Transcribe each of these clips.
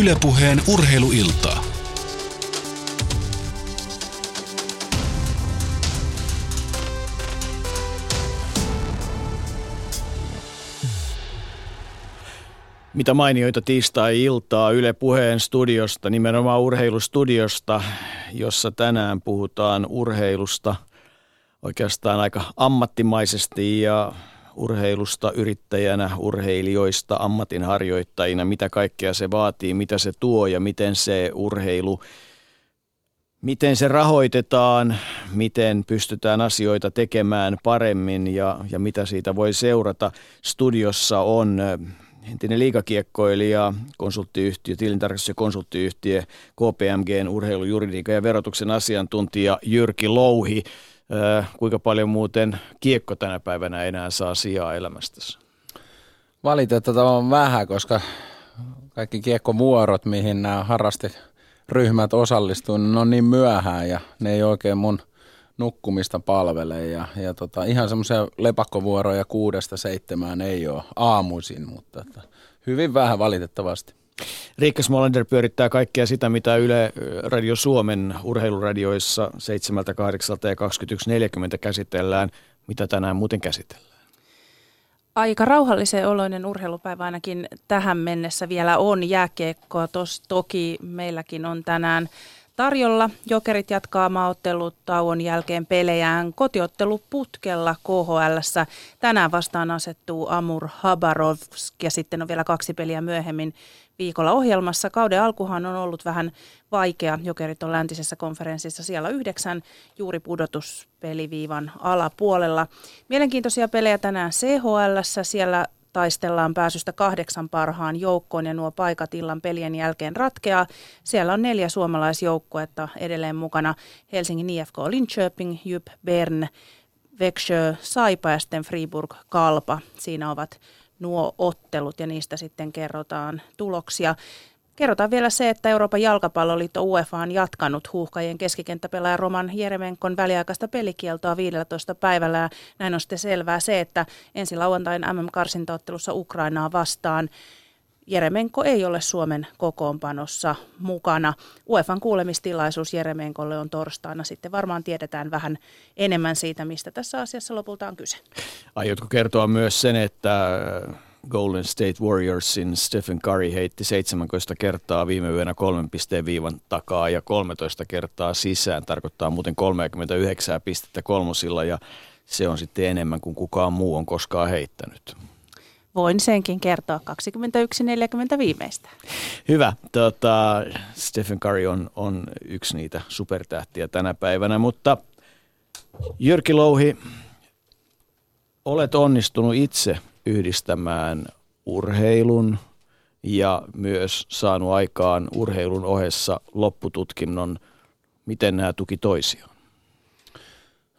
Ylepuheen urheiluiltaa. Mitä mainioita tiistai-iltaa Yle Puheen studiosta, nimenomaan urheilustudiosta, jossa tänään puhutaan urheilusta oikeastaan aika ammattimaisesti ja urheilusta yrittäjänä, urheilijoista, ammatinharjoittajina, mitä kaikkea se vaatii, mitä se tuo ja miten se urheilu, miten se rahoitetaan, miten pystytään asioita tekemään paremmin ja, ja mitä siitä voi seurata. Studiossa on entinen liikakiekkoilija, konsulttiyhtiö, tilintarkastus- ja konsulttiyhtiö, KPMGn urheilujuridiikan ja verotuksen asiantuntija Jyrki Louhi. Äh, kuinka paljon muuten kiekko tänä päivänä enää saa sijaa elämästäsi? Valitettavasti vähän, koska kaikki kiekkomuorot, mihin nämä harrasteryhmät osallistuu, niin ne on niin myöhään ja ne ei oikein mun nukkumista palvele. Ja, ja tota, ihan semmoisia lepakkovuoroja kuudesta seitsemään ei ole aamuisin, mutta että hyvin vähän valitettavasti. Riikka Smolander pyörittää kaikkea sitä, mitä Yle Radio Suomen urheiluradioissa 7, 8 ja 21.40 käsitellään. Mitä tänään muuten käsitellään? Aika rauhallisen oloinen urheilupäivä ainakin tähän mennessä vielä on jääkiekkoa. Tos, toki meilläkin on tänään tarjolla. Jokerit jatkaa maaottelut tauon jälkeen pelejään kotiottelu-putkella KHL. Tänään vastaan asettuu Amur Habarovsk ja sitten on vielä kaksi peliä myöhemmin viikolla ohjelmassa. Kauden alkuhan on ollut vähän vaikea. Jokerit on läntisessä konferenssissa siellä yhdeksän juuri pudotuspeliviivan alapuolella. Mielenkiintoisia pelejä tänään CHL. Siellä taistellaan pääsystä kahdeksan parhaan joukkoon ja nuo paikat illan pelien jälkeen ratkeaa. Siellä on neljä suomalaisjoukkuetta edelleen mukana. Helsingin IFK Linköping, Jyp Bern, Växjö, Saipa ja sitten Friburg Kalpa. Siinä ovat nuo ottelut ja niistä sitten kerrotaan tuloksia. Kerrotaan vielä se, että Euroopan jalkapalloliitto UEFA on jatkanut huuhkajien keskikenttäpelaaja Roman Jeremenkon väliaikaista pelikieltoa 15 päivällä. Ja näin on sitten selvää se, että ensi lauantain MM-karsintaottelussa Ukrainaa vastaan Jeremenko ei ole Suomen kokoonpanossa mukana. UEFan kuulemistilaisuus Jeremenkolle on torstaina. Sitten varmaan tiedetään vähän enemmän siitä, mistä tässä asiassa lopulta on kyse. Aiotko kertoa myös sen, että Golden State Warriorsin Stephen Curry heitti 17 kertaa viime yönä kolmen pisteen viivan takaa ja 13 kertaa sisään. Tarkoittaa muuten 39 pistettä kolmosilla ja se on sitten enemmän kuin kukaan muu on koskaan heittänyt. Voin senkin kertoa 21.40 viimeistä. Hyvä. Tota, Stephen Curry on, on yksi niitä supertähtiä tänä päivänä, mutta Jyrki Louhi, olet onnistunut itse yhdistämään urheilun ja myös saanut aikaan urheilun ohessa loppututkinnon. Miten nämä tuki toisiaan?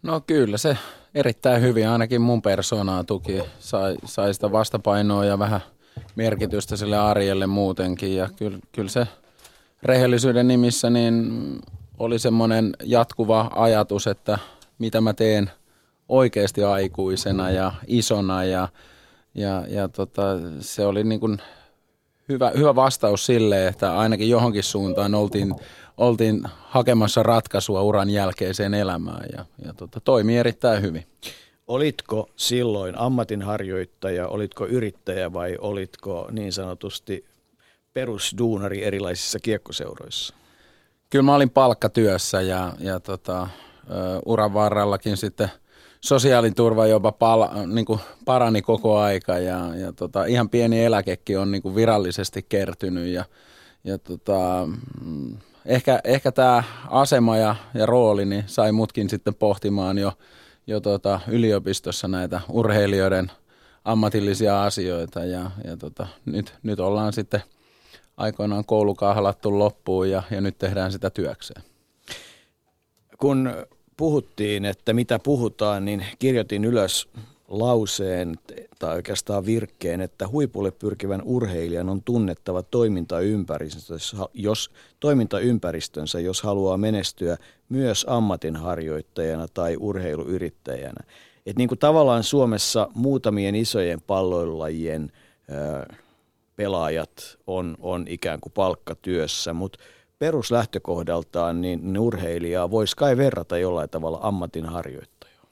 No kyllä se erittäin hyvin, ainakin mun persoonaa tuki. Sai, sai sitä vastapainoa ja vähän merkitystä sille arjelle muutenkin. Ja kyllä, kyllä se rehellisyyden nimissä niin oli semmoinen jatkuva ajatus, että mitä mä teen oikeasti aikuisena ja isona ja ja, ja tota, se oli niin kuin hyvä, hyvä vastaus sille, että ainakin johonkin suuntaan oltiin, oltiin hakemassa ratkaisua uran jälkeiseen elämään ja, ja tota, toimii erittäin hyvin. Olitko silloin ammatinharjoittaja, olitko yrittäjä vai olitko niin sanotusti perusduunari erilaisissa kiekkoseuroissa? Kyllä mä olin palkkatyössä ja, ja tota, uran varrellakin sitten – sosiaaliturva jopa pala, niin kuin parani koko aika ja, ja tota, ihan pieni eläkekin on niin kuin virallisesti kertynyt ja, ja tota, mm, ehkä, ehkä tämä asema ja, ja rooli niin sai mutkin sitten pohtimaan jo, jo tota, yliopistossa näitä urheilijoiden ammatillisia asioita ja, ja tota, nyt, nyt ollaan sitten aikoinaan koulukahlattu loppuun ja, ja nyt tehdään sitä työkseen. Kun puhuttiin, että mitä puhutaan, niin kirjoitin ylös lauseen tai oikeastaan virkkeen, että huipulle pyrkivän urheilijan on tunnettava toimintaympäristönsä, jos, toimintaympäristönsä, jos haluaa menestyä myös ammatinharjoittajana tai urheiluyrittäjänä. Et niin kuin tavallaan Suomessa muutamien isojen palloilulajien pelaajat on, on ikään kuin palkkatyössä, mutta peruslähtökohdaltaan niin, urheilijaa voisi kai verrata jollain tavalla ammatinharjoittajaan.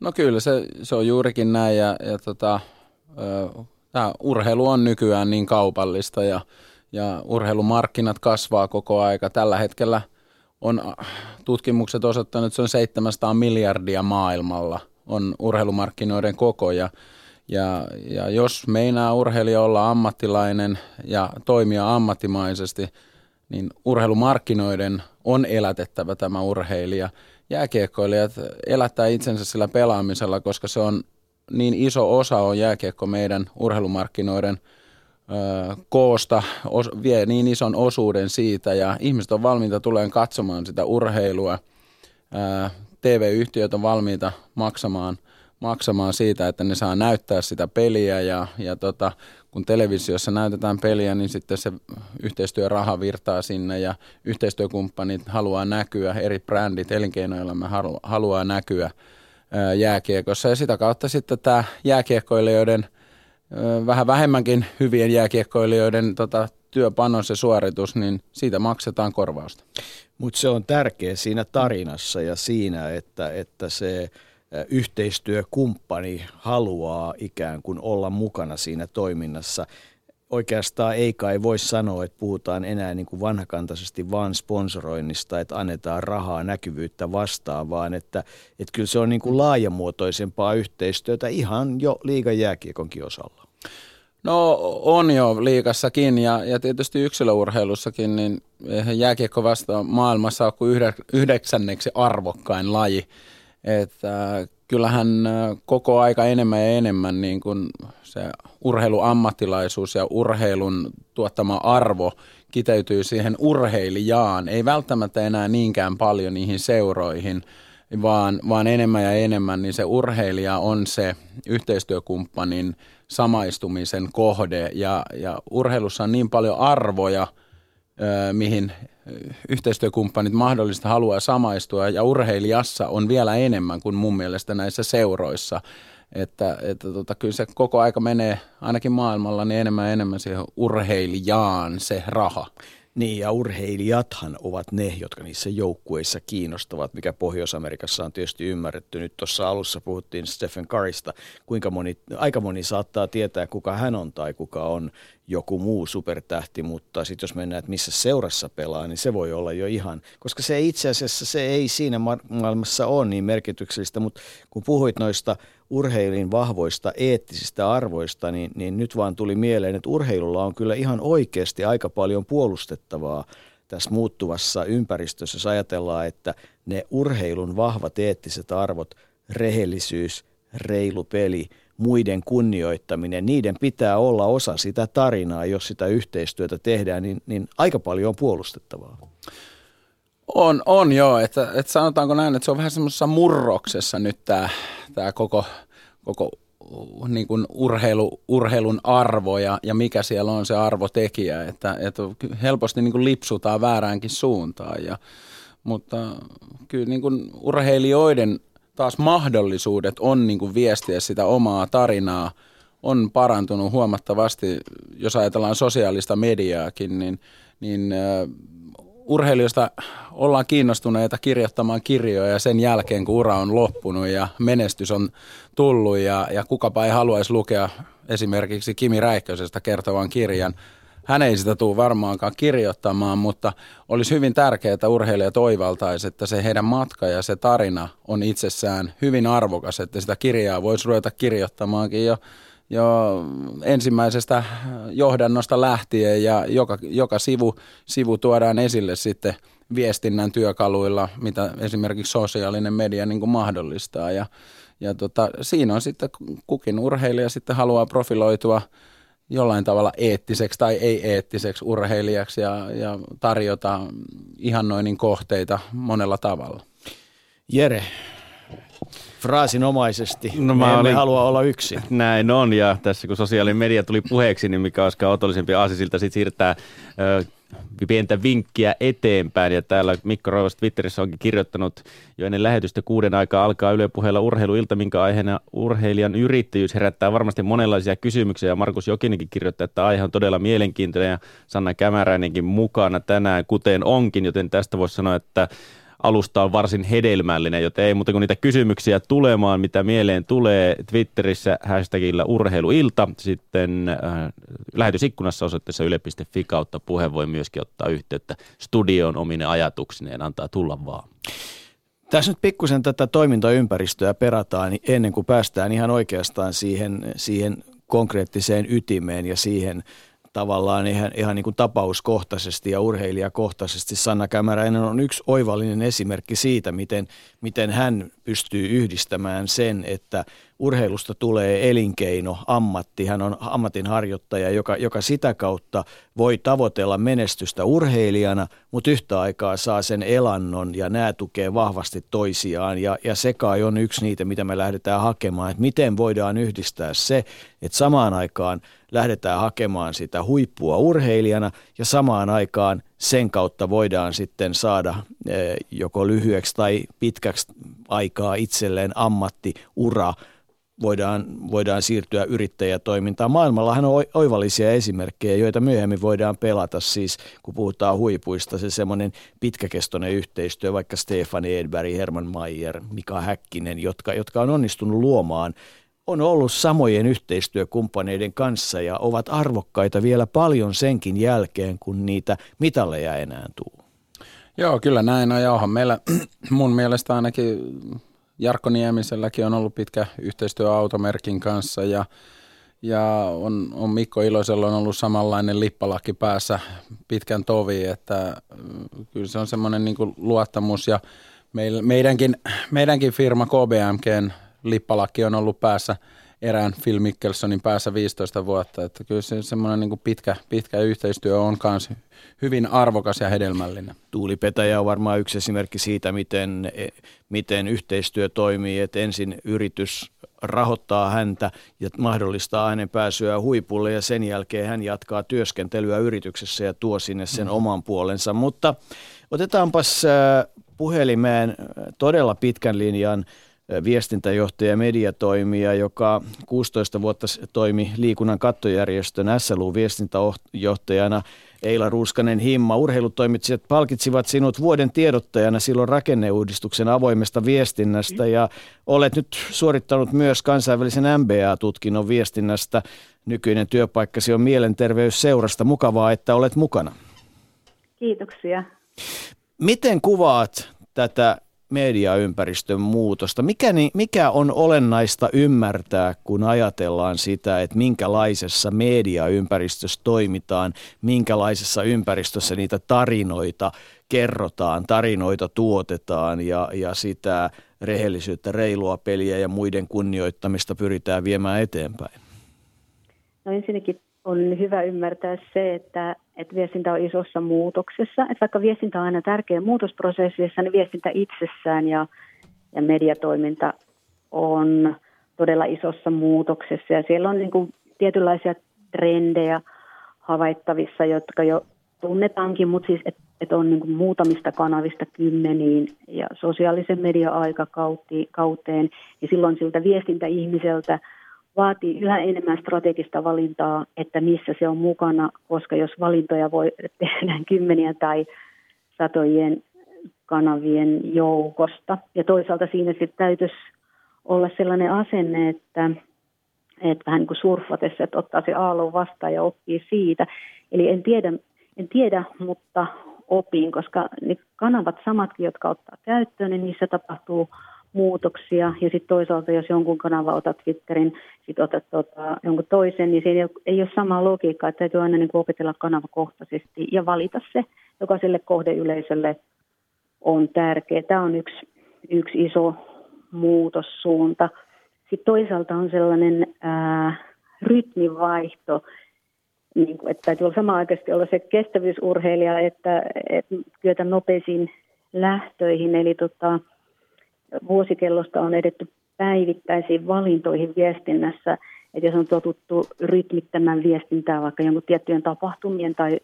No kyllä, se, se on juurikin näin ja, ja tota, tämä urheilu on nykyään niin kaupallista ja, ja urheilumarkkinat kasvaa koko aika. Tällä hetkellä on tutkimukset osoittaneet, että se on 700 miljardia maailmalla on urheilumarkkinoiden koko ja, ja, ja jos meinaa urheilija olla ammattilainen ja toimia ammattimaisesti, niin urheilumarkkinoiden on elätettävä tämä urheilija. Jääkiekkoilijat elättää itsensä sillä pelaamisella, koska se on niin iso osa on jääkiekko meidän urheilumarkkinoiden ö, koosta, os, vie niin ison osuuden siitä ja ihmiset on valmiita tulemaan katsomaan sitä urheilua. Ö, TV-yhtiöt on valmiita maksamaan, maksamaan siitä, että ne saa näyttää sitä peliä ja, ja tota, kun televisiossa näytetään peliä, niin sitten se yhteistyöraha virtaa sinne ja yhteistyökumppanit haluaa näkyä, eri brändit, elinkeinoelämä haluaa näkyä jääkiekossa ja sitä kautta sitten tämä jääkiekkoilijoiden, vähän vähemmänkin hyvien jääkiekkoilijoiden tota, työpanos ja suoritus, niin siitä maksetaan korvausta. Mutta se on tärkeä siinä tarinassa ja siinä, että, että se yhteistyökumppani haluaa ikään kuin olla mukana siinä toiminnassa. Oikeastaan ei kai voi sanoa, että puhutaan enää niin kuin vanhakantaisesti vaan sponsoroinnista, että annetaan rahaa näkyvyyttä vastaan, vaan että, että kyllä se on niin kuin laajamuotoisempaa yhteistyötä ihan jo liigan jääkiekonkin osalla. No on jo liikassakin ja, ja tietysti yksilöurheilussakin, niin jääkiekko vasta maailmassa on kuin yhdeksänneksi arvokkain laji. Että kyllähän äh, koko aika enemmän ja enemmän niin kuin se urheiluammattilaisuus ja urheilun tuottama arvo kiteytyy siihen urheilijaan. Ei välttämättä enää niinkään paljon niihin seuroihin, vaan, vaan enemmän ja enemmän niin se urheilija on se yhteistyökumppanin samaistumisen kohde. Ja, ja urheilussa on niin paljon arvoja, mihin yhteistyökumppanit mahdollista haluaa samaistua ja urheilijassa on vielä enemmän kuin mun mielestä näissä seuroissa. Että, että tota, kyllä se koko aika menee ainakin maailmalla niin enemmän ja enemmän siihen urheilijaan se raha. Niin, ja urheilijathan ovat ne, jotka niissä joukkueissa kiinnostavat, mikä Pohjois-Amerikassa on tietysti ymmärretty. Nyt tuossa alussa puhuttiin Stephen Currysta, kuinka moni, aika moni saattaa tietää, kuka hän on tai kuka on joku muu supertähti, mutta sitten jos mennään, että missä seurassa pelaa, niin se voi olla jo ihan, koska se itse asiassa se ei siinä maailmassa ole niin merkityksellistä, mutta kun puhuit noista urheilin vahvoista eettisistä arvoista, niin, niin nyt vaan tuli mieleen, että urheilulla on kyllä ihan oikeasti aika paljon puolustettavaa tässä muuttuvassa ympäristössä, jos ajatellaan, että ne urheilun vahvat eettiset arvot, rehellisyys, reilu peli – muiden kunnioittaminen, niiden pitää olla osa sitä tarinaa, jos sitä yhteistyötä tehdään, niin, niin aika paljon on puolustettavaa. On, on joo, että, että sanotaanko näin, että se on vähän semmoisessa murroksessa nyt tämä, tämä koko, koko niin kuin urheilu, urheilun arvo ja, ja mikä siellä on se arvotekijä, että, että helposti niin kuin lipsutaan vääräänkin suuntaan. Ja, mutta kyllä niin kuin urheilijoiden taas mahdollisuudet on niin kuin viestiä sitä omaa tarinaa on parantunut huomattavasti, jos ajatellaan sosiaalista mediaakin, niin, niin uh, urheilijoista ollaan kiinnostuneita kirjoittamaan kirjoja sen jälkeen, kun ura on loppunut ja menestys on tullut ja, ja kukapa ei haluaisi lukea esimerkiksi Kimi Räikkösestä kertovan kirjan – hän ei sitä tule varmaankaan kirjoittamaan, mutta olisi hyvin tärkeää, että urheilijat oivaltaisi, että se heidän matka ja se tarina on itsessään hyvin arvokas, että sitä kirjaa voisi ruveta kirjoittamaankin jo, jo ensimmäisestä johdannosta lähtien ja joka, joka sivu, sivu tuodaan esille sitten viestinnän työkaluilla, mitä esimerkiksi sosiaalinen media niin kuin mahdollistaa ja, ja tota, siinä on sitten kukin urheilija sitten haluaa profiloitua – jollain tavalla eettiseksi tai ei-eettiseksi urheilijaksi ja, ja tarjota ihannoinnin kohteita monella tavalla. Jere, fraasinomaisesti. No, mä Me olin, halua olla yksin. Näin on, ja tässä kun sosiaalinen media tuli puheeksi, niin mikä olisikaan otollisempi aasi siltä sit siirtää ö, pientä vinkkiä eteenpäin. Ja täällä Mikko Roivas Twitterissä onkin kirjoittanut jo ennen lähetystä kuuden aikaa alkaa Yle puheella urheiluilta, minkä aiheena urheilijan yrittäjyys herättää varmasti monenlaisia kysymyksiä. Ja Markus Jokinenkin kirjoittaa, että aihe on todella mielenkiintoinen ja Sanna Kämäräinenkin mukana tänään, kuten onkin, joten tästä voisi sanoa, että alusta on varsin hedelmällinen, joten ei muuta kuin niitä kysymyksiä tulemaan, mitä mieleen tulee Twitterissä hashtagillä urheiluilta. Sitten äh, lähetysikkunassa osoitteessa yle.fi kautta puhe voi myöskin ottaa yhteyttä studioon omine ajatuksineen, antaa tulla vaan. Tässä nyt pikkusen tätä toimintaympäristöä perataan ennen kuin päästään ihan oikeastaan siihen, siihen konkreettiseen ytimeen ja siihen tavallaan ihan, ihan niin kuin tapauskohtaisesti ja urheilijakohtaisesti. Sanna Kämäräinen on yksi oivallinen esimerkki siitä, miten, miten hän pystyy yhdistämään sen, että urheilusta tulee elinkeino, ammatti. Hän on ammatinharjoittaja, joka, joka sitä kautta voi tavoitella menestystä urheilijana, mutta yhtä aikaa saa sen elannon ja nämä tukee vahvasti toisiaan. Ja, ja se kai on yksi niitä, mitä me lähdetään hakemaan, että miten voidaan yhdistää se, että samaan aikaan lähdetään hakemaan sitä huippua urheilijana ja samaan aikaan sen kautta voidaan sitten saada eh, joko lyhyeksi tai pitkäksi aikaa itselleen ammattiura voidaan, voidaan siirtyä yrittäjätoimintaan. Maailmallahan on oivallisia esimerkkejä, joita myöhemmin voidaan pelata, siis kun puhutaan huipuista, se semmoinen pitkäkestoinen yhteistyö, vaikka Stefani Edberg, Herman Mayer, Mika Häkkinen, jotka, jotka on onnistunut luomaan on ollut samojen yhteistyökumppaneiden kanssa ja ovat arvokkaita vielä paljon senkin jälkeen, kun niitä mitalleja enää tuu. Joo, kyllä näin on. Ja meillä mun mielestä ainakin Jarkko Niemiselläkin on ollut pitkä yhteistyö automerkin kanssa ja, ja on, on Mikko Iloisella on ollut samanlainen lippalaki päässä pitkän tovi, että mm, kyllä se on semmoinen niin luottamus ja meidänkin, meidänkin firma KBMGn lippalakki on ollut päässä erään Phil Mickelsonin päässä 15 vuotta. Että kyllä se semmoinen niin pitkä, pitkä yhteistyö on myös hyvin arvokas ja hedelmällinen. Tuuli Petäjä on varmaan yksi esimerkki siitä, miten, miten yhteistyö toimii, että ensin yritys rahoittaa häntä ja mahdollistaa hänen pääsyä huipulle ja sen jälkeen hän jatkaa työskentelyä yrityksessä ja tuo sinne sen mm. oman puolensa. Mutta otetaanpas äh, puhelimeen todella pitkän linjan viestintäjohtaja ja mediatoimija, joka 16 vuotta toimi liikunnan kattojärjestön SLU-viestintäjohtajana. Eila Ruuskanen Himma, urheilutoimitsijat palkitsivat sinut vuoden tiedottajana silloin rakenneuudistuksen avoimesta viestinnästä ja olet nyt suorittanut myös kansainvälisen MBA-tutkinnon viestinnästä. Nykyinen työpaikkasi on mielenterveysseurasta. Mukavaa, että olet mukana. Kiitoksia. Miten kuvaat tätä mediaympäristön muutosta. Mikä, niin, mikä on olennaista ymmärtää, kun ajatellaan sitä, että minkälaisessa mediaympäristössä toimitaan, minkälaisessa ympäristössä niitä tarinoita kerrotaan, tarinoita tuotetaan ja, ja sitä rehellisyyttä, reilua peliä ja muiden kunnioittamista pyritään viemään eteenpäin? No ensinnäkin on hyvä ymmärtää se, että, että viestintä on isossa muutoksessa. Että vaikka viestintä on aina tärkeä muutosprosessissa, niin viestintä itsessään ja, ja mediatoiminta on todella isossa muutoksessa. Ja siellä on niin kuin tietynlaisia trendejä havaittavissa, jotka jo tunnetaankin, mutta siis että et on niin kuin muutamista kanavista kymmeniin ja sosiaalisen median aikakauteen. Ja silloin siltä viestintäihmiseltä – vaatii yhä enemmän strategista valintaa, että missä se on mukana, koska jos valintoja voi tehdä kymmeniä tai satojen kanavien joukosta. Ja toisaalta siinä sitten täytyisi olla sellainen asenne, että, että vähän niin kuin surfatessa, että ottaa se aallon vastaan ja oppii siitä. Eli en tiedä, en tiedä mutta opin, koska ne kanavat samatkin, jotka ottaa käyttöön, niin niissä tapahtuu muutoksia. Ja sitten toisaalta, jos jonkun kanava otat Twitterin, sitten otat tota, jonkun toisen, niin siinä ei ole, ei ole samaa logiikkaa, että täytyy aina niin kuin opetella kanavakohtaisesti ja valita se, joka sille kohdeyleisölle on tärkeä. Tämä on yksi, yksi iso muutossuunta. Sitten toisaalta on sellainen ää, rytmivaihto, niin kuin, että täytyy olla samaan aikaisesti olla se kestävyysurheilija, että, että kyetä nopeisiin lähtöihin. Eli tota, vuosikellosta on edetty päivittäisiin valintoihin viestinnässä, että jos on totuttu rytmittämään viestintää vaikka jonkun tiettyjen tapahtumien tai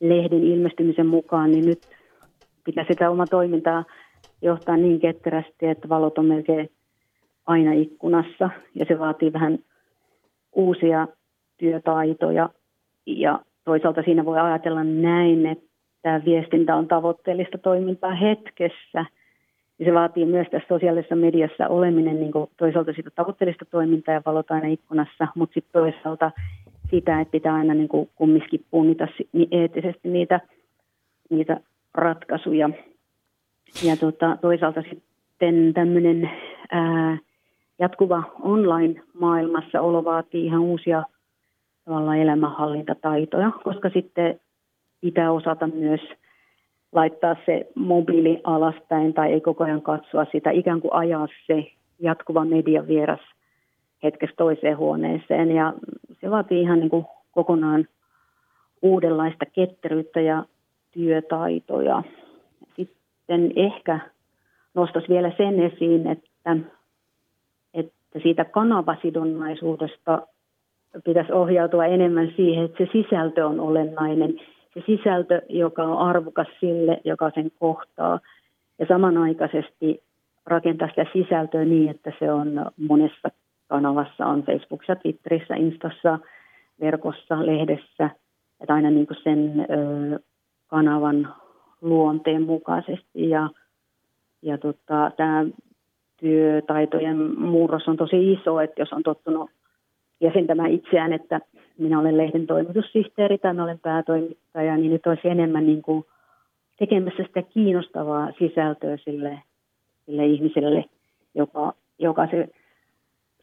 lehden ilmestymisen mukaan, niin nyt pitää sitä omaa toimintaa johtaa niin ketterästi, että valot on melkein aina ikkunassa. Ja se vaatii vähän uusia työtaitoja. Ja toisaalta siinä voi ajatella näin, että viestintä on tavoitteellista toimintaa hetkessä. Ja se vaatii myös tässä sosiaalisessa mediassa oleminen niin kuin toisaalta sitä tavoitteellista toimintaa ja valot aina ikkunassa, mutta sitten toisaalta sitä, että pitää aina niin kuin kumminkin punnita niin eettisesti niitä, niitä ratkaisuja. Ja tota, toisaalta sitten tämmöinen jatkuva online-maailmassa olo vaatii ihan uusia tavallaan elämänhallintataitoja, koska sitten pitää osata myös laittaa se mobiili alaspäin tai ei koko ajan katsoa sitä, ikään kuin ajaa se jatkuva median vieras hetkessä toiseen huoneeseen. Ja se vaatii ihan niin kuin kokonaan uudenlaista ketteryyttä ja työtaitoja. Sitten ehkä nostaisin vielä sen esiin, että, että siitä kanavasidonnaisuudesta pitäisi ohjautua enemmän siihen, että se sisältö on olennainen. Se sisältö, joka on arvokas sille, joka sen kohtaa. Ja samanaikaisesti rakentaa sitä sisältöä niin, että se on monessa kanavassa, on Facebookissa, Twitterissä, Instassa, verkossa, lehdessä. Että aina niin kuin sen ö, kanavan luonteen mukaisesti. Ja, ja tota, tämä työtaitojen murros on tosi iso, että jos on tottunut jäsentämään itseään, että minä olen lehden toimitussihteeri tai minä olen päätoimittaja, niin nyt olisi enemmän niin kuin tekemässä sitä kiinnostavaa sisältöä sille, sille ihmiselle, joka, joka se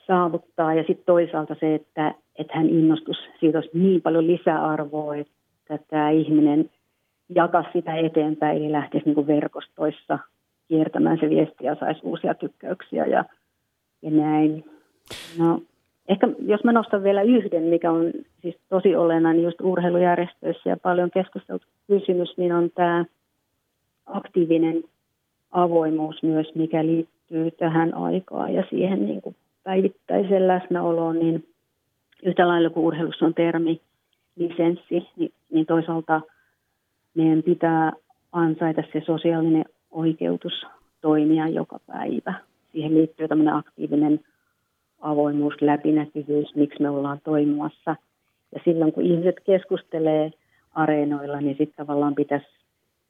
saavuttaa. Ja sitten toisaalta se, että, että hän innostus, siitä olisi niin paljon lisäarvoa, että tämä ihminen jakaa sitä eteenpäin, eli lähtisi niin kuin verkostoissa kiertämään se viesti ja saisi uusia tykkäyksiä ja, ja näin. No, Ehkä jos mä nostan vielä yhden, mikä on siis tosi olennainen just urheilujärjestöissä ja paljon keskusteltu kysymys, niin on tämä aktiivinen avoimuus myös, mikä liittyy tähän aikaan ja siihen niin kuin päivittäiseen läsnäoloon, niin yhtä lailla kuin urheilussa on termi lisenssi, niin, niin toisaalta meidän pitää ansaita se sosiaalinen oikeutus toimia joka päivä. Siihen liittyy tämmöinen aktiivinen avoimuus, läpinäkyvyys, miksi me ollaan toimimassa. Ja silloin kun ihmiset keskustelee areenoilla, niin sitten tavallaan pitäisi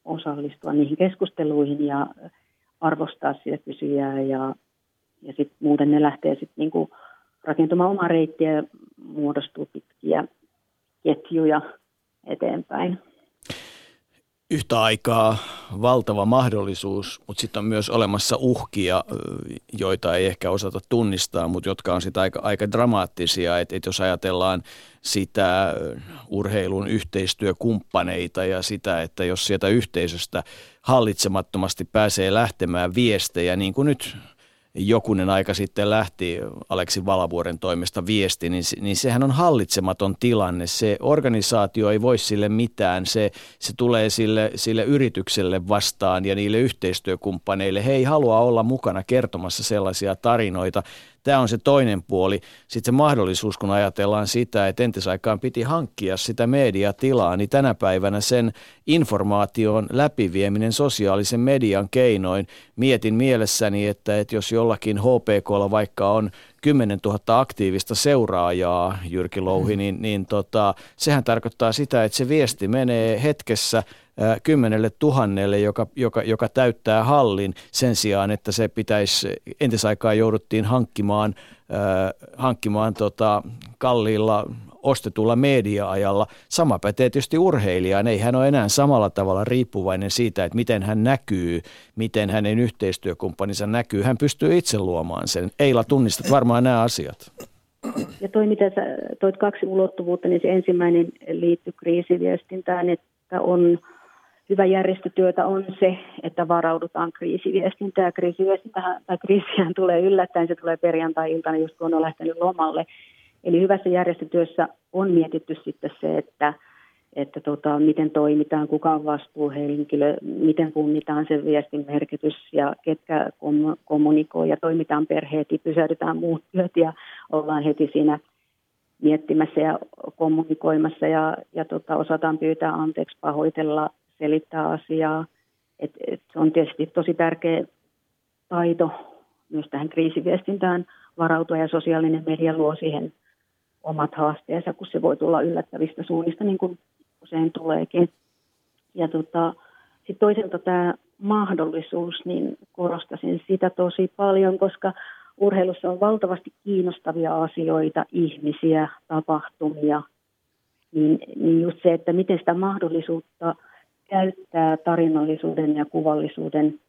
osallistua niihin keskusteluihin ja arvostaa sitä kysyjää ja, ja sitten muuten ne lähtee sitten niinku rakentamaan omaa reittiä ja muodostuu pitkiä ketjuja eteenpäin yhtä aikaa valtava mahdollisuus, mutta sitten on myös olemassa uhkia, joita ei ehkä osata tunnistaa, mutta jotka on sitten aika, aika dramaattisia. Että et jos ajatellaan sitä urheilun yhteistyökumppaneita ja sitä, että jos sieltä yhteisöstä hallitsemattomasti pääsee lähtemään viestejä, niin kuin nyt jokunen aika sitten lähti Aleksi Valavuoren toimesta viesti, niin, niin sehän on hallitsematon tilanne. Se organisaatio ei voi sille mitään. Se, se tulee sille, sille yritykselle vastaan ja niille yhteistyökumppaneille. He ei halua olla mukana kertomassa sellaisia tarinoita, Tämä on se toinen puoli. Sitten se mahdollisuus, kun ajatellaan sitä, että entisaikaan piti hankkia sitä mediatilaa, niin tänä päivänä sen informaation läpivieminen sosiaalisen median keinoin. Mietin mielessäni, että, että jos jollakin HPKlla vaikka on 10 000 aktiivista seuraajaa, Jyrki Louhi, mm. niin, niin tota, sehän tarkoittaa sitä, että se viesti menee hetkessä kymmenelle tuhannelle, joka, joka, joka täyttää hallin sen sijaan, että se pitäisi, entisaikaan jouduttiin hankkimaan, äh, hankkimaan tota, kalliilla ostetulla media-ajalla. Sama pätee tietysti urheilijaan. Ei hän ole enää samalla tavalla riippuvainen siitä, että miten hän näkyy, miten hänen yhteistyökumppaninsa näkyy. Hän pystyy itse luomaan sen. Eila, tunnistat varmaan nämä asiat. Ja toi, mitä sä toit kaksi ulottuvuutta, niin se ensimmäinen liittyy kriisiviestintään, että on hyvä järjestötyötä on se, että varaudutaan kriisiviestintään. Kriisiviestintähän, tai kriisihän tulee yllättäen, se tulee perjantai-iltana, just kun on lähtenyt lomalle. Eli hyvässä järjestötyössä on mietitty sitten se, että, että tota, miten toimitaan, kuka on vastuuhenkilö, miten punnitaan sen viestin merkitys ja ketkä kommunikoi ja toimitaan perheet, pysäytetään muut työt ja ollaan heti siinä miettimässä ja kommunikoimassa ja, ja tota, osataan pyytää anteeksi, pahoitella, selittää asiaa. Et, et se on tietysti tosi tärkeä taito myös tähän kriisiviestintään varautua ja sosiaalinen media luo siihen omat haasteensa, kun se voi tulla yllättävistä suunnista, niin kuin usein tuleekin. Ja tota, sitten toisaalta tämä mahdollisuus, niin korostasin sitä tosi paljon, koska urheilussa on valtavasti kiinnostavia asioita, ihmisiä, tapahtumia, niin, niin just se, että miten sitä mahdollisuutta käyttää tarinallisuuden ja kuvallisuuden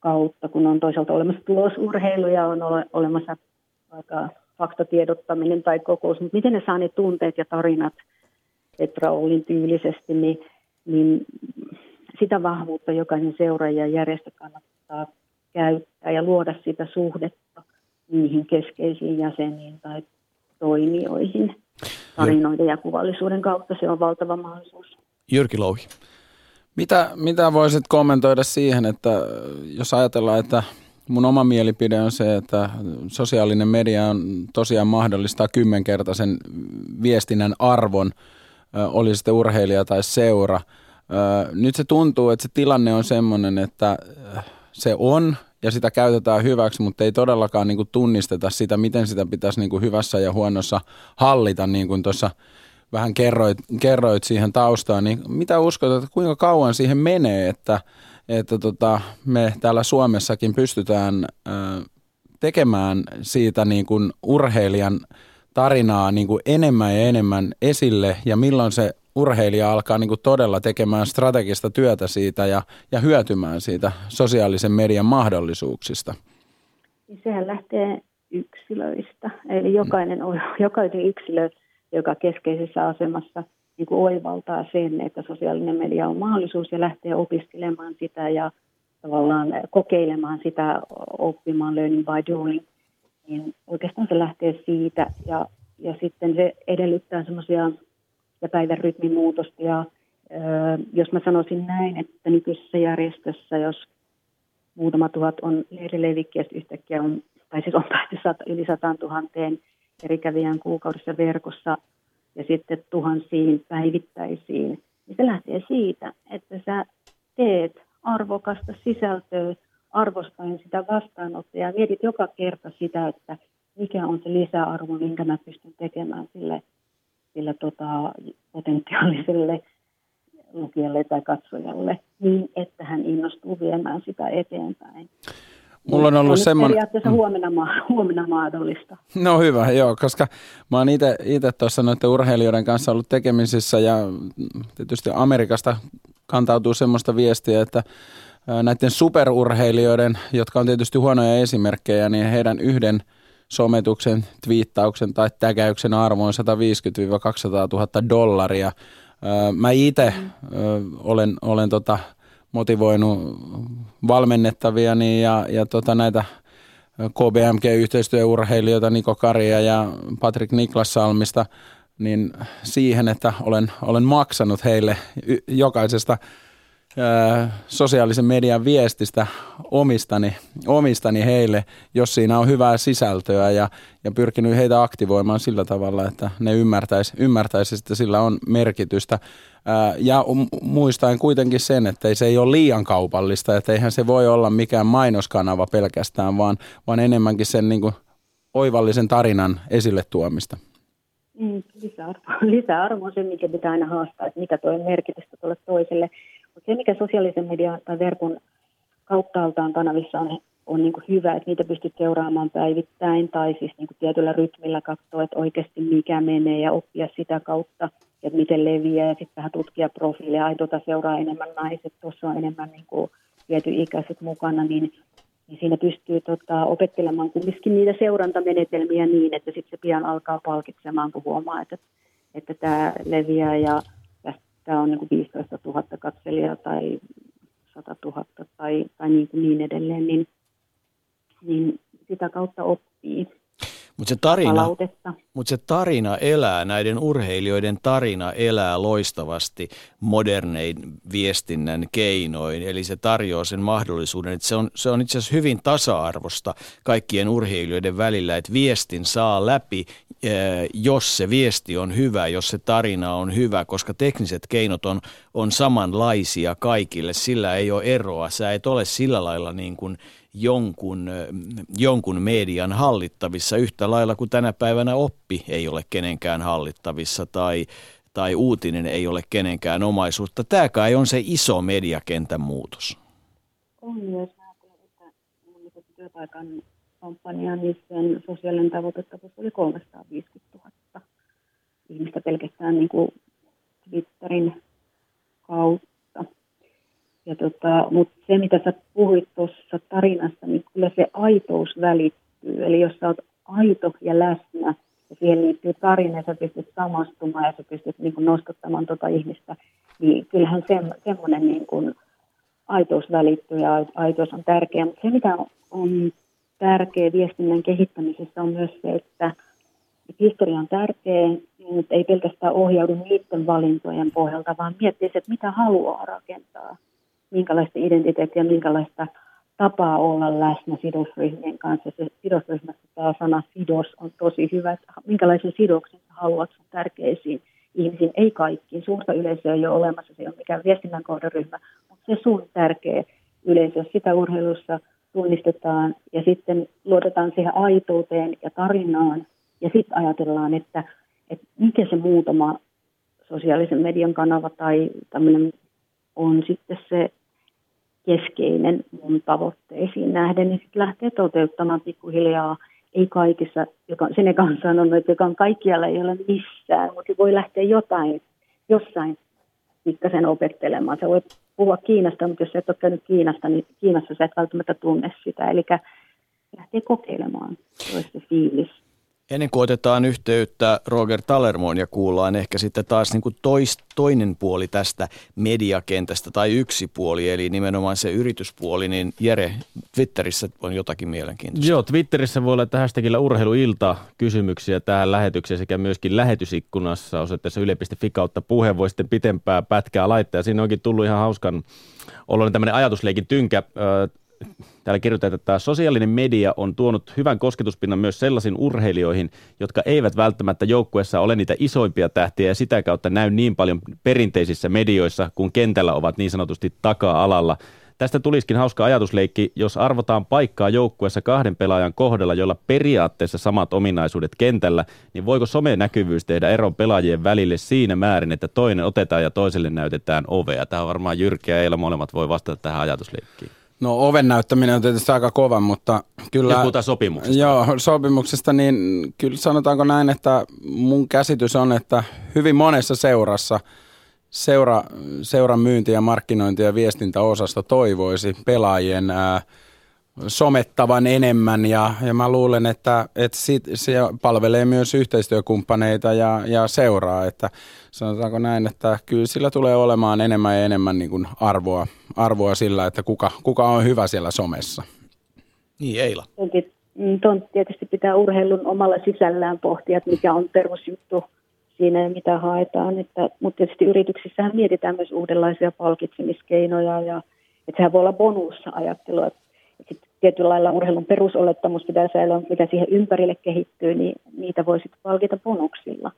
kautta, kun on toisaalta olemassa tulosurheilu ja on ole, olemassa vaikka faktatiedottaminen tai kokous, mutta miten ne saa ne tunteet ja tarinat Petra Ollin tyylisesti, niin, niin sitä vahvuutta jokainen seuraaja ja järjestö kannattaa käyttää ja luoda sitä suhdetta niihin keskeisiin jäseniin tai toimijoihin tarinoiden ja kuvallisuuden kautta. Se on valtava mahdollisuus. Jyrki Louhi. Mitä, mitä voisit kommentoida siihen, että jos ajatellaan, että mun oma mielipide on se, että sosiaalinen media on tosiaan mahdollistaa kymmenkertaisen viestinnän arvon, oli sitten urheilija tai seura. Nyt se tuntuu, että se tilanne on sellainen, että se on ja sitä käytetään hyväksi, mutta ei todellakaan niin kuin tunnisteta sitä, miten sitä pitäisi niin kuin hyvässä ja huonossa hallita, niin kuin tuossa vähän kerroit, kerroit siihen taustaan, niin mitä uskot, että kuinka kauan siihen menee, että, että tota, me täällä Suomessakin pystytään ö, tekemään siitä niin kuin urheilijan tarinaa niin kuin enemmän ja enemmän esille ja milloin se urheilija alkaa niin kuin todella tekemään strategista työtä siitä ja, ja hyötymään siitä sosiaalisen median mahdollisuuksista? Sehän lähtee yksilöistä. Eli jokainen, jokainen yksilö, joka keskeisessä asemassa niin kuin oivaltaa sen, että sosiaalinen media on mahdollisuus ja lähtee opiskelemaan sitä ja tavallaan kokeilemaan sitä, oppimaan learning by doing, niin oikeastaan se lähtee siitä ja, ja sitten se edellyttää semmoisia ja päivän rytmin muutosta. Ja, jos mä sanoisin näin, että nykyisessä järjestössä, jos muutama tuhat on leirilevikkiä, yhtäkkiä on, tai siis on päästy yli sataan tuhanteen eri kävijän kuukaudessa verkossa ja sitten tuhansiin päivittäisiin, niin se lähtee siitä, että sä teet arvokasta sisältöä, arvostaen sitä vastaanottajaa, mietit joka kerta sitä, että mikä on se lisäarvo, minkä mä pystyn tekemään sille sille tota, potentiaaliselle lukijalle tai katsojalle niin, että hän innostuu viemään sitä eteenpäin. Mulla on ollut on semmoinen... Periaatteessa huomenna, huomenna mahdollista. No hyvä, joo, koska mä oon itse tuossa noiden urheilijoiden kanssa ollut tekemisissä ja tietysti Amerikasta kantautuu semmoista viestiä, että näiden superurheilijoiden, jotka on tietysti huonoja esimerkkejä, niin heidän yhden – sometuksen, twiittauksen tai tägäyksen arvo on 150-200 000 dollaria. Mä itse olen, olen tota motivoinut valmennettaviani ja, ja tota näitä KBMG-yhteistyöurheilijoita Niko Karia ja Patrick Niklas Salmista niin siihen, että olen, olen maksanut heille jokaisesta sosiaalisen median viestistä omistani, omistani heille, jos siinä on hyvää sisältöä ja, ja pyrkinyt heitä aktivoimaan sillä tavalla, että ne ymmärtäisi, ymmärtäisi että sillä on merkitystä. Ja muistaen kuitenkin sen, että se ei ole liian kaupallista, että eihän se voi olla mikään mainoskanava pelkästään, vaan, vaan enemmänkin sen niin kuin oivallisen tarinan esille tuomista. Mm, lisäarvo. lisäarvo on se, mikä pitää aina haastaa, että mikä tuo merkitystä tuolle toiselle. Mutta se, mikä sosiaalisen median tai verkon kauttaaltaan kanavissa on, on niin kuin hyvä, että niitä pystyt seuraamaan päivittäin tai siis niin kuin tietyllä rytmillä katsoa, että oikeasti mikä menee ja oppia sitä kautta, että miten leviää ja sitten vähän tutkia profiilia. Ai tuota seuraa enemmän naiset, tuossa on enemmän niin kuin viety ikäiset mukana, niin, niin siinä pystyy tota, opettelemaan kumminkin niitä seurantamenetelmiä niin, että sitten se pian alkaa palkitsemaan, kun huomaa, että, että tämä leviää ja tämä on niin kuin 15 000 katselijaa tai 100 000 tai, tai niin, kuin niin edelleen, niin, niin sitä kautta oppii. Mutta se tarina, mutta se tarina elää, näiden urheilijoiden tarina elää loistavasti modernein viestinnän keinoin. Eli se tarjoaa sen mahdollisuuden, että se on, se on itse asiassa hyvin tasa-arvosta kaikkien urheilijoiden välillä, että viestin saa läpi, eh, jos se viesti on hyvä, jos se tarina on hyvä, koska tekniset keinot on, on samanlaisia kaikille. Sillä ei ole eroa. Sä et ole sillä lailla niin kuin – jonkun, jonkun median hallittavissa yhtä lailla kuin tänä päivänä oppi ei ole kenenkään hallittavissa tai, tai uutinen ei ole kenenkään omaisuutta. Tämä kai on se iso mediakentän muutos. On myös. että mun työpaikan kampanja, niin sen sosiaalinen tavoitettavuus oli 350 000 ihmistä pelkästään niin kuin Twitterin kautta ja tota, Mutta se, mitä sä puhuit tuossa tarinassa, niin kyllä se aitous välittyy. Eli jos sä oot aito ja läsnä, ja siihen liittyy tarina, ja sä pystyt samastumaan, ja sä pystyt niin kuin nostattamaan tuota ihmistä, niin kyllähän se, semmoinen niin kuin aitous välittyy, ja aitous on tärkeä. Mutta se, mitä on tärkeä viestinnän kehittämisessä, on myös se, että historia on tärkeä, mutta ei pelkästään ohjaudu niiden valintojen pohjalta, vaan miettii, että mitä haluaa rakentaa minkälaista identiteettiä, minkälaista tapaa olla läsnä sidosryhmien kanssa. Se sidosryhmässä tämä sana sidos on tosi hyvä, että minkälaisen sidoksen haluat sun tärkeisiin ihmisiin, ei kaikkiin. Suurta yleisöä ei ole olemassa, se ei ole mikään viestinnän kohderyhmä, mutta se sun tärkeä yleisö, sitä urheilussa tunnistetaan ja sitten luotetaan siihen aitouteen ja tarinaan. Ja sitten ajatellaan, että, että mikä se muutama sosiaalisen median kanava tai tämmöinen on sitten se keskeinen mun tavoitteisiin nähden, niin sitten lähtee toteuttamaan pikkuhiljaa. Ei kaikissa, joka, Seneca on sanonut, että joka on kaikkialla ei ole missään, mutta voi lähteä jotain, jossain pikkasen opettelemaan. Sä voit puhua Kiinasta, mutta jos et ole käynyt Kiinasta, niin Kiinassa sä et välttämättä tunne sitä. Eli lähtee kokeilemaan, se fiilis. Ennen kuin otetaan yhteyttä Roger Talermoon ja kuullaan ehkä sitten taas niin kuin tois, toinen puoli tästä mediakentästä tai yksi puoli, eli nimenomaan se yrityspuoli, niin Jere, Twitterissä on jotakin mielenkiintoista. Joo, Twitterissä voi olla hashtagillä urheiluilta kysymyksiä tähän lähetykseen sekä myöskin lähetysikkunassa osoitteessa yle.fi kautta puhe voi sitten pitempää pätkää laittaa. Siinä onkin tullut ihan hauskan oloinen tämmöinen ajatusleikin tynkä täällä kirjoitetaan, että sosiaalinen media on tuonut hyvän kosketuspinnan myös sellaisiin urheilijoihin, jotka eivät välttämättä joukkueessa ole niitä isoimpia tähtiä ja sitä kautta näy niin paljon perinteisissä medioissa, kun kentällä ovat niin sanotusti taka-alalla. Tästä tulisikin hauska ajatusleikki, jos arvotaan paikkaa joukkueessa kahden pelaajan kohdalla, jolla periaatteessa samat ominaisuudet kentällä, niin voiko somenäkyvyys tehdä eron pelaajien välille siinä määrin, että toinen otetaan ja toiselle näytetään ovea? Tämä on varmaan Jyrki ja molemmat voi vastata tähän ajatusleikkiin. No oven näyttäminen on tietysti aika kova, mutta kyllä... Jos puhutaan sopimuksesta. Joo, sopimuksesta, niin kyllä sanotaanko näin, että mun käsitys on, että hyvin monessa seurassa seura, seuran myynti- ja markkinointi- ja viestintäosasto toivoisi pelaajien ää, somettavan enemmän ja, ja mä luulen, että, että sit, se palvelee myös yhteistyökumppaneita ja, ja seuraa, että sanotaanko näin, että kyllä sillä tulee olemaan enemmän ja enemmän niin kuin arvoa, arvoa sillä, että kuka, kuka on hyvä siellä somessa. Niin, Eila. Tuon tietysti pitää urheilun omalla sisällään pohtia, että mikä on perusjuttu siinä ja mitä haetaan. Että, mutta tietysti yrityksissähän mietitään myös uudenlaisia palkitsemiskeinoja ja että sehän voi olla bonusajattelua, että tietyllä lailla urheilun perusolettamus pitää säilyä, mitä siihen ympärille kehittyy, niin niitä voi sitten palkita bonuksilla.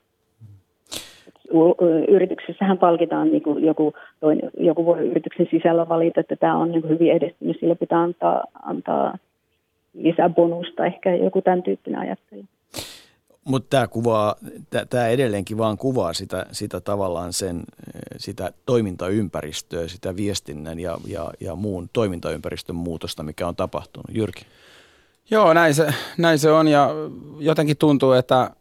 Yrityksessähän palkitaan niin kuin joku, toinen, joku voi yrityksen sisällä valita, että tämä on niin kuin hyvin edistynyt, sille pitää antaa, antaa lisää bonusta, ehkä joku tämän tyyppinen ajattelu. Mutta tämä kuvaa, tämä edelleenkin vaan kuvaa sitä, sitä tavallaan sen, sitä toimintaympäristöä, sitä viestinnän ja, ja, ja muun toimintaympäristön muutosta, mikä on tapahtunut. Jyrki? Joo, näin se, näin se on ja jotenkin tuntuu, että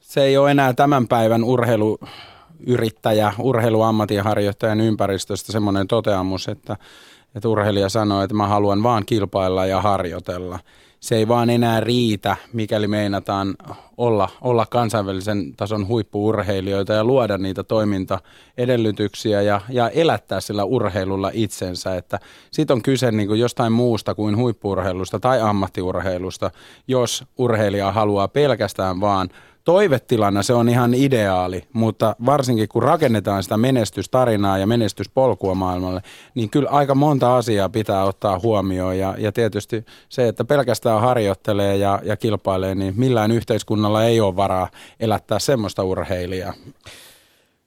se ei ole enää tämän päivän urheiluyrittäjä, urheiluammatinharjoittajan ympäristöstä semmoinen toteamus, että, että urheilija sanoo, että mä haluan vaan kilpailla ja harjoitella – se ei vaan enää riitä, mikäli meinataan olla, olla kansainvälisen tason huippuurheilijoita ja luoda niitä toimintaedellytyksiä ja, ja elättää sillä urheilulla itsensä. Että sit on kyse niin kuin jostain muusta kuin huippuurheilusta tai ammattiurheilusta, jos urheilija haluaa pelkästään vaan – toivetilana se on ihan ideaali, mutta varsinkin kun rakennetaan sitä menestystarinaa ja menestyspolkua maailmalle, niin kyllä aika monta asiaa pitää ottaa huomioon. Ja, ja tietysti se, että pelkästään harjoittelee ja, ja kilpailee, niin millään yhteiskunnalla ei ole varaa elättää semmoista urheilijaa.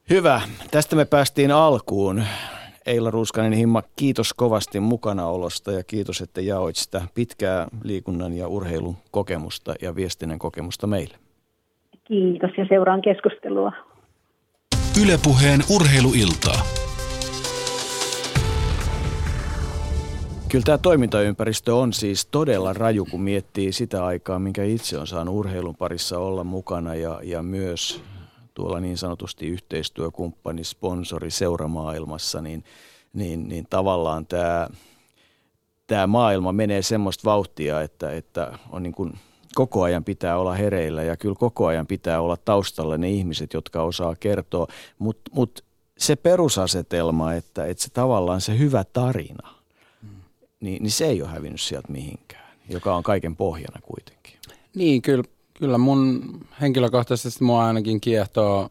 Hyvä. Tästä me päästiin alkuun. Eila Ruuskanen Himma, kiitos kovasti mukanaolosta ja kiitos, että jaoit sitä pitkää liikunnan ja urheilun kokemusta ja viestinnän kokemusta meille. Kiitos ja seuraan keskustelua. Ylepuheen urheiluiltaa. Kyllä tämä toimintaympäristö on siis todella raju, kun miettii sitä aikaa, minkä itse on saanut urheilun parissa olla mukana ja, ja myös tuolla niin sanotusti yhteistyökumppani, sponsori seuramaailmassa, niin, niin, niin tavallaan tämä, tämä maailma menee semmoista vauhtia, että, että on niin kuin – koko ajan pitää olla hereillä ja kyllä koko ajan pitää olla taustalla ne ihmiset, jotka osaa kertoa. Mutta mut se perusasetelma, että, että se tavallaan se hyvä tarina, mm. niin, niin se ei ole hävinnyt sieltä mihinkään, joka on kaiken pohjana kuitenkin. Niin, kyllä, kyllä mun henkilökohtaisesti mua ainakin kiehtoo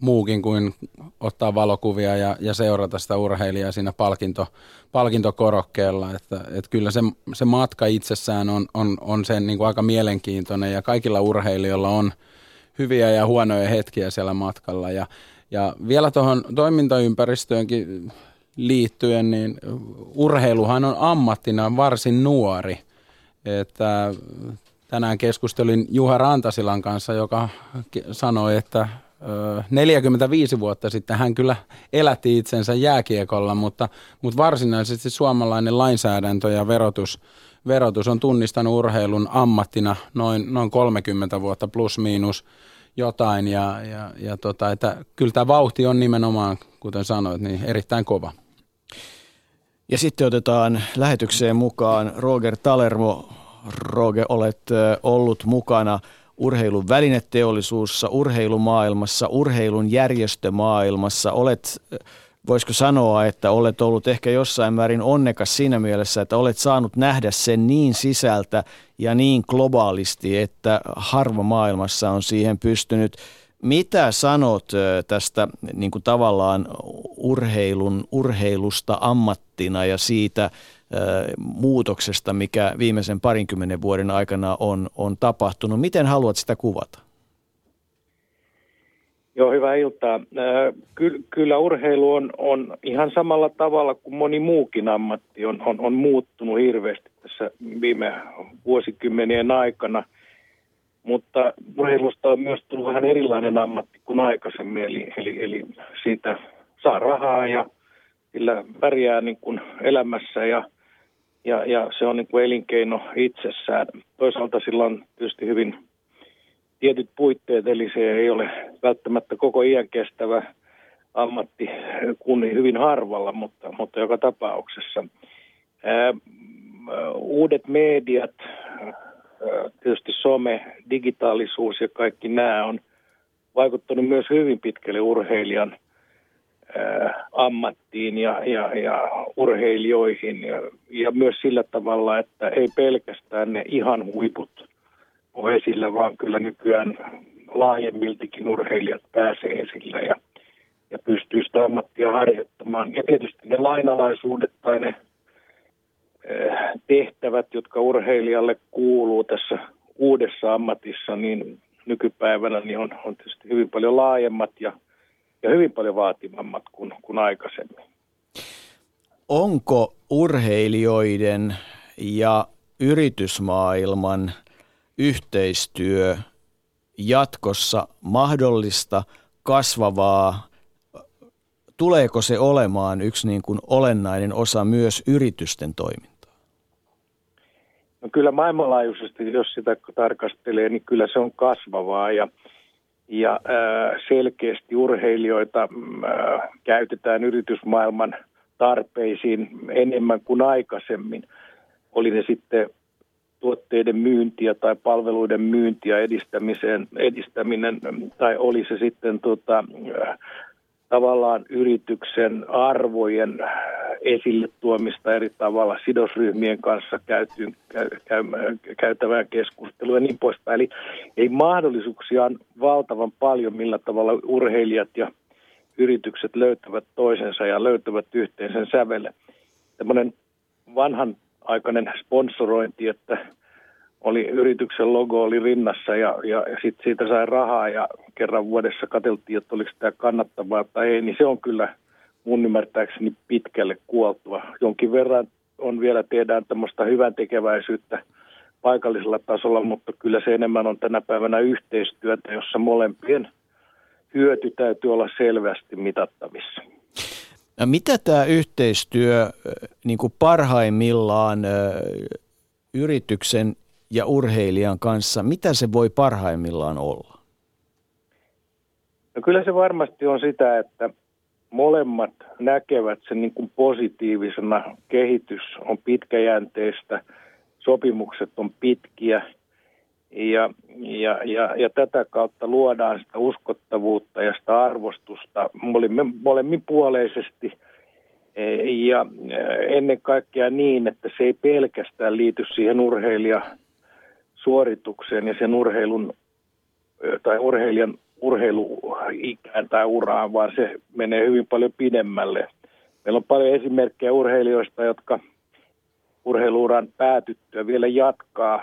muukin kuin ottaa valokuvia ja, ja seurata sitä urheilijaa siinä palkinto, palkintokorokkeella. Että, että kyllä se, se matka itsessään on, on, on sen niin kuin aika mielenkiintoinen ja kaikilla urheilijoilla on hyviä ja huonoja hetkiä siellä matkalla. Ja, ja vielä tuohon toimintaympäristöönkin liittyen, niin urheiluhan on ammattina varsin nuori. Että tänään keskustelin Juha Rantasilan kanssa, joka sanoi, että 45 vuotta sitten hän kyllä elätti itsensä jääkiekolla, mutta, mutta varsinaisesti suomalainen lainsäädäntö ja verotus, verotus on tunnistanut urheilun ammattina noin, noin 30 vuotta plus miinus jotain. Ja, ja, ja tota, että kyllä tämä vauhti on nimenomaan, kuten sanoit, niin erittäin kova. Ja sitten otetaan lähetykseen mukaan Roger Talermo. Roger, olet ollut mukana – urheilun välineteollisuussa, urheilumaailmassa, urheilun järjestömaailmassa. Olet, voisiko sanoa, että olet ollut ehkä jossain määrin onnekas siinä mielessä, että olet saanut nähdä sen niin sisältä ja niin globaalisti, että harva maailmassa on siihen pystynyt. Mitä sanot tästä niin kuin tavallaan urheilun, urheilusta ammattina ja siitä – muutoksesta, mikä viimeisen parinkymmenen vuoden aikana on, on tapahtunut. Miten haluat sitä kuvata? Joo, hyvää iltaa. Ky- kyllä urheilu on, on ihan samalla tavalla kuin moni muukin ammatti on, on, on muuttunut hirveästi tässä viime vuosikymmenien aikana. Mutta urheilusta on myös tullut vähän erilainen ammatti kuin aikaisemmin, eli, eli, eli siitä saa rahaa ja sillä pärjää niin kuin elämässä ja – ja, ja se on niin kuin elinkeino itsessään. Toisaalta sillä on tietysti hyvin tietyt puitteet, eli se ei ole välttämättä koko iän kestävä ammatti kuin hyvin harvalla, mutta, mutta joka tapauksessa. Ää, uudet mediat, ää, tietysti some, digitaalisuus ja kaikki nämä on vaikuttanut myös hyvin pitkälle urheilijan – ammattiin ja, ja, ja urheilijoihin ja, ja myös sillä tavalla, että ei pelkästään ne ihan huiput ole esillä, vaan kyllä nykyään laajemmiltikin urheilijat pääsee esille ja, ja pystyy sitä ammattia harjoittamaan. Ja tietysti ne lainalaisuudet tai ne tehtävät, jotka urheilijalle kuuluu tässä uudessa ammatissa, niin nykypäivänä niin on, on tietysti hyvin paljon laajemmat ja – ja hyvin paljon vaativammat kuin, kuin aikaisemmin. Onko urheilijoiden ja yritysmaailman yhteistyö jatkossa mahdollista, kasvavaa? Tuleeko se olemaan yksi niin kuin olennainen osa myös yritysten toimintaa? No kyllä maailmanlaajuisesti, jos sitä tarkastelee, niin kyllä se on kasvavaa ja – ja selkeästi urheilijoita käytetään yritysmaailman tarpeisiin enemmän kuin aikaisemmin. Oli ne sitten tuotteiden myyntiä tai palveluiden myyntiä edistämiseen, edistäminen, tai oli se sitten tota, tavallaan yrityksen arvojen esille tuomista eri tavalla sidosryhmien kanssa käytyyn, käy, käy, käytävään keskustelua ja niin poispäin. Eli ei mahdollisuuksia on valtavan paljon, millä tavalla urheilijat ja yritykset löytävät toisensa ja löytävät yhteisen sävelle. Tämmöinen vanhan aikainen sponsorointi, että oli yrityksen logo oli rinnassa ja, ja, sitten siitä sai rahaa ja kerran vuodessa katseltiin, että oliko tämä kannattavaa tai ei, niin se on kyllä mun ymmärtääkseni pitkälle kuoltua. Jonkin verran on vielä tehdään tämmöistä hyvän tekeväisyyttä paikallisella tasolla, mutta kyllä se enemmän on tänä päivänä yhteistyötä, jossa molempien hyöty täytyy olla selvästi mitattavissa. Mitä tämä yhteistyö niin kuin parhaimmillaan yrityksen ja urheilijan kanssa, mitä se voi parhaimmillaan olla? No kyllä se varmasti on sitä, että molemmat näkevät sen niin kuin positiivisena. Kehitys on pitkäjänteistä, sopimukset on pitkiä ja, ja, ja, ja tätä kautta luodaan sitä uskottavuutta ja sitä arvostusta molemmin puoleisesti – ja ennen kaikkea niin, että se ei pelkästään liity siihen urheilija suoritukseen ja sen urheilun tai urheilijan urheiluikään tai uraan, vaan se menee hyvin paljon pidemmälle. Meillä on paljon esimerkkejä urheilijoista, jotka urheiluuran päätyttyä vielä jatkaa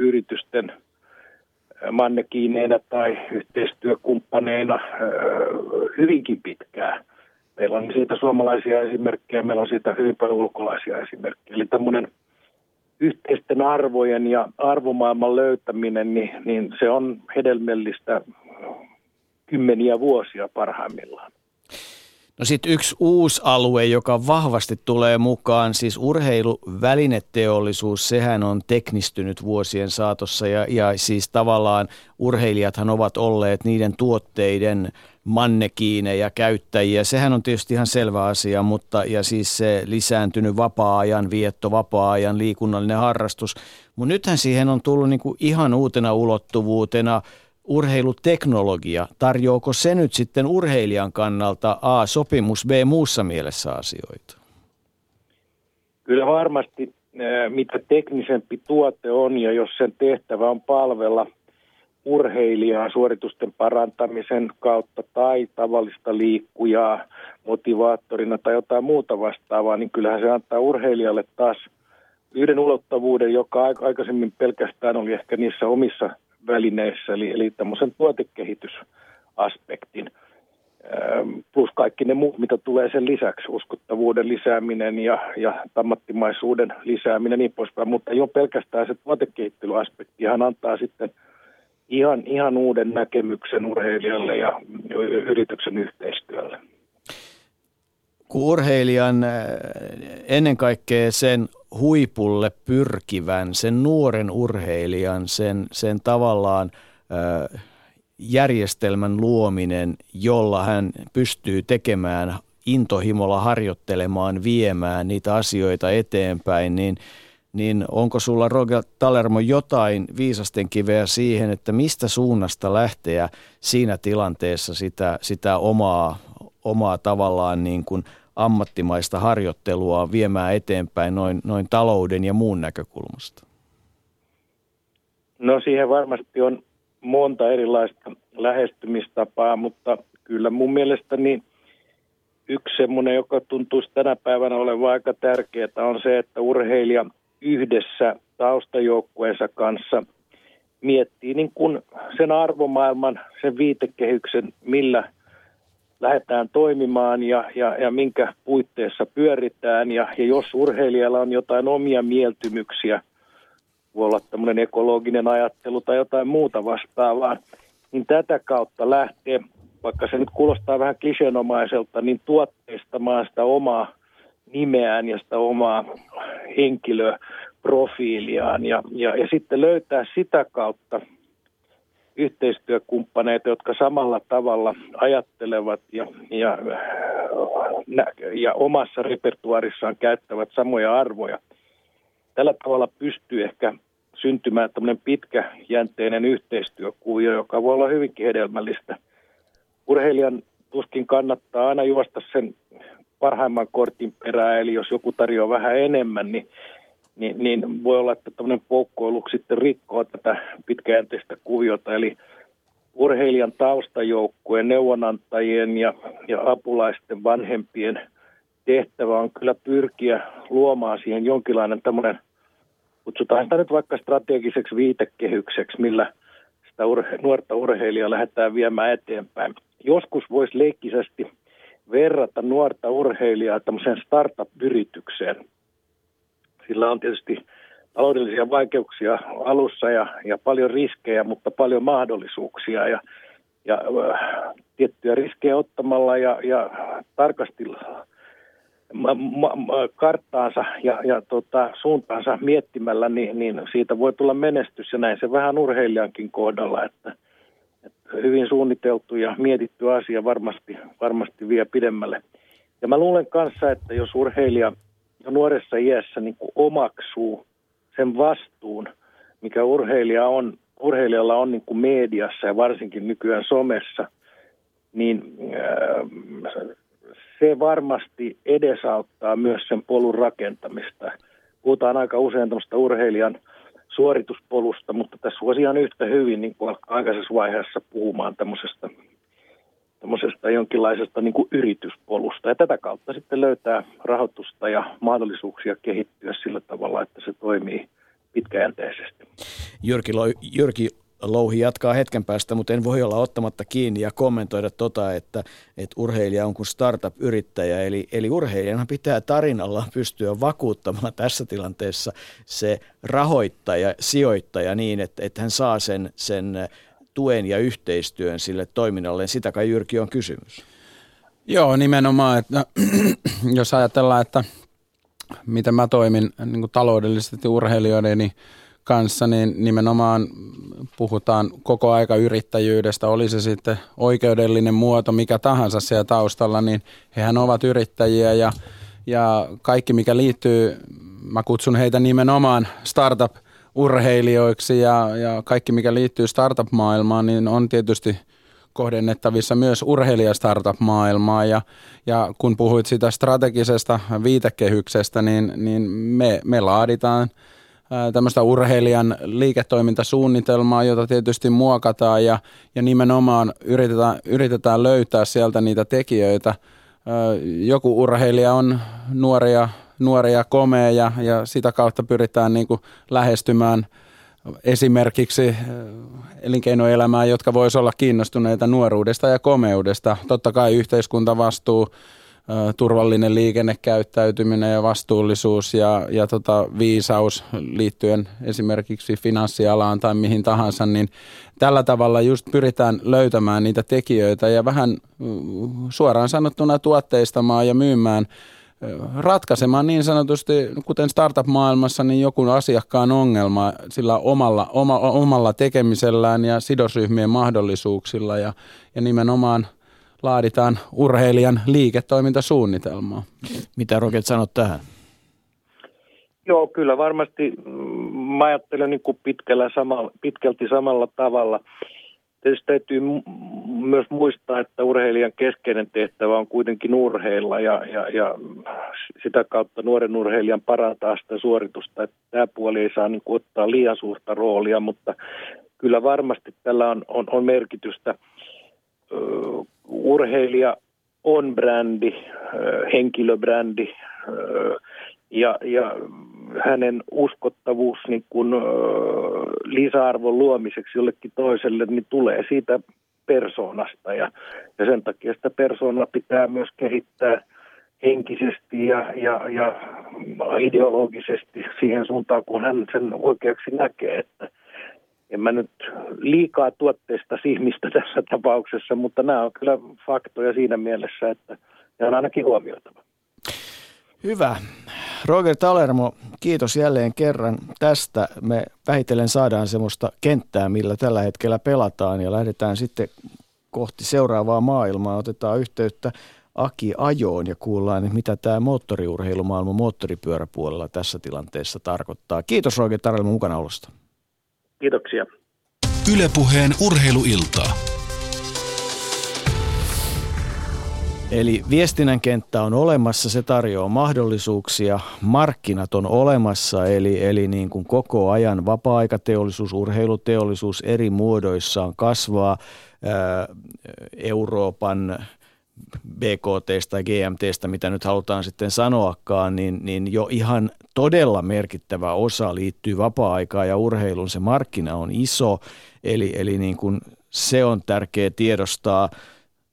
yritysten mannekiineina tai yhteistyökumppaneina hyvinkin pitkään. Meillä on siitä suomalaisia esimerkkejä, meillä on siitä hyvin paljon ulkolaisia esimerkkejä. Eli tämmöinen – yhteisten arvojen ja arvomaailman löytäminen, niin, niin se on hedelmällistä kymmeniä vuosia parhaimmillaan. No sitten yksi uusi alue, joka vahvasti tulee mukaan, siis urheiluvälineteollisuus, sehän on teknistynyt vuosien saatossa ja, ja siis tavallaan urheilijathan ovat olleet niiden tuotteiden mannekiineja, käyttäjiä. Sehän on tietysti ihan selvä asia, mutta ja siis se lisääntynyt vapaa-ajan vietto, vapaa-ajan liikunnallinen harrastus. Mutta nythän siihen on tullut niinku ihan uutena ulottuvuutena urheiluteknologia. Tarjoako se nyt sitten urheilijan kannalta A, sopimus, B, muussa mielessä asioita? Kyllä varmasti mitä teknisempi tuote on ja jos sen tehtävä on palvella – urheilijaa suoritusten parantamisen kautta tai tavallista liikkujaa motivaattorina tai jotain muuta vastaavaa, niin kyllähän se antaa urheilijalle taas yhden ulottavuuden, joka aikaisemmin pelkästään oli ehkä niissä omissa välineissä, eli, eli tämmöisen tuotekehitysaspektin. Plus kaikki ne muut, mitä tulee sen lisäksi, uskottavuuden lisääminen ja, ja ammattimaisuuden lisääminen niin poispäin, mutta jo pelkästään se tuotekehittelyaspektihan antaa sitten – ihan, ihan uuden näkemyksen urheilijalle ja yrityksen yhteistyölle. Kun urheilijan äh, ennen kaikkea sen huipulle pyrkivän, sen nuoren urheilijan, sen, sen tavallaan äh, järjestelmän luominen, jolla hän pystyy tekemään intohimolla harjoittelemaan, viemään niitä asioita eteenpäin, niin – niin onko sulla Roger Talermo jotain viisasten kiveä siihen, että mistä suunnasta lähteä siinä tilanteessa sitä, sitä omaa, omaa tavallaan niin kuin ammattimaista harjoittelua viemään eteenpäin noin, noin talouden ja muun näkökulmasta? No siihen varmasti on monta erilaista lähestymistapaa, mutta kyllä mun mielestäni yksi semmoinen, joka tuntuisi tänä päivänä olevan aika tärkeää, on se, että urheilija yhdessä taustajoukkueensa kanssa miettii niin kuin sen arvomaailman, sen viitekehyksen, millä lähdetään toimimaan ja, ja, ja minkä puitteissa pyöritään. Ja, ja jos urheilijalla on jotain omia mieltymyksiä, voi olla tämmöinen ekologinen ajattelu tai jotain muuta vastaavaa, niin tätä kautta lähtee, vaikka se nyt kuulostaa vähän klisenomaiselta, niin tuotteistamaan sitä omaa nimeään ja sitä omaa henkilöprofiiliaan ja, ja, ja sitten löytää sitä kautta yhteistyökumppaneita, jotka samalla tavalla ajattelevat ja, ja, ja omassa repertuarissaan käyttävät samoja arvoja. Tällä tavalla pystyy ehkä syntymään tämmöinen pitkäjänteinen yhteistyökuvio, joka voi olla hyvinkin hedelmällistä. Urheilijan tuskin kannattaa aina juosta sen parhaimman kortin perään, eli jos joku tarjoaa vähän enemmän, niin, niin, niin voi olla, että tämmöinen poukkoilu sitten rikkoo tätä pitkäjänteistä kuviota, eli urheilijan taustajoukkueen, neuvonantajien ja, ja apulaisten vanhempien tehtävä on kyllä pyrkiä luomaan siihen jonkinlainen tämmöinen, kutsutaan sitä nyt vaikka strategiseksi viitekehykseksi, millä sitä urhe- nuorta urheilijaa lähdetään viemään eteenpäin. Joskus voisi leikkisesti verrata nuorta urheilijaa tämmöiseen startup-yritykseen. Sillä on tietysti taloudellisia vaikeuksia alussa ja, ja paljon riskejä, mutta paljon mahdollisuuksia ja, ja äh, tiettyjä riskejä ottamalla ja, ja tarkasti ma, ma, karttaansa ja, ja tota, suuntaansa miettimällä, niin, niin siitä voi tulla menestys ja näin se vähän urheilijankin kohdalla, että hyvin suunniteltu ja mietitty asia varmasti, varmasti vie pidemmälle. Ja mä luulen kanssa, että jos urheilija jo nuoressa iässä niin kuin omaksuu sen vastuun, mikä urheilija on, urheilijalla on niin kuin mediassa ja varsinkin nykyään somessa, niin äh, se varmasti edesauttaa myös sen polun rakentamista. Puhutaan aika usein tämmöistä urheilijan suorituspolusta, mutta tässä voisi ihan yhtä hyvin niin kuin aikaisessa vaiheessa puhumaan tämmöisestä, tämmöisestä jonkinlaisesta niin kuin yrityspolusta. Ja tätä kautta sitten löytää rahoitusta ja mahdollisuuksia kehittyä sillä tavalla, että se toimii pitkäjänteisesti. Jyrki, Jyrki Louhi jatkaa hetken päästä, mutta en voi olla ottamatta kiinni ja kommentoida tota, että, että urheilija on kuin startup-yrittäjä. Eli, eli urheilijana pitää tarinalla pystyä vakuuttamaan tässä tilanteessa se rahoittaja, sijoittaja niin, että, että hän saa sen, sen tuen ja yhteistyön sille toiminnalle. Sitä kai Jyrki on kysymys. Joo, nimenomaan. Että, jos ajatellaan, että miten mä toimin niin taloudellisesti urheilijoiden, niin kanssa, niin nimenomaan puhutaan koko aika yrittäjyydestä, oli se sitten oikeudellinen muoto, mikä tahansa siellä taustalla, niin hehän ovat yrittäjiä ja, ja kaikki mikä liittyy, mä kutsun heitä nimenomaan startup-urheilijoiksi ja, ja kaikki mikä liittyy startup-maailmaan, niin on tietysti kohdennettavissa myös urheilija startup-maailmaa ja, ja kun puhuit sitä strategisesta viitekehyksestä, niin, niin me, me laaditaan – tämmöistä urheilijan liiketoimintasuunnitelmaa, jota tietysti muokataan ja, ja nimenomaan yritetään, yritetään löytää sieltä niitä tekijöitä. Joku urheilija on nuoria, nuoria komea ja, ja sitä kautta pyritään niin kuin lähestymään esimerkiksi elinkeinoelämää, jotka voisivat olla kiinnostuneita nuoruudesta ja komeudesta. Totta kai yhteiskuntavastuu, turvallinen liikennekäyttäytyminen ja vastuullisuus ja, ja tota, viisaus liittyen esimerkiksi finanssialaan tai mihin tahansa, niin tällä tavalla just pyritään löytämään niitä tekijöitä ja vähän suoraan sanottuna tuotteistamaan ja myymään ratkaisemaan niin sanotusti, kuten startup-maailmassa, niin joku asiakkaan ongelma sillä omalla, oma, omalla tekemisellään ja sidosryhmien mahdollisuuksilla ja, ja nimenomaan – laaditaan urheilijan liiketoimintasuunnitelmaa. Mitä Roket sanot tähän? Joo, kyllä varmasti. Mm, mä ajattelen niin kuin pitkällä samalla, pitkälti samalla tavalla. Tietysti täytyy myös muistaa, että urheilijan keskeinen tehtävä on kuitenkin urheilla ja, ja, ja sitä kautta nuoren urheilijan parantaa sitä suoritusta. Että tämä puoli ei saa niin kuin ottaa liian suurta roolia, mutta kyllä varmasti tällä on, on, on merkitystä urheilija on brändi, henkilöbrändi ja, ja hänen uskottavuus niin kun, lisäarvon luomiseksi jollekin toiselle niin tulee siitä persoonasta. Ja, ja sen takia sitä persoonaa pitää myös kehittää henkisesti ja, ja, ja ideologisesti siihen suuntaan, kun hän sen oikeaksi näkee, että en mä nyt liikaa tuotteista ihmistä tässä tapauksessa, mutta nämä on kyllä faktoja siinä mielessä, että ne on ainakin huomioitava. Hyvä. Roger Talermo, kiitos jälleen kerran tästä. Me vähitellen saadaan semmoista kenttää, millä tällä hetkellä pelataan ja lähdetään sitten kohti seuraavaa maailmaa. Otetaan yhteyttä Aki Ajoon ja kuullaan, mitä tämä moottoriurheilumaailma moottoripyöräpuolella tässä tilanteessa tarkoittaa. Kiitos Roger Talermo mukana olosta. Kiitoksia. Ylepuheen urheiluiltaa. Eli viestinnän kenttä on olemassa, se tarjoaa mahdollisuuksia, markkinat on olemassa, eli, eli niin kuin koko ajan vapaa-aikateollisuus, urheiluteollisuus eri muodoissaan kasvaa. Ää, Euroopan BKT tai GMT, mitä nyt halutaan sitten sanoakaan, niin, niin jo ihan todella merkittävä osa liittyy vapaa-aikaan ja urheiluun. Se markkina on iso, eli, eli niin kuin se on tärkeä tiedostaa –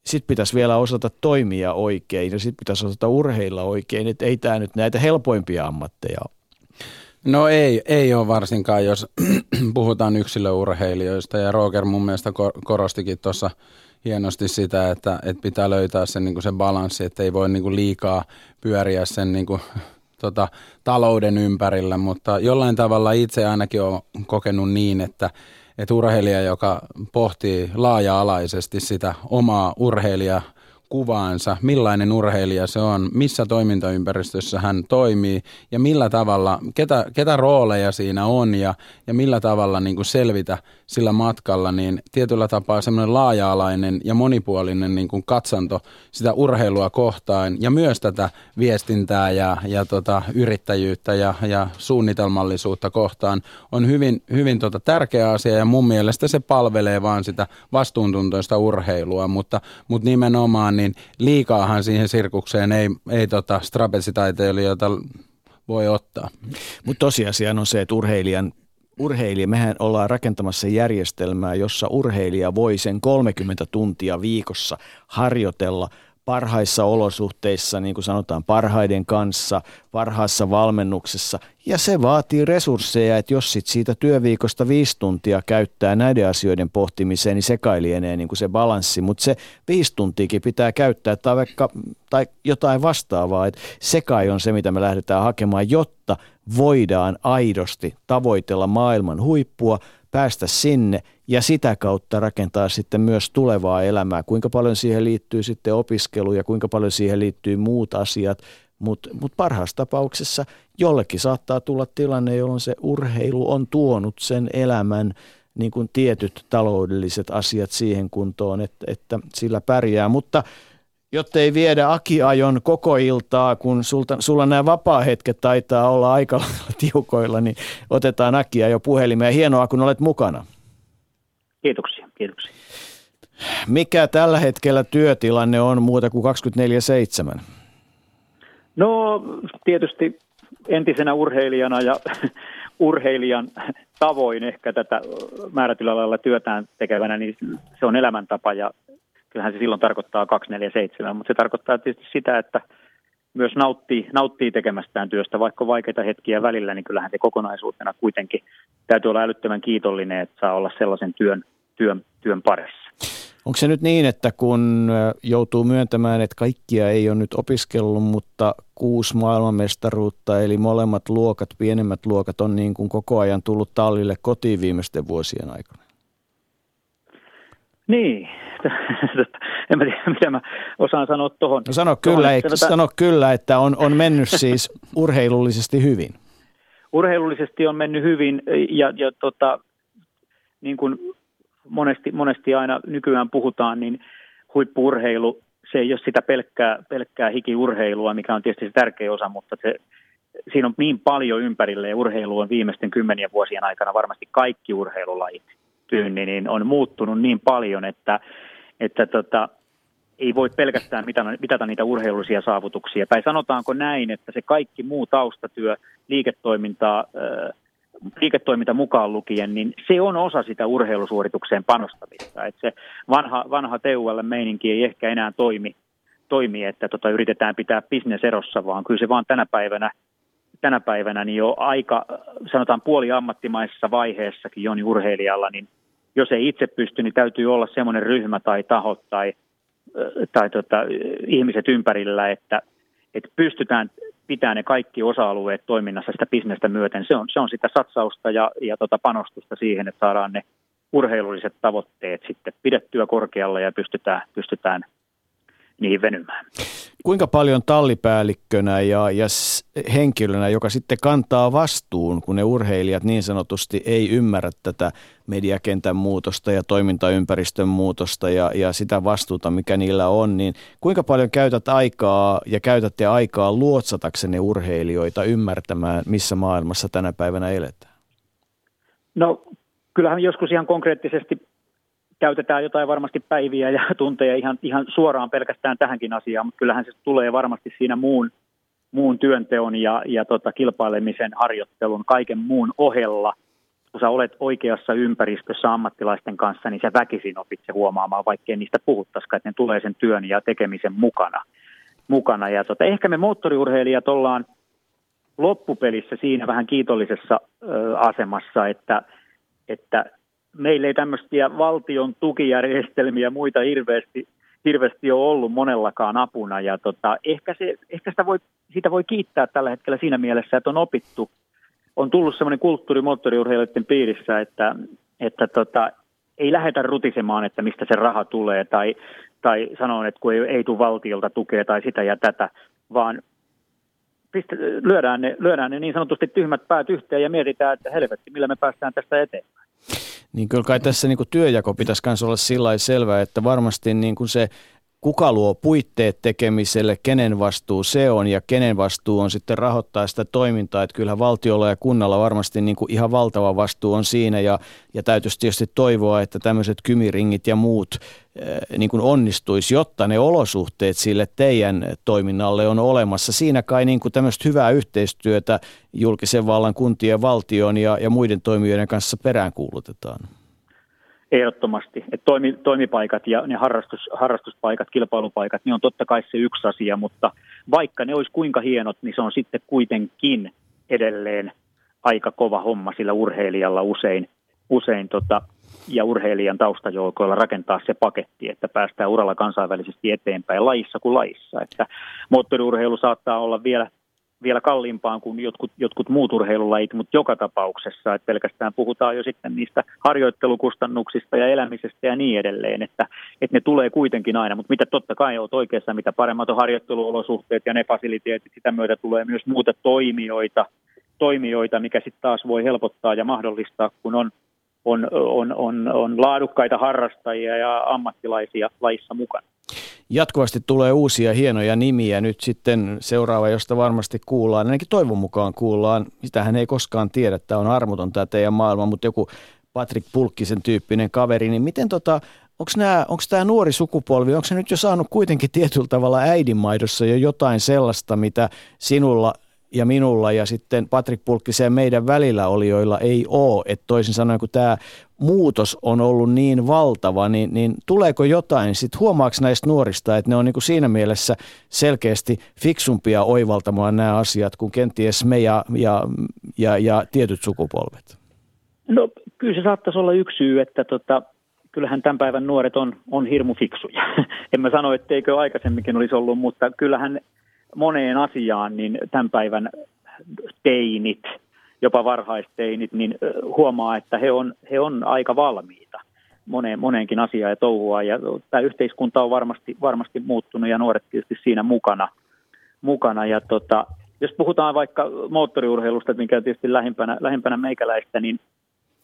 sitten pitäisi vielä osata toimia oikein ja sitten pitäisi osata urheilla oikein, että ei tämä nyt näitä helpoimpia ammatteja No ei, ei ole varsinkaan, jos puhutaan yksilöurheilijoista. Ja Roger mun mielestä korostikin tuossa hienosti sitä, että, että pitää löytää sen, niin se balanssi, että ei voi niin kuin liikaa pyöriä sen niin kuin, tota, talouden ympärillä, mutta jollain tavalla itse ainakin olen kokenut niin, että että urheilija, joka pohtii laaja-alaisesti sitä omaa urheilija kuvaansa, millainen urheilija se on, missä toimintaympäristössä hän toimii ja millä tavalla, ketä, ketä rooleja siinä on ja, ja millä tavalla niin kuin selvitä sillä matkalla, niin tietyllä tapaa semmoinen laaja-alainen ja monipuolinen niin kuin katsanto sitä urheilua kohtaan ja myös tätä viestintää ja, ja tota, yrittäjyyttä ja, ja suunnitelmallisuutta kohtaan on hyvin, hyvin tota tärkeä asia ja mun mielestä se palvelee vaan sitä vastuuntuntoista urheilua, mutta, mutta nimenomaan niin liikaahan siihen sirkukseen ei, ei tota strapetsitaiteilijoita voi ottaa. Mutta tosiasia on se, että urheilijan urheilija, mehän ollaan rakentamassa järjestelmää, jossa urheilija voi sen 30 tuntia viikossa harjoitella parhaissa olosuhteissa, niin kuin sanotaan, parhaiden kanssa, parhaassa valmennuksessa. Ja se vaatii resursseja, että jos sit siitä työviikosta viisi tuntia käyttää näiden asioiden pohtimiseen, niin se kai lienee niin kuin se balanssi. Mutta se viisi tuntiakin pitää käyttää tai, vaikka, tai jotain vastaavaa. että se kai on se, mitä me lähdetään hakemaan, jotta voidaan aidosti tavoitella maailman huippua, päästä sinne ja sitä kautta rakentaa sitten myös tulevaa elämää. Kuinka paljon siihen liittyy sitten opiskelu ja kuinka paljon siihen liittyy muut asiat, mutta mut parhaassa tapauksessa jollekin saattaa tulla tilanne, jolloin se urheilu on tuonut sen elämän niin kuin tietyt taloudelliset asiat siihen kuntoon, että, että sillä pärjää. Mutta jotta ei viedä Aki-ajon koko iltaa, kun sulta, sulla nämä vapaa-hetket taitaa olla aika tiukoilla, niin otetaan Akia jo puhelimeen. Hienoa, kun olet mukana. Kiitoksia, kiitoksia. Mikä tällä hetkellä työtilanne on muuta kuin 24-7? No tietysti entisenä urheilijana ja urheilijan tavoin ehkä tätä määrätyllä lailla työtään tekevänä, niin se on elämäntapa ja kyllähän se silloin tarkoittaa 247, mutta se tarkoittaa tietysti sitä, että myös nauttii, nauttii tekemästään työstä, vaikka vaikeita hetkiä välillä, niin kyllähän se kokonaisuutena kuitenkin täytyy olla älyttömän kiitollinen, että saa olla sellaisen työn, työn, työn parissa. Onko se nyt niin, että kun joutuu myöntämään, että kaikkia ei ole nyt opiskellut, mutta kuusi maailmanmestaruutta, eli molemmat luokat, pienemmät luokat on niin kuin koko ajan tullut tallille kotiin viimeisten vuosien aikana? Niin, en mä tiedä, mitä mä osaan sanoa tuohon. No sano kyllä, että, sano kyllä, että on, on mennyt siis urheilullisesti hyvin. Urheilullisesti on mennyt hyvin ja, ja tota, niin kuin monesti, monesti aina nykyään puhutaan, niin huippurheilu, se ei ole sitä pelkkää, pelkkää hikiurheilua, mikä on tietysti se tärkeä osa, mutta se, siinä on niin paljon ympärille ja urheilu on viimeisten kymmenien vuosien aikana varmasti kaikki urheilulajit tyyni, niin on muuttunut niin paljon, että, että tota, ei voi pelkästään mitata, mitata niitä urheilullisia saavutuksia. Tai sanotaanko näin, että se kaikki muu taustatyö, liiketoiminta, liiketoiminta mukaan lukien, niin se on osa sitä urheilusuoritukseen panostamista. Että se vanha, vanha TUL-meininki ei ehkä enää toimi, toimi että tota, yritetään pitää bisnes erossa, vaan kyllä se vaan tänä päivänä tänä päivänä niin jo aika, sanotaan puoli ammattimaisessa vaiheessakin Joni urheilijalla, niin jos ei itse pysty, niin täytyy olla semmoinen ryhmä tai taho tai, tai tota, ihmiset ympärillä, että, että pystytään pitämään ne kaikki osa-alueet toiminnassa sitä bisnestä myöten. Se on, se on sitä satsausta ja, ja tota panostusta siihen, että saadaan ne urheilulliset tavoitteet sitten pidettyä korkealla ja pystytään, pystytään niihin venymään. Kuinka paljon tallipäällikkönä ja, ja henkilönä, joka sitten kantaa vastuun, kun ne urheilijat niin sanotusti ei ymmärrä tätä mediakentän muutosta ja toimintaympäristön muutosta ja, ja sitä vastuuta, mikä niillä on, niin kuinka paljon käytät aikaa ja käytätte aikaa luotsataksenne urheilijoita ymmärtämään, missä maailmassa tänä päivänä eletään? No kyllähän joskus ihan konkreettisesti käytetään jotain varmasti päiviä ja tunteja ihan, ihan suoraan pelkästään tähänkin asiaan, mutta kyllähän se tulee varmasti siinä muun, muun työnteon ja, ja tota, kilpailemisen harjoittelun, kaiken muun ohella. Kun sä olet oikeassa ympäristössä ammattilaisten kanssa, niin sä väkisin opit se huomaamaan, vaikkei niistä puhuttaisikaan, että ne tulee sen työn ja tekemisen mukana. mukana. Ja tota, ehkä me moottoriurheilijat ollaan loppupelissä siinä vähän kiitollisessa ö, asemassa, että, että meillä ei tämmöisiä valtion tukijärjestelmiä muita hirveästi, hirveästi ole ollut monellakaan apuna. Ja tota, ehkä, se, ehkä sitä, voi, sitä voi kiittää tällä hetkellä siinä mielessä, että on opittu, on tullut semmoinen kulttuuri moottoriurheilijoiden piirissä, että, että tota, ei lähdetä rutisemaan, että mistä se raha tulee tai, tai sanoa, että kun ei, ei tule valtiolta tukea tai sitä ja tätä, vaan piste, lyödään, ne, lyödään ne niin sanotusti tyhmät päät yhteen ja mietitään, että helvetti, millä me päästään tästä eteenpäin. Niin kyllä kai tässä niin kuin työjako pitäisi myös olla sillä selvä, että varmasti niin kuin se kuka luo puitteet tekemiselle, kenen vastuu se on ja kenen vastuu on sitten rahoittaa sitä toimintaa. Että kyllähän valtiolla ja kunnalla varmasti niin kuin ihan valtava vastuu on siinä ja, ja täytyisi tietysti toivoa, että tämmöiset kymiringit ja muut äh, niin kuin onnistuisi, jotta ne olosuhteet sille teidän toiminnalle on olemassa. Siinä kai niin kuin tämmöistä hyvää yhteistyötä julkisen vallan, kuntien, valtion ja, ja muiden toimijoiden kanssa peräänkuulutetaan. Ehdottomasti. että toimi, toimipaikat ja ne harrastus, harrastuspaikat, kilpailupaikat, niin on totta kai se yksi asia, mutta vaikka ne olisi kuinka hienot, niin se on sitten kuitenkin edelleen aika kova homma sillä urheilijalla usein, usein tota, ja urheilijan taustajoukoilla rakentaa se paketti, että päästään uralla kansainvälisesti eteenpäin lajissa kuin lajissa. Että moottoriurheilu saattaa olla vielä vielä kalliimpaan kuin jotkut, jotkut muut urheilulajit, mutta joka tapauksessa, että pelkästään puhutaan jo sitten niistä harjoittelukustannuksista ja elämisestä ja niin edelleen, että, että ne tulee kuitenkin aina, mutta mitä totta kai olet oikeassa, mitä paremmat on harjoitteluolosuhteet ja ne fasiliteetit, sitä myötä tulee myös muuta toimijoita, toimijoita mikä sitten taas voi helpottaa ja mahdollistaa, kun on, on, on, on, on laadukkaita harrastajia ja ammattilaisia laissa mukana. Jatkuvasti tulee uusia hienoja nimiä. Nyt sitten seuraava, josta varmasti kuullaan, ainakin toivon mukaan kuullaan. Sitähän ei koskaan tiedä, että on armoton tämä teidän maailma, mutta joku Patrick Pulkkisen tyyppinen kaveri, niin miten tota, onko tämä nuori sukupolvi, onko se nyt jo saanut kuitenkin tietyllä tavalla äidinmaidossa jo jotain sellaista, mitä sinulla ja minulla ja sitten Patrick Pulkkisen meidän välillä olijoilla ei ole. Että toisin sanoen, kun tämä muutos on ollut niin valtava, niin, niin tuleeko jotain, sitten huomaako näistä nuorista, että ne on niin kuin siinä mielessä selkeästi fiksumpia oivaltamaan nämä asiat kuin kenties me ja, ja, ja, ja tietyt sukupolvet? No kyllä se saattaisi olla yksi syy, että tota, kyllähän tämän päivän nuoret on, on hirmu fiksuja. en mä sano, etteikö aikaisemminkin olisi ollut, mutta kyllähän moneen asiaan, niin tämän päivän teinit, jopa varhaisteinit, niin huomaa, että he on, he on aika valmiita moneen, moneenkin asiaan ja touhua. Ja tämä yhteiskunta on varmasti, varmasti muuttunut ja nuoret tietysti siinä mukana. mukana. Ja tota, jos puhutaan vaikka moottoriurheilusta, mikä on tietysti lähimpänä, lähimpänä meikäläistä, niin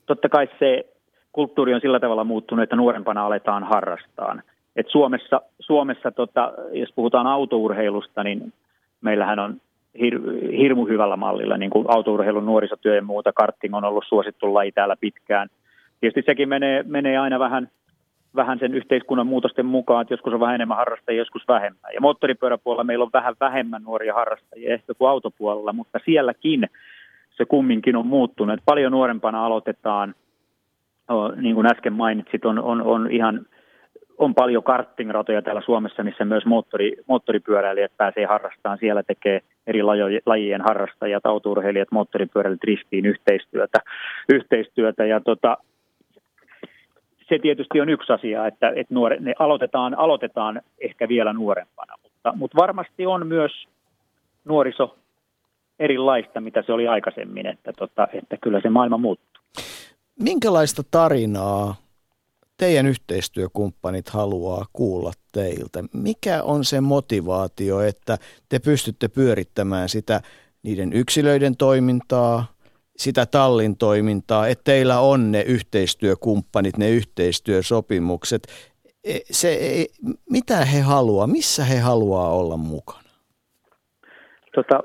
totta kai se kulttuuri on sillä tavalla muuttunut, että nuorempana aletaan harrastaan. Et Suomessa, Suomessa tota, jos puhutaan autourheilusta, niin meillähän on hir, hirmu hyvällä mallilla, niin kuin autourheilun nuorisotyö ja muuta. Karting on ollut suosittu laji täällä pitkään. Tietysti sekin menee, menee aina vähän, vähän sen yhteiskunnan muutosten mukaan, että joskus on vähän enemmän harrastajia, joskus vähemmän. Ja moottoripyöräpuolella meillä on vähän vähemmän nuoria harrastajia ehkä kuin autopuolella, mutta sielläkin se kumminkin on muuttunut. Paljon nuorempana aloitetaan, niin kuin äsken mainitsit, on, on, on ihan – on paljon karttingratoja täällä Suomessa, missä myös moottori, moottoripyöräilijät pääsee harrastamaan. Siellä tekee eri lajien harrastajat, autourheilijat, moottoripyöräilijät ristiin yhteistyötä. yhteistyötä ja tota, se tietysti on yksi asia, että, että nuore, ne aloitetaan, aloitetaan ehkä vielä nuorempana, mutta, mutta varmasti on myös nuoriso erilaista, mitä se oli aikaisemmin, että, tota, että kyllä se maailma muuttuu. Minkälaista tarinaa teidän yhteistyökumppanit haluaa kuulla teiltä? Mikä on se motivaatio, että te pystytte pyörittämään sitä niiden yksilöiden toimintaa, sitä tallin toimintaa, että teillä on ne yhteistyökumppanit, ne yhteistyösopimukset. E, se, mitä he haluaa, missä he haluaa olla mukana? Tota,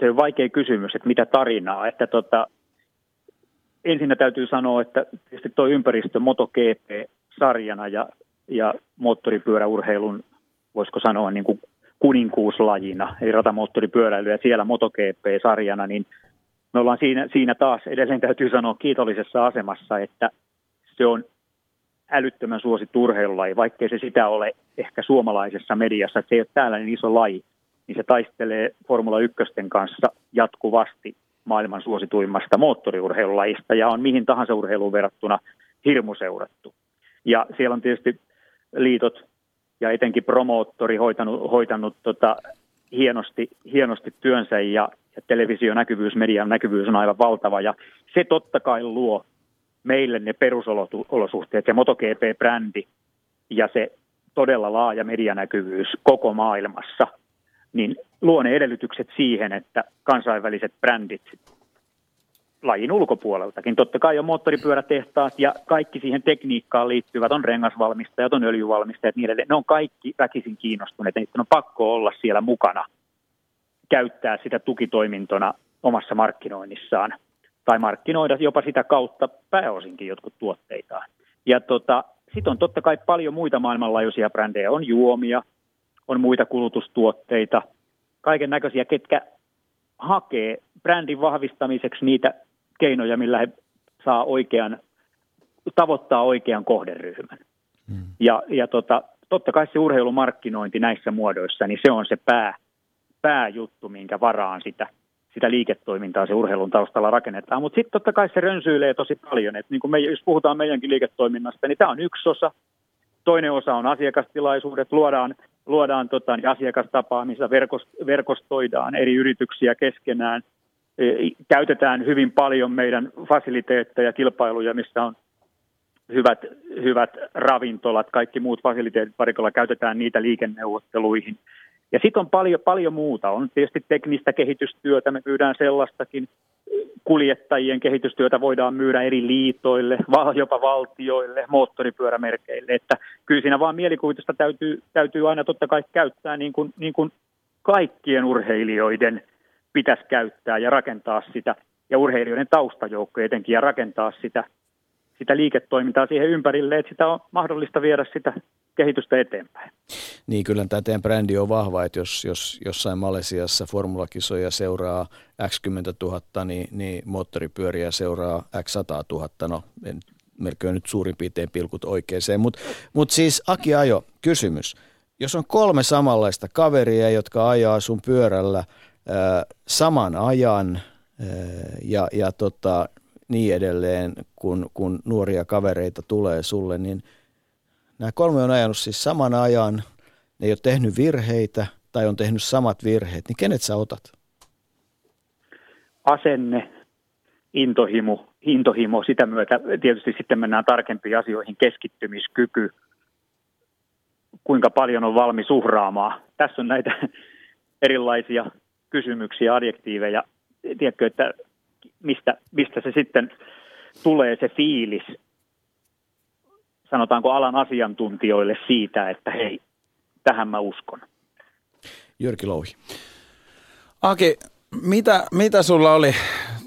se on vaikea kysymys, että mitä tarinaa. Että tota, ensinnä täytyy sanoa, että tietysti tuo ympäristö MotoGP-sarjana ja, ja moottoripyöräurheilun, voisiko sanoa niin kuin kuninkuuslajina, eli ratamoottoripyöräily ja siellä MotoGP-sarjana, niin me ollaan siinä, siinä taas edelleen täytyy sanoa kiitollisessa asemassa, että se on älyttömän suosittu urheilulaji, vaikkei se sitä ole ehkä suomalaisessa mediassa, että se ei ole täällä niin iso laji, niin se taistelee Formula 1 kanssa jatkuvasti maailman suosituimmasta moottoriurheilulajista ja on mihin tahansa urheiluun verrattuna hirmuseurattu. Ja siellä on tietysti liitot ja etenkin promoottori hoitanut, hoitanut tota, hienosti, hienosti työnsä ja, ja televisionäkyvyys, median näkyvyys on aivan valtava ja se totta kai luo meille ne perusolosuhteet, se MotoGP-brändi ja se todella laaja medianäkyvyys koko maailmassa, niin luo ne edellytykset siihen, että kansainväliset brändit lajin ulkopuoleltakin. Totta kai on moottoripyörätehtaat ja kaikki siihen tekniikkaan liittyvät, on rengasvalmistajat, on öljyvalmistajat, niin edelleen. Ne on kaikki väkisin kiinnostuneet, niiden on pakko olla siellä mukana, käyttää sitä tukitoimintona omassa markkinoinnissaan tai markkinoida jopa sitä kautta pääosinkin jotkut tuotteitaan. Ja tota, sitten on totta kai paljon muita maailmanlaajuisia brändejä, on juomia, on muita kulutustuotteita, kaiken näköisiä, ketkä hakee brändin vahvistamiseksi niitä keinoja, millä he saa oikean, tavoittaa oikean kohderyhmän. Hmm. Ja, ja tota, totta kai se urheilumarkkinointi näissä muodoissa, niin se on se pää, pääjuttu, minkä varaan sitä, sitä liiketoimintaa se urheilun taustalla rakennetaan. Mutta sitten totta kai se rönsyilee tosi paljon. Et niin kun me, jos puhutaan meidänkin liiketoiminnasta, niin tämä on yksi osa. Toinen osa on asiakastilaisuudet, luodaan, luodaan tota, niin asiakastapaamista, verkostoidaan eri yrityksiä keskenään – käytetään hyvin paljon meidän fasiliteetteja, kilpailuja, missä on hyvät, hyvät ravintolat, kaikki muut fasiliteetit parikolla, käytetään niitä liikenneuvotteluihin. Ja sitten on paljon, paljon muuta. On tietysti teknistä kehitystyötä, me myydään sellaistakin. Kuljettajien kehitystyötä voidaan myydä eri liitoille, jopa valtioille, moottoripyörämerkeille. Että kyllä siinä vaan mielikuvitusta täytyy, täytyy aina totta kai käyttää niin kuin, niin kuin kaikkien urheilijoiden – pitäisi käyttää ja rakentaa sitä, ja urheilijoiden taustajoukko etenkin, ja rakentaa sitä, sitä liiketoimintaa siihen ympärille, että sitä on mahdollista viedä sitä kehitystä eteenpäin. Niin, kyllä tämä teidän brändi on vahva, että jos, jos jossain Malesiassa formulakisoja seuraa X 10 000, niin, niin moottoripyöriä seuraa X 100 000. No, en merkkiä nyt suurin piirtein pilkut oikeeseen. Mutta mut siis Aki Ajo, kysymys. Jos on kolme samanlaista kaveria, jotka ajaa sun pyörällä – saman ajan ja, ja tota, niin edelleen, kun, kun nuoria kavereita tulee sulle, niin nämä kolme on ajanut siis saman ajan, ne ei ole tehnyt virheitä tai on tehnyt samat virheet, niin kenet sä otat? Asenne, intohimo, intohimo, sitä myötä tietysti sitten mennään tarkempiin asioihin, keskittymiskyky, kuinka paljon on valmis uhraamaan. Tässä on näitä erilaisia kysymyksiä, adjektiiveja, tiedätkö, että mistä, mistä se sitten tulee se fiilis, sanotaanko alan asiantuntijoille siitä, että hei, tähän mä uskon. Jyrki Louhi. Aki, mitä, mitä sulla oli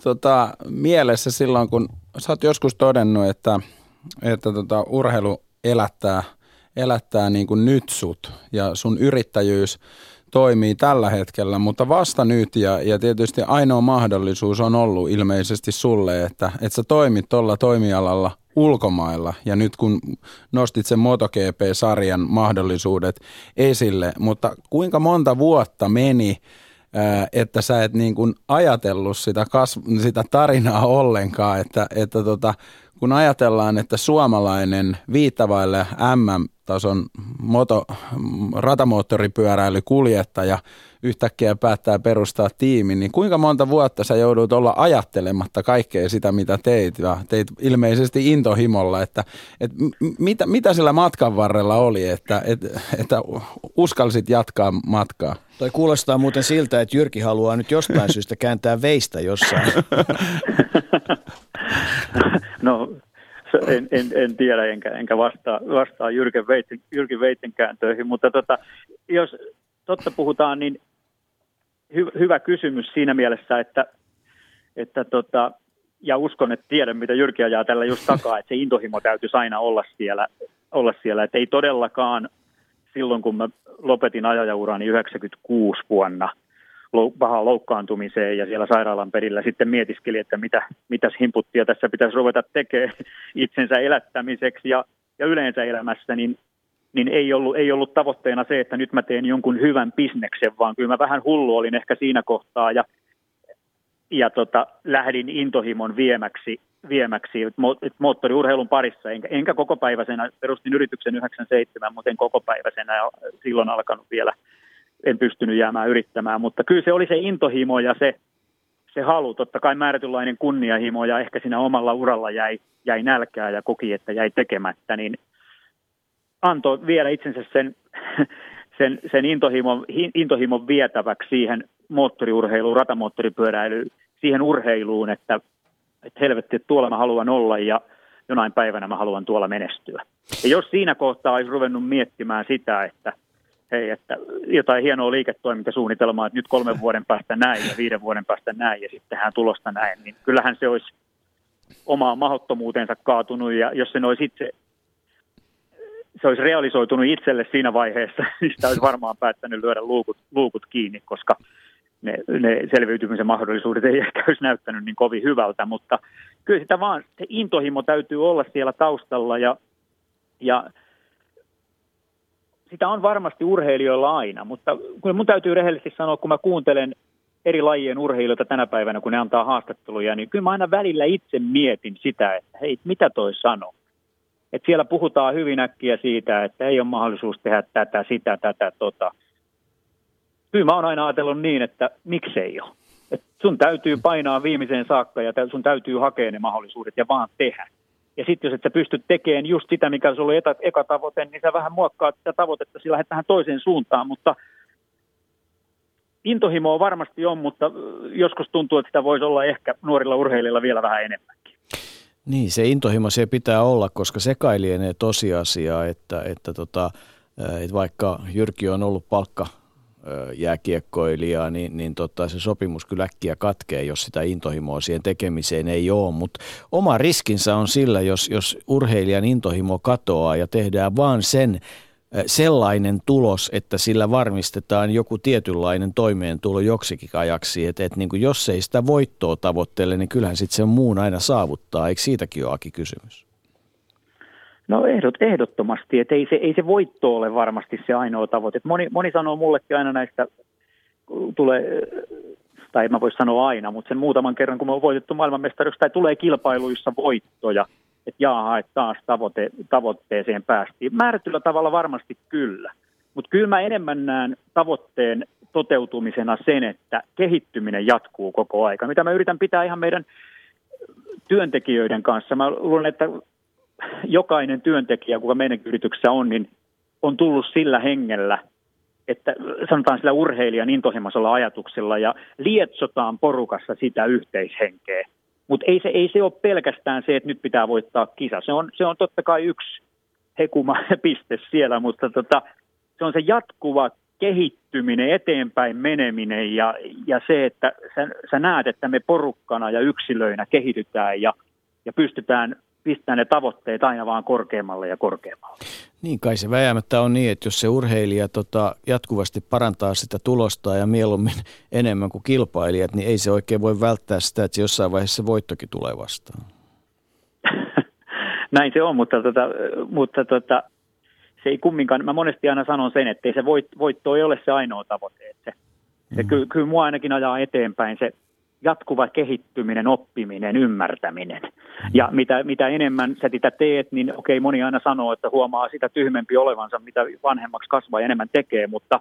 tota, mielessä silloin, kun sä oot joskus todennut, että, että tota, urheilu elättää, elättää niin kuin nyt sut ja sun yrittäjyys toimii tällä hetkellä, mutta vasta nyt ja, ja tietysti ainoa mahdollisuus on ollut ilmeisesti sulle, että, että sä toimit tuolla toimialalla ulkomailla. Ja nyt kun nostit sen MotoGP-sarjan mahdollisuudet esille, mutta kuinka monta vuotta meni, että sä et niin kuin ajatellut sitä, kasv- sitä tarinaa ollenkaan, että, että tota, kun ajatellaan, että suomalainen viittavaille MM A-tason moto, ratamoottoripyöräilykuljettaja yhtäkkiä päättää perustaa tiimin, niin kuinka monta vuotta sä joudut olla ajattelematta kaikkea sitä, mitä teit, ja teit ilmeisesti intohimolla, että, että mitä, mitä sillä matkan varrella oli, että, että, että uskalsit jatkaa matkaa? Toi kuulostaa muuten siltä, että Jyrki haluaa nyt jostain syystä kääntää veistä jossain. no en, en, en tiedä enkä, enkä vastaa, vastaa Jyrken, Veitsen, Jyrkin Veitsen kääntöihin, mutta tota, jos totta puhutaan, niin hy, hyvä kysymys siinä mielessä, että, että tota, ja uskon, että tiedän, mitä Jyrki ajaa tällä just takaa, että se intohimo täytyisi aina olla siellä, olla siellä. että ei todellakaan silloin, kun mä lopetin ajajaurani 96 vuonna pahaan loukkaantumiseen ja siellä sairaalan perillä sitten mietiskeli, että mitä, mitäs himputtia tässä pitäisi ruveta tekemään itsensä elättämiseksi ja, ja yleensä elämässä, niin, niin ei, ollut, ei ollut tavoitteena se, että nyt mä teen jonkun hyvän bisneksen, vaan kyllä mä vähän hullu olin ehkä siinä kohtaa ja, ja tota, lähdin intohimon viemäksi viemäksi moottoriurheilun parissa, enkä, enkä koko päiväisenä, perustin yrityksen 97, mutta en koko päiväisenä silloin alkanut vielä, en pystynyt jäämään yrittämään, mutta kyllä se oli se intohimo ja se, se halu, totta kai määrätynlainen kunniahimo ja ehkä siinä omalla uralla jäi, jäi nälkää ja koki, että jäi tekemättä, niin antoi vielä itsensä sen, sen, sen intohimon, intohimon vietäväksi siihen moottoriurheiluun, ratamoottoripyöräilyyn, siihen urheiluun, että että helvetti, että tuolla mä haluan olla ja jonain päivänä mä haluan tuolla menestyä. Ja jos siinä kohtaa olisi ruvennut miettimään sitä, että hei, että jotain hienoa liiketoimintasuunnitelmaa, että nyt kolmen vuoden päästä näin ja viiden vuoden päästä näin ja sitten tehdään tulosta näin, niin kyllähän se olisi omaa mahottomuutensa kaatunut ja jos se olisi itse se olisi realisoitunut itselle siinä vaiheessa, niin sitä olisi varmaan päättänyt lyödä luukut, luukut kiinni, koska ne, ne selviytymisen mahdollisuudet ei ehkä olisi näyttänyt niin kovin hyvältä, mutta kyllä sitä vaan, se intohimo täytyy olla siellä taustalla ja, ja sitä on varmasti urheilijoilla aina, mutta kun mun täytyy rehellisesti sanoa, kun mä kuuntelen eri lajien urheilijoita tänä päivänä, kun ne antaa haastatteluja, niin kyllä mä aina välillä itse mietin sitä, että hei, mitä toi sanoo. Että siellä puhutaan hyvin äkkiä siitä, että ei ole mahdollisuus tehdä tätä, sitä, tätä, tota kyllä mä oon aina ajatellut niin, että miksei ole. Et sun täytyy painaa viimeiseen saakka ja sun täytyy hakea ne mahdollisuudet ja vaan tehdä. Ja sitten jos et sä pysty tekemään just sitä, mikä sulla oli eka tavoite, niin sä vähän muokkaat sitä tavoitetta, sillä lähdet tähän toiseen suuntaan, mutta intohimoa varmasti on, mutta joskus tuntuu, että sitä voisi olla ehkä nuorilla urheilijoilla vielä vähän enemmänkin. Niin, se intohimo se pitää olla, koska se kai lienee tosiasia, että, että, tota, että vaikka Jyrki on ollut palkka jääkiekkoilijaa, niin, niin tota, se sopimus kyllä äkkiä katkee, jos sitä intohimoa siihen tekemiseen ei ole. Mutta oma riskinsä on sillä, jos, jos urheilijan intohimo katoaa ja tehdään vaan sen sellainen tulos, että sillä varmistetaan joku tietynlainen toimeentulo joksikin ajaksi. Että et niin jos ei sitä voittoa tavoittele, niin kyllähän sitten sen muun aina saavuttaa. Eikö siitäkin ole kysymys? No ehdot, ehdottomasti, että ei se, ei se voitto ole varmasti se ainoa tavoite. Moni, moni sanoo mullekin aina näistä, tulee, tai en mä voi sanoa aina, mutta sen muutaman kerran, kun me on voitettu maailmanmestaruus, tai tulee kilpailuissa voittoja, että jaaha, että taas tavoite, tavoitteeseen päästiin. Määrätyllä tavalla varmasti kyllä, mutta kyllä mä enemmän näen tavoitteen toteutumisena sen, että kehittyminen jatkuu koko aika, mitä mä yritän pitää ihan meidän työntekijöiden kanssa. Mä luulen, että jokainen työntekijä, kuka meidän yrityksessä on, niin on tullut sillä hengellä, että sanotaan sillä urheilijan intohimoisella ajatuksella ja lietsotaan porukassa sitä yhteishenkeä. Mutta ei se, ei se ole pelkästään se, että nyt pitää voittaa kisa. Se on, se on totta kai yksi hekuma piste siellä, mutta tota, se on se jatkuva kehittyminen, eteenpäin meneminen ja, ja se, että sä, sä näet, että me porukkana ja yksilöinä kehitytään ja, ja pystytään pistää ne tavoitteet aina vaan korkeammalle ja korkeammalle. Niin kai se väjäämättä on niin, että jos se urheilija tota, jatkuvasti parantaa sitä tulosta ja mieluummin enemmän kuin kilpailijat, niin ei se oikein voi välttää sitä, että se jossain vaiheessa se voittokin tulee vastaan. Näin se on, mutta, tota, mutta tota, se ei kumminkaan, mä monesti aina sanon sen, että ei se voit, voitto ei ole se ainoa tavoite. Että se, mm. se kyllä, kyllä mua ainakin ajaa eteenpäin se jatkuva kehittyminen, oppiminen, ymmärtäminen – Ja mitä, mitä enemmän sä sitä teet, niin okei, moni aina sanoo, että huomaa sitä tyhmempi olevansa, mitä vanhemmaksi kasvaa ja enemmän tekee, mutta,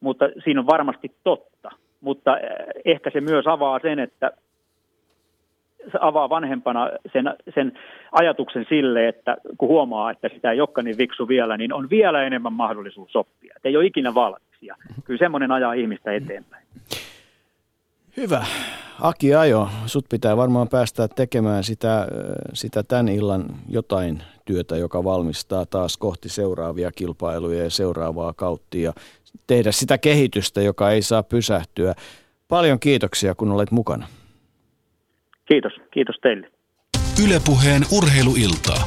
mutta siinä on varmasti totta. Mutta eh, ehkä se myös avaa sen, että se avaa vanhempana sen, sen ajatuksen sille, että kun huomaa, että sitä ei olekaan niin viksu vielä, niin on vielä enemmän mahdollisuus oppia. Et ei ole ikinä valmis. Ja kyllä semmoinen ajaa ihmistä eteenpäin. Hyvä. Aki Ajo, sut pitää varmaan päästä tekemään sitä, sitä tämän illan jotain työtä, joka valmistaa taas kohti seuraavia kilpailuja ja seuraavaa kautta ja tehdä sitä kehitystä, joka ei saa pysähtyä. Paljon kiitoksia, kun olet mukana. Kiitos. Kiitos teille. Ylepuheen urheiluiltaa.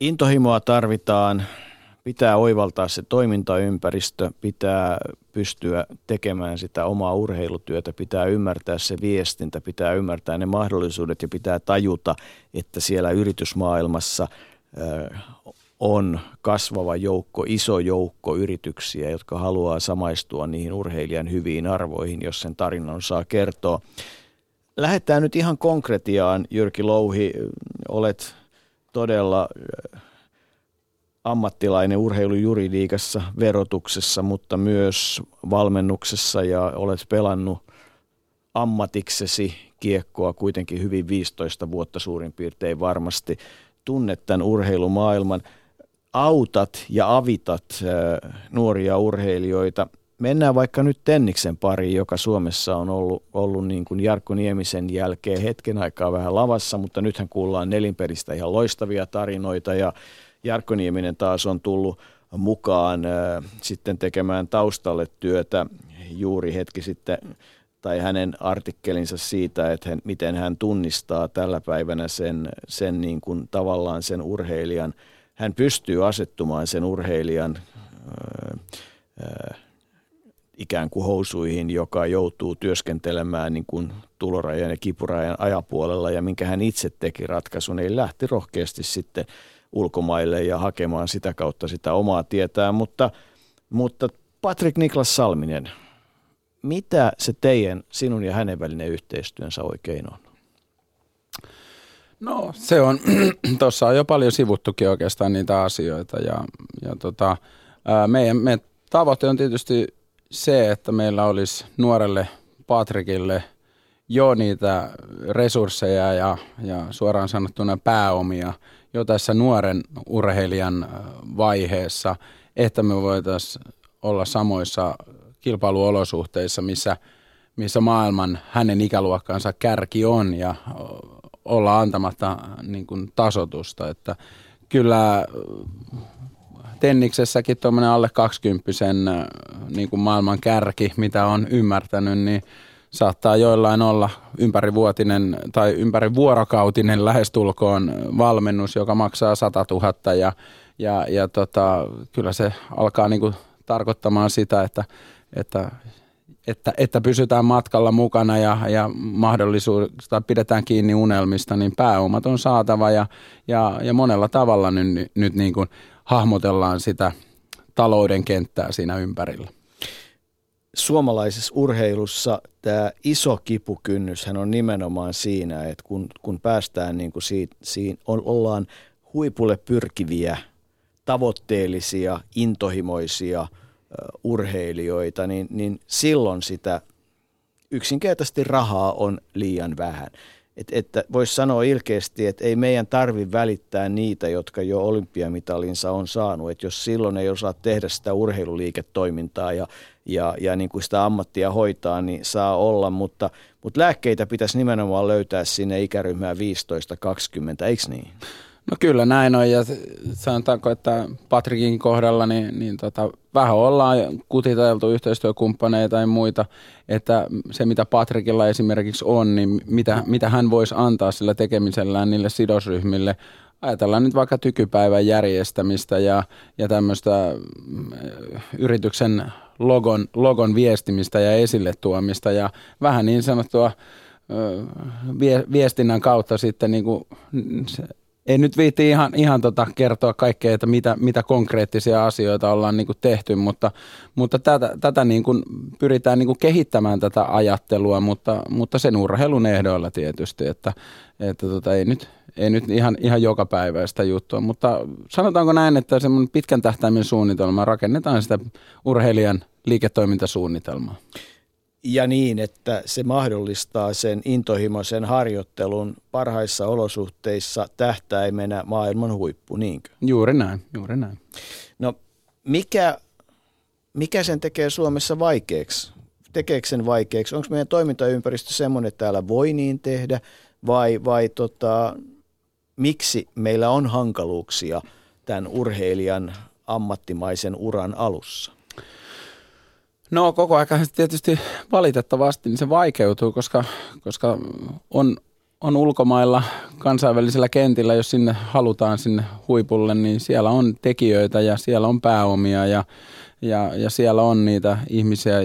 Intohimoa tarvitaan, pitää oivaltaa se toimintaympäristö, pitää pystyä tekemään sitä omaa urheilutyötä, pitää ymmärtää se viestintä, pitää ymmärtää ne mahdollisuudet ja pitää tajuta, että siellä yritysmaailmassa on kasvava joukko, iso joukko yrityksiä, jotka haluaa samaistua niihin urheilijan hyviin arvoihin, jos sen tarinan saa kertoa. Lähdetään nyt ihan konkretiaan, Jyrki Louhi, olet todella ammattilainen urheilujuridiikassa, verotuksessa, mutta myös valmennuksessa ja olet pelannut ammatiksesi kiekkoa kuitenkin hyvin 15 vuotta suurin piirtein varmasti. Tunnet tämän urheilumaailman autat ja avitat nuoria urheilijoita. Mennään vaikka nyt Tenniksen pariin, joka Suomessa on ollut, ollut niin kuin Jarkko Niemisen jälkeen hetken aikaa vähän lavassa, mutta nythän kuullaan nelinperistä ihan loistavia tarinoita ja Jarkko Nieminen taas on tullut mukaan äh, sitten tekemään taustalle työtä juuri hetki sitten tai hänen artikkelinsa siitä, että hän, miten hän tunnistaa tällä päivänä sen, sen niin kuin tavallaan sen urheilijan – hän pystyy asettumaan sen urheilijan ää, ää, ikään kuin housuihin, joka joutuu työskentelemään niin kuin tulorajan ja kipurajan ajapuolella ja minkä hän itse teki ratkaisun, eli lähti rohkeasti sitten ulkomaille ja hakemaan sitä kautta sitä omaa tietää, mutta, mutta Patrick Niklas Salminen, mitä se teidän, sinun ja hänen välinen yhteistyönsä oikein on? No se on, tuossa on jo paljon sivuttukin oikeastaan niitä asioita ja, ja tota, ää, meidän, meidän tavoite on tietysti se, että meillä olisi nuorelle Patrikille jo niitä resursseja ja, ja suoraan sanottuna pääomia jo tässä nuoren urheilijan vaiheessa, että me voitaisiin olla samoissa kilpailuolosuhteissa, missä, missä maailman hänen ikäluokkansa kärki on ja olla antamatta niin kuin tasotusta. Että kyllä Tenniksessäkin tuommoinen alle 20 äh, niin maailman kärki, mitä on ymmärtänyt, niin saattaa joillain olla ympärivuotinen tai ympärivuorokautinen lähestulkoon valmennus, joka maksaa 100 000 ja, ja, ja tota, kyllä se alkaa niin kuin tarkoittamaan sitä, että, että että, että pysytään matkalla mukana ja, ja mahdollisuudesta pidetään kiinni unelmista, niin pääomat on saatava ja, ja, ja monella tavalla nyt, nyt niin kuin hahmotellaan sitä talouden kenttää siinä ympärillä. Suomalaisessa urheilussa tämä iso kipukynnyshän on nimenomaan siinä, että kun, kun päästään niin kuin siitä, siinä, ollaan huipulle pyrkiviä, tavoitteellisia, intohimoisia – urheilijoita, niin, niin silloin sitä yksinkertaisesti rahaa on liian vähän. Et, että voisi sanoa ilkeästi, että ei meidän tarvi välittää niitä, jotka jo olympiamitalinsa on saanut. Että jos silloin ei osaa tehdä sitä urheiluliiketoimintaa ja, ja, ja niin kuin sitä ammattia hoitaa, niin saa olla. Mutta, mutta lääkkeitä pitäisi nimenomaan löytää sinne ikäryhmään 15-20, eikö niin? No kyllä näin on ja sanotaanko, että Patrikin kohdalla niin, niin tota, vähän ollaan kutiteltu yhteistyökumppaneita ja muita, että se mitä Patrikilla esimerkiksi on, niin mitä, mitä hän voisi antaa sillä tekemisellään niille sidosryhmille. Ajatellaan nyt vaikka tykypäivän järjestämistä ja, ja tämmöistä mm, yrityksen logon, logon viestimistä ja esille tuomista ja vähän niin sanottua viestinnän kautta sitten niin kuin ei nyt viitti ihan, ihan tota kertoa kaikkea, että mitä, mitä konkreettisia asioita ollaan niin tehty, mutta, mutta tätä, tätä niin kuin pyritään niin kuin kehittämään tätä ajattelua, mutta, mutta sen urheilun ehdoilla tietysti, että, että tota, ei, nyt, ei nyt ihan, ihan joka päiväistä juttua, mutta sanotaanko näin, että semmoinen pitkän tähtäimen suunnitelma, rakennetaan sitä urheilijan liiketoimintasuunnitelmaa ja niin, että se mahdollistaa sen intohimoisen harjoittelun parhaissa olosuhteissa tähtäimenä maailman huippu, niinkö? Juuri näin, juuri näin. No mikä, mikä sen tekee Suomessa vaikeaksi? Tekeekö sen vaikeaksi? Onko meidän toimintaympäristö semmoinen, että täällä voi niin tehdä vai, vai tota, miksi meillä on hankaluuksia tämän urheilijan ammattimaisen uran alussa? No koko ajan tietysti valitettavasti niin se vaikeutuu, koska, koska on, on ulkomailla kansainvälisellä kentillä, jos sinne halutaan sinne huipulle, niin siellä on tekijöitä ja siellä on pääomia ja, ja, ja siellä on niitä ihmisiä,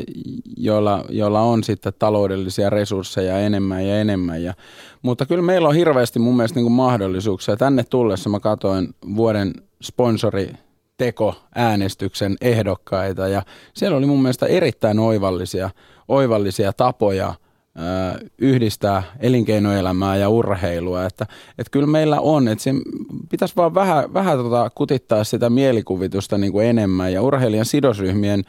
joilla, joilla on sitten taloudellisia resursseja enemmän ja enemmän. Ja, mutta kyllä meillä on hirveästi mun mielestä niin kuin mahdollisuuksia. Tänne tullessa mä katsoin vuoden sponsori tekoäänestyksen ehdokkaita ja siellä oli mun mielestä erittäin oivallisia, oivallisia tapoja yhdistää elinkeinoelämää ja urheilua. Että, että kyllä meillä on, että pitäisi vaan vähän, vähän tota kutittaa sitä mielikuvitusta niin kuin enemmän ja urheilijan sidosryhmien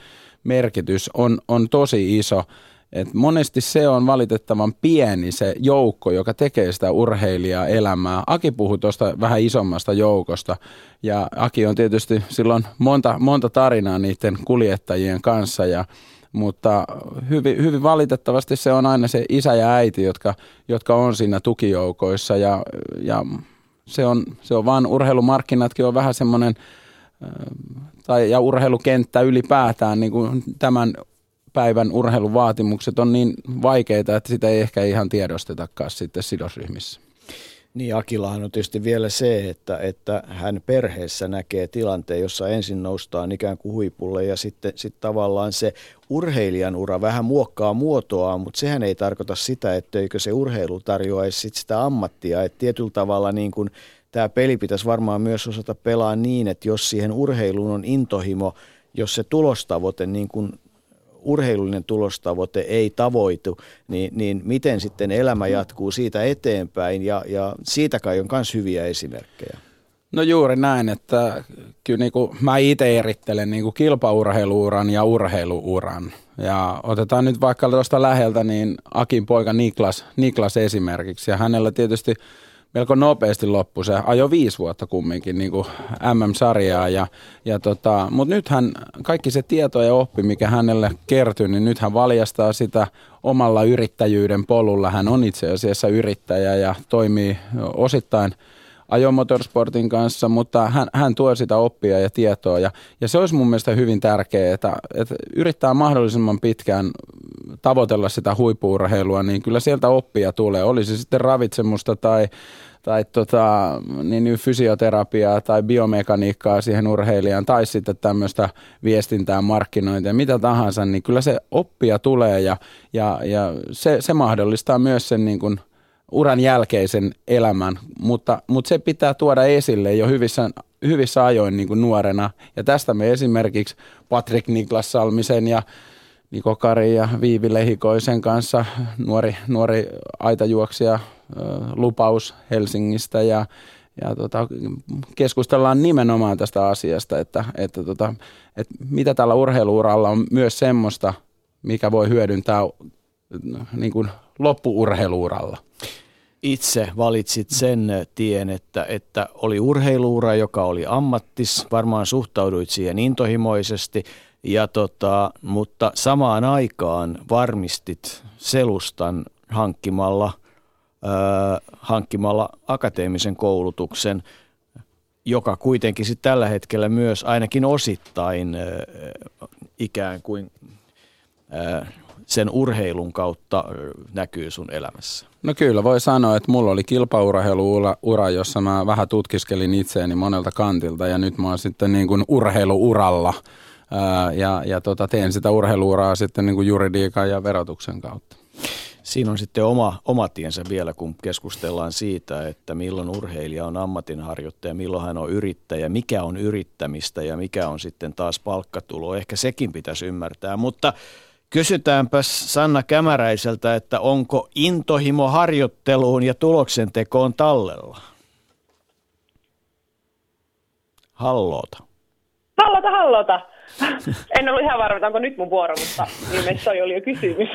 merkitys on, on tosi iso. Et monesti se on valitettavan pieni se joukko, joka tekee sitä urheilijaa elämää. Aki puhui tuosta vähän isommasta joukosta. Ja Aki on tietysti silloin monta, monta tarinaa niiden kuljettajien kanssa. Ja mutta hyvin, hyvin valitettavasti se on aina se isä ja äiti, jotka, jotka on siinä tukijoukoissa. Ja, ja se, on, se on vaan urheilumarkkinatkin on vähän semmoinen tai, ja urheilukenttä ylipäätään niin kuin tämän päivän urheiluvaatimukset on niin vaikeita, että sitä ei ehkä ihan tiedostetakaan sitten sidosryhmissä. Niin Akilahan on tietysti vielä se, että, että hän perheessä näkee tilanteen, jossa ensin noustaan ikään kuin huipulle ja sitten sitten tavallaan se urheilijan ura vähän muokkaa muotoa, mutta sehän ei tarkoita sitä, etteikö se urheilu tarjoaisi sit sitä ammattia. Että tietyllä tavalla niin kuin tämä peli pitäisi varmaan myös osata pelaa niin, että jos siihen urheiluun on intohimo, jos se tulostavoite niin kuin urheilullinen tulostavoite ei tavoitu, niin, niin miten sitten elämä jatkuu siitä eteenpäin ja, ja siitä kai on myös hyviä esimerkkejä. No juuri näin, että kyllä niin kuin mä itse erittelen niin kuin kilpaurheiluuran ja urheiluuran. Ja otetaan nyt vaikka tuosta läheltä niin Akin poika Niklas, Niklas esimerkiksi. Ja hänellä tietysti melko nopeasti loppu. Se ajo viisi vuotta kumminkin niin kuin MM-sarjaa. Ja, ja tota, Mutta nythän kaikki se tieto ja oppi, mikä hänelle kertyy, niin nyt hän valjastaa sitä omalla yrittäjyyden polulla. Hän on itse asiassa yrittäjä ja toimii osittain ajomotorsportin kanssa, mutta hän, hän tuo sitä oppia ja tietoa. Ja, ja se olisi mun mielestä hyvin tärkeää, että, että yrittää mahdollisimman pitkään tavoitella sitä huippuurheilua, niin kyllä sieltä oppia tulee. Olisi sitten ravitsemusta tai tai tota, niin fysioterapiaa tai biomekaniikkaa siihen urheilijaan tai sitten tämmöistä viestintää, markkinointia, mitä tahansa, niin kyllä se oppia tulee ja, ja, ja se, se mahdollistaa myös sen niin kuin uran jälkeisen elämän, mutta, mutta se pitää tuoda esille jo hyvissä, hyvissä ajoin niin kuin nuorena. Ja tästä me esimerkiksi Patrick Niklas Salmisen ja Niko Kari ja Viivi Lehikoisen kanssa. Nuori, nuori aitajuoksija lupaus Helsingistä ja, ja tota, keskustellaan nimenomaan tästä asiasta, että, että, tota, että mitä tällä urheiluuralla on myös semmoista, mikä voi hyödyntää niin kuin loppuurheiluuralla. Itse valitsit sen tien, että, että oli urheiluura, joka oli ammattis, varmaan suhtauduit siihen intohimoisesti, ja tota, mutta samaan aikaan varmistit selustan hankkimalla – hankkimalla akateemisen koulutuksen, joka kuitenkin sitten tällä hetkellä myös ainakin osittain ikään kuin sen urheilun kautta näkyy sun elämässä? No kyllä voi sanoa, että mulla oli kilpaurheiluura, jossa mä vähän tutkiskelin itseäni monelta kantilta ja nyt mä oon sitten niin kuin urheiluuralla ja, ja tota, teen sitä urheiluuraa sitten niin kuin juridiikan ja verotuksen kautta. Siinä on sitten oma, oma tiensä vielä, kun keskustellaan siitä, että milloin urheilija on ammatinharjoittaja, milloin hän on yrittäjä, mikä on yrittämistä ja mikä on sitten taas palkkatulo. Ehkä sekin pitäisi ymmärtää, mutta kysytäänpäs Sanna Kämäräiseltä, että onko intohimo harjoitteluun ja tuloksentekoon tallella? Halloota. Hallota, hallota. En ollut ihan varma, onko nyt mun vuoro, mutta ilmeisesti oli jo kysymys.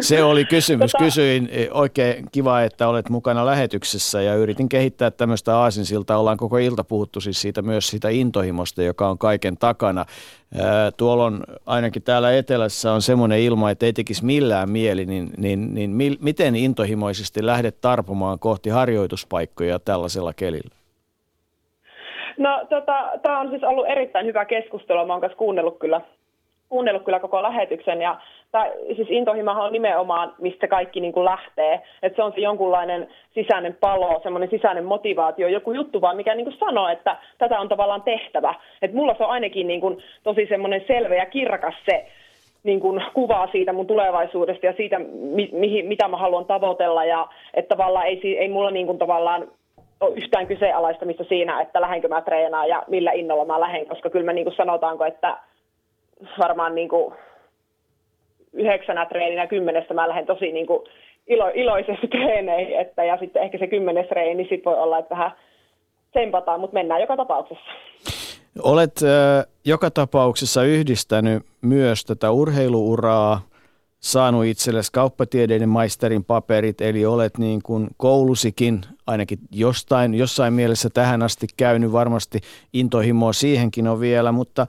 Se oli kysymys. Tota... Kysyin e, oikein kiva, että olet mukana lähetyksessä ja yritin kehittää tämmöistä aasinsilta. Ollaan koko ilta puhuttu siis siitä myös siitä intohimosta, joka on kaiken takana. tuolla on ainakin täällä etelässä on semmoinen ilma, että ei tekisi millään mieli, niin, niin, niin miten intohimoisesti lähdet tarpomaan kohti harjoituspaikkoja tällaisella kelillä? No tota, tämä on siis ollut erittäin hyvä keskustelu. Mä oon kanssa kuunnellut kyllä, kuunnellut kyllä koko lähetyksen ja tää, siis intohimahan on nimenomaan, mistä kaikki niin kuin lähtee. Et se on se jonkunlainen sisäinen palo, semmoinen sisäinen motivaatio, joku juttu vaan, mikä niin kuin sanoo, että tätä on tavallaan tehtävä. Et mulla se on ainakin niin kuin tosi semmoinen selvä ja kirkas se niin kuin kuvaa siitä mun tulevaisuudesta ja siitä, mi, mihin, mitä mä haluan tavoitella. Ja että tavallaan ei, ei mulla niin kuin tavallaan ole yhtään kyseenalaistamista siinä, että lähdenkö mä treenaan ja millä innolla mä lähden, koska kyllä me niin kuin sanotaanko, että varmaan niin kuin yhdeksänä treeninä kymmenestä mä lähden tosi niin kuin ilo, iloisesti treeneihin, että, ja sitten ehkä se kymmenes treeni, niin sitten voi olla, että vähän sempataan, mutta mennään joka tapauksessa. Olet äh, joka tapauksessa yhdistänyt myös tätä urheiluuraa saanut itsellesi kauppatieteiden maisterin paperit, eli olet niin kuin koulusikin ainakin jostain, jossain mielessä tähän asti käynyt, varmasti intohimoa siihenkin on vielä, mutta,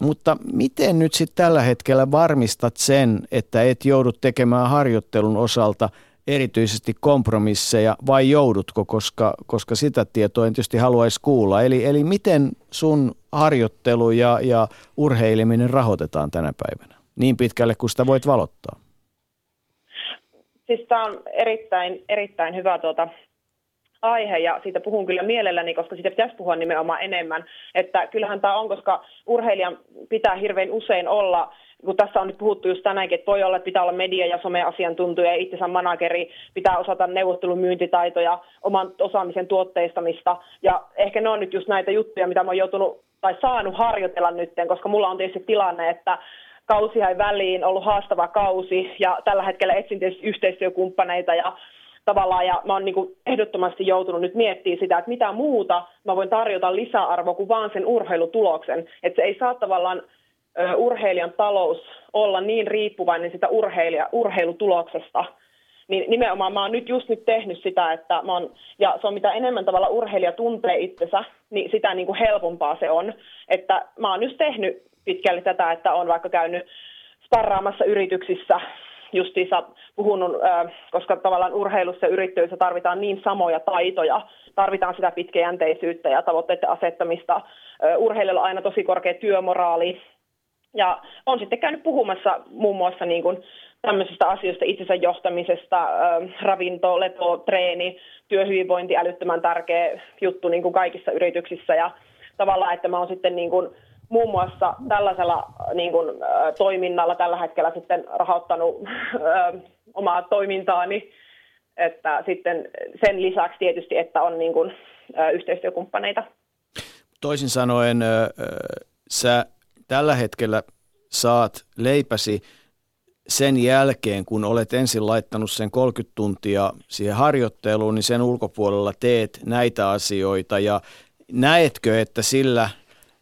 mutta miten nyt sitten tällä hetkellä varmistat sen, että et joudu tekemään harjoittelun osalta erityisesti kompromisseja vai joudutko, koska, koska sitä tietoa en tietysti haluaisi kuulla. Eli, eli miten sun harjoittelu ja, ja urheileminen rahoitetaan tänä päivänä? Niin pitkälle kuin sitä voit valottaa? Siis tämä on erittäin, erittäin hyvä tuota, aihe ja siitä puhun kyllä mielelläni, koska siitä pitäisi puhua nimenomaan enemmän. Että kyllähän tämä on, koska urheilijan pitää hirveän usein olla kun tässä on nyt puhuttu just tänäänkin, että voi olla, että pitää olla media- ja someasiantuntija ja itsensä manageri, pitää osata neuvottelumyyntitaitoja, oman osaamisen tuotteistamista. Ja ehkä ne on nyt just näitä juttuja, mitä mä oon joutunut tai saanut harjoitella nyt, koska mulla on tietysti tilanne, että kausi jäi väliin, ollut haastava kausi ja tällä hetkellä etsin tietysti yhteistyökumppaneita ja tavallaan, ja mä oon niin kuin ehdottomasti joutunut nyt miettimään sitä, että mitä muuta mä voin tarjota lisäarvoa kuin vaan sen urheilutuloksen. Että se ei saa tavallaan ö, urheilijan talous olla niin riippuvainen sitä urheilija, urheilutuloksesta, niin nimenomaan mä oon nyt just nyt tehnyt sitä, että mä oon, ja se on mitä enemmän tavalla urheilija tuntee itsensä, niin sitä niin kuin helpompaa se on. Että mä oon just tehnyt pitkälle tätä, että on vaikka käynyt sparraamassa yrityksissä justiinsa puhunut, koska tavallaan urheilussa ja yrittäjyydessä tarvitaan niin samoja taitoja, tarvitaan sitä pitkäjänteisyyttä ja tavoitteiden asettamista. Urheilijoilla on aina tosi korkea työmoraali, ja on sitten käynyt puhumassa muun muassa niin kuin tämmöisistä asioista, itsensä johtamisesta, ravinto, lepo, treeni, työhyvinvointi, älyttömän tärkeä juttu niin kuin kaikissa yrityksissä. Ja tavallaan, että mä oon sitten niin kuin muun muassa tällaisella niin kuin, äh, toiminnalla tällä hetkellä sitten rahoittanut äh, omaa toimintaani, että sitten sen lisäksi tietysti, että on niin kuin, äh, yhteistyökumppaneita. Toisin sanoen, äh, sä tällä hetkellä saat leipäsi sen jälkeen, kun olet ensin laittanut sen 30 tuntia siihen harjoitteluun, niin sen ulkopuolella teet näitä asioita ja näetkö, että sillä –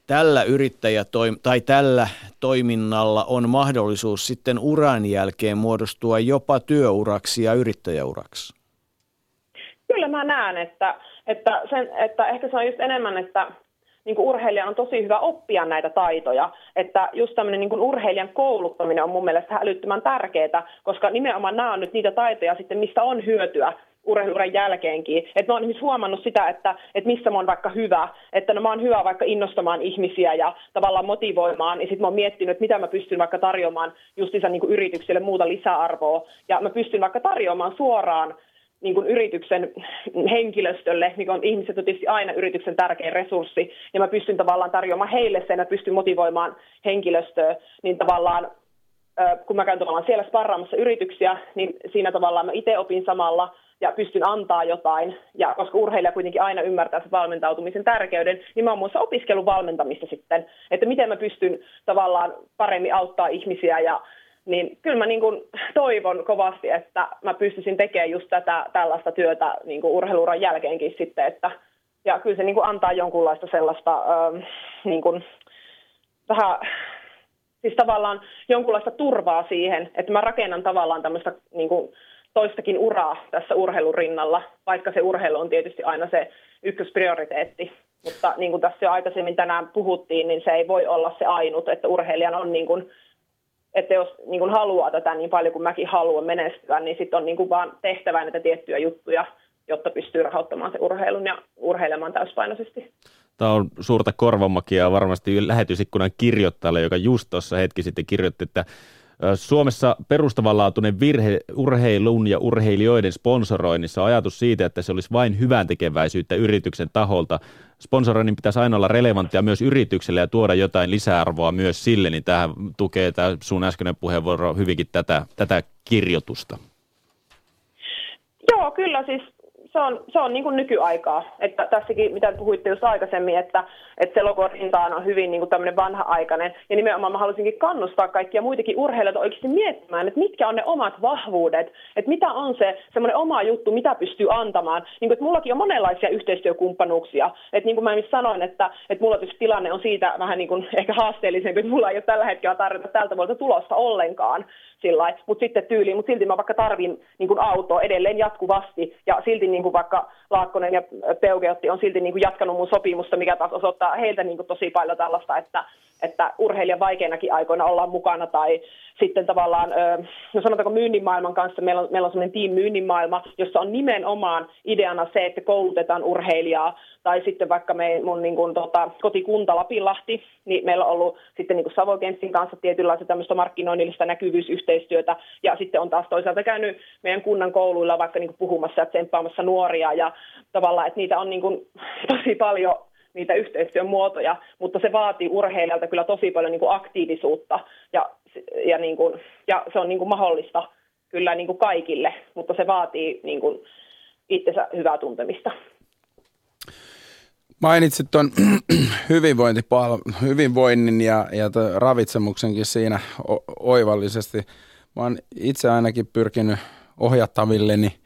tällä yrittäjätoim- tai tällä toiminnalla on mahdollisuus sitten uran jälkeen muodostua jopa työuraksi ja yrittäjäuraksi? Kyllä mä näen, että, että, sen, että ehkä se on just enemmän, että niin kuin urheilija on tosi hyvä oppia näitä taitoja. Että just tämmöinen niin kuin urheilijan kouluttaminen on mun mielestä älyttömän tärkeää, koska nimenomaan nämä on nyt niitä taitoja sitten, mistä on hyötyä urheiluuran jälkeenkin. Että mä oon esimerkiksi huomannut sitä, että, että missä mä oon vaikka hyvä. Että no mä oon hyvä vaikka innostamaan ihmisiä ja tavallaan motivoimaan. Ja sitten mä oon miettinyt, että mitä mä pystyn vaikka tarjoamaan justiinsa niin kuin yrityksille muuta lisäarvoa. Ja mä pystyn vaikka tarjoamaan suoraan niin kuin yrityksen henkilöstölle, mikä on ihmiset on tietysti aina yrityksen tärkein resurssi, ja mä pystyn tavallaan tarjoamaan heille sen, että pystyn motivoimaan henkilöstöä, niin tavallaan kun mä käyn tavallaan siellä sparraamassa yrityksiä, niin siinä tavallaan mä itse opin samalla ja pystyn antaa jotain. Ja koska urheilija kuitenkin aina ymmärtää sen valmentautumisen tärkeyden, niin mä oon muassa opiskellut valmentamista sitten, että miten mä pystyn tavallaan paremmin auttaa ihmisiä ja niin kyllä mä niin kuin toivon kovasti, että mä pystyisin tekemään just tätä tällaista työtä niin kuin urheiluuran jälkeenkin sitten, että ja kyllä se niin kuin antaa jonkunlaista sellaista ähm, niin kuin, vähän siis tavallaan jonkunlaista turvaa siihen, että mä rakennan tavallaan tämmöistä niin kuin toistakin uraa tässä urheilun rinnalla, vaikka se urheilu on tietysti aina se ykkösprioriteetti. Mutta niin kuin tässä jo aikaisemmin tänään puhuttiin, niin se ei voi olla se ainut, että urheilijan on niin kuin, että jos niin kuin haluaa tätä niin paljon kuin mäkin haluan menestyä, niin sitten on niin kuin vaan tehtävä näitä tiettyjä juttuja, jotta pystyy rahoittamaan se urheilun ja urheilemaan täyspainoisesti. Tämä on suurta korvamakia varmasti lähetysikkunan kirjoittajalle, joka just tuossa hetki sitten kirjoitti, että Suomessa perustavanlaatuinen virhe urheilun ja urheilijoiden sponsoroinnissa on ajatus siitä, että se olisi vain hyvän tekeväisyyttä yrityksen taholta. Sponsoroinnin pitäisi aina olla relevanttia myös yritykselle ja tuoda jotain lisäarvoa myös sille, niin tähän tukee tämä sun äskeinen puheenvuoro hyvinkin tätä, tätä kirjoitusta. Joo, kyllä siis se on, se on niin kuin nykyaikaa. Että tässäkin, mitä puhuitte just aikaisemmin, että, että selokorintaan on hyvin niin kuin tämmöinen vanha-aikainen. Ja nimenomaan mä haluaisinkin kannustaa kaikkia muitakin urheilijoita oikeasti miettimään, että mitkä on ne omat vahvuudet, että mitä on se semmoinen oma juttu, mitä pystyy antamaan. Niin kuin, että mullakin on monenlaisia yhteistyökumppanuuksia. Että niin kuin mä sanoin, että, että mulla tietysti tilanne on siitä vähän niin kuin ehkä haasteellisempi, että mulla ei ole tällä hetkellä tarjota tältä vuodelta tulosta ollenkaan sillä mutta sitten tyyliin, mutta silti mä vaikka tarvin niin kuin autoa edelleen jatkuvasti, ja silti niin kuin vaikka Laakkonen ja Peugeotti on silti niin kuin jatkanut mun sopimusta, mikä taas osoittaa heiltä niin kuin tosi paljon tällaista, että, että urheilijan vaikeinakin aikoina ollaan mukana, tai sitten tavallaan, no sanotaanko myynnin maailman kanssa, meillä on, meillä on sellainen team myynnin maailma, jossa on nimenomaan ideana se, että koulutetaan urheilijaa, tai sitten vaikka me, mun niin kuin, tota, kotikunta Lapinlahti, niin meillä on ollut sitten niin Savokentsin kanssa tietynlaista tämmöistä markkinoinnillista näkyvyysyhteistyötä, ja sitten on taas toisaalta käynyt meidän kunnan kouluilla vaikka niin kuin puhumassa ja tsemppaamassa nuoria, ja tavallaan, että niitä on niin kuin, tosi paljon niitä yhteistyön muotoja, mutta se vaatii urheilijalta kyllä tosi paljon niin kuin aktiivisuutta. Ja, ja, niin kuin, ja se on niin kuin mahdollista kyllä niin kuin kaikille, mutta se vaatii niin kuin itsensä hyvää tuntemista. Mainitsit tuon hyvinvoinnin ja, ja ravitsemuksenkin siinä oivallisesti. Mä oon itse ainakin pyrkinyt ohjattavilleni –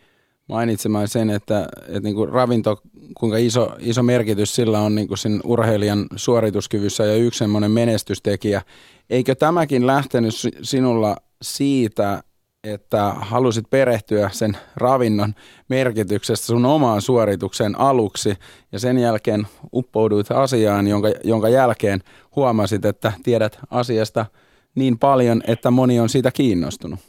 mainitsemaan sen, että, että niin kuin ravinto, kuinka iso, iso merkitys sillä on niin kuin sen urheilijan suorituskyvyssä ja yksi semmoinen menestystekijä. Eikö tämäkin lähtenyt sinulla siitä, että halusit perehtyä sen ravinnon merkityksestä sun omaan suorituksen aluksi ja sen jälkeen uppouduit asiaan, jonka, jonka jälkeen huomasit, että tiedät asiasta niin paljon, että moni on siitä kiinnostunut?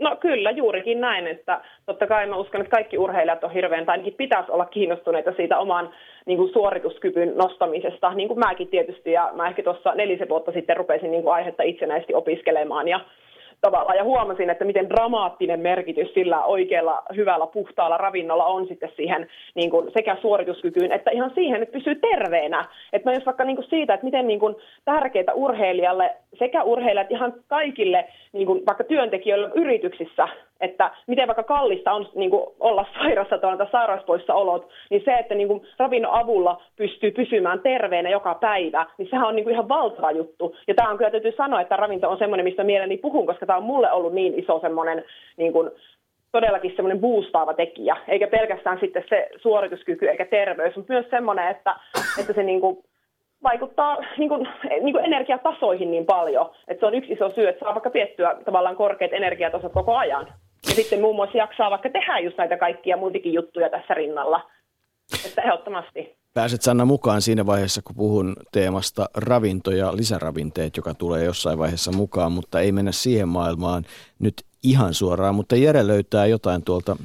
No kyllä, juurikin näin, että totta kai mä uskon, että kaikki urheilijat on hirveän, tai ainakin pitäisi olla kiinnostuneita siitä oman niin kuin suorituskyvyn nostamisesta, niin kuin mäkin tietysti, ja mä ehkä tuossa nelisen vuotta sitten rupesin niin kuin aihetta itsenäisesti opiskelemaan, ja tavalla. Ja huomasin, että miten dramaattinen merkitys sillä oikealla, hyvällä, puhtaalla ravinnolla on sitten siihen niin kuin sekä suorituskykyyn, että ihan siihen, että pysyy terveenä. Että mä jos vaikka niin kuin siitä, että miten niin kuin tärkeää urheilijalle sekä urheilijat ihan kaikille niin kuin vaikka työntekijöille yrityksissä, että miten vaikka kallista on niin kuin olla sairassa tai sairauspoissaolot, niin se, että niin kuin ravinnon avulla pystyy pysymään terveenä joka päivä, niin sehän on niin kuin ihan valtava juttu. Ja tämä on kyllä täytyy sanoa, että ravinto on semmoinen, mistä mielelläni puhun, koska tämä on mulle ollut niin iso semmoinen niin kuin, todellakin semmoinen boostaava tekijä, eikä pelkästään sitten se suorituskyky eikä terveys, mutta myös semmoinen, että, että se niin kuin vaikuttaa niin kuin, niin kuin energiatasoihin niin paljon, että se on yksi iso syy, että saa vaikka piettyä tavallaan korkeat energiatasot koko ajan. Ja sitten muun muassa jaksaa vaikka tehdä just näitä kaikkia muitakin juttuja tässä rinnalla. Että ehdottomasti. Pääset Sanna mukaan siinä vaiheessa, kun puhun teemasta ravinto ja lisäravinteet, joka tulee jossain vaiheessa mukaan, mutta ei mennä siihen maailmaan nyt ihan suoraan, mutta Jere löytää jotain tuolta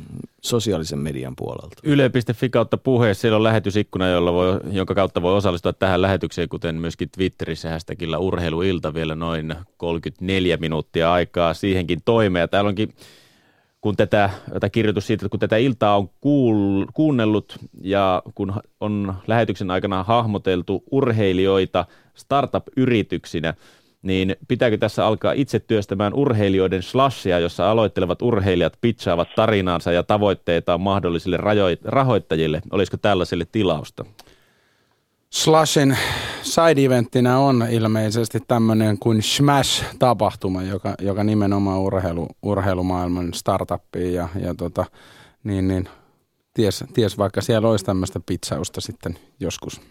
sosiaalisen median puolelta. Yle.fi kautta puhe, siellä on lähetysikkuna, jolla voi, jonka kautta voi osallistua tähän lähetykseen, kuten myöskin Twitterissä hashtagilla urheiluilta vielä noin 34 minuuttia aikaa siihenkin toimea. Täällä onkin kun tätä, tätä kirjoitus siitä, että kun tätä iltaa on kuul, kuunnellut ja kun on lähetyksen aikana hahmoteltu urheilijoita startup-yrityksinä, niin pitääkö tässä alkaa itse työstämään urheilijoiden slashia, jossa aloittelevat urheilijat pitchaavat tarinaansa ja tavoitteitaan mahdollisille rahoittajille? Olisiko tällaiselle tilausta? Slashin side-eventtinä on ilmeisesti tämmöinen kuin Smash-tapahtuma, joka, joka nimenomaan urheilu, urheilumaailman startuppiin ja, ja tota, niin, niin, ties, ties vaikka siellä olisi tämmöistä pizzausta sitten joskus.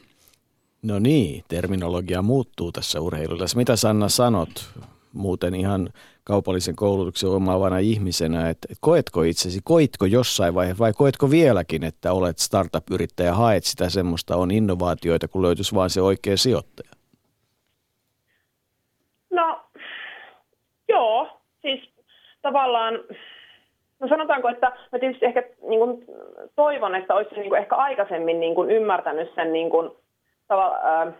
No niin, terminologia muuttuu tässä urheilussa. Mitä Sanna sanot muuten ihan kaupallisen koulutuksen omaavana ihmisenä, että koetko itsesi, koitko jossain vaiheessa vai koetko vieläkin, että olet startup-yrittäjä, haet sitä semmoista, on innovaatioita, kun löytyisi vain se oikea sijoittaja? No, joo, siis tavallaan, no sanotaanko, että mä tietysti ehkä niin kuin, toivon, että olisin niin kuin, ehkä aikaisemmin niin kuin, ymmärtänyt sen niin kuin,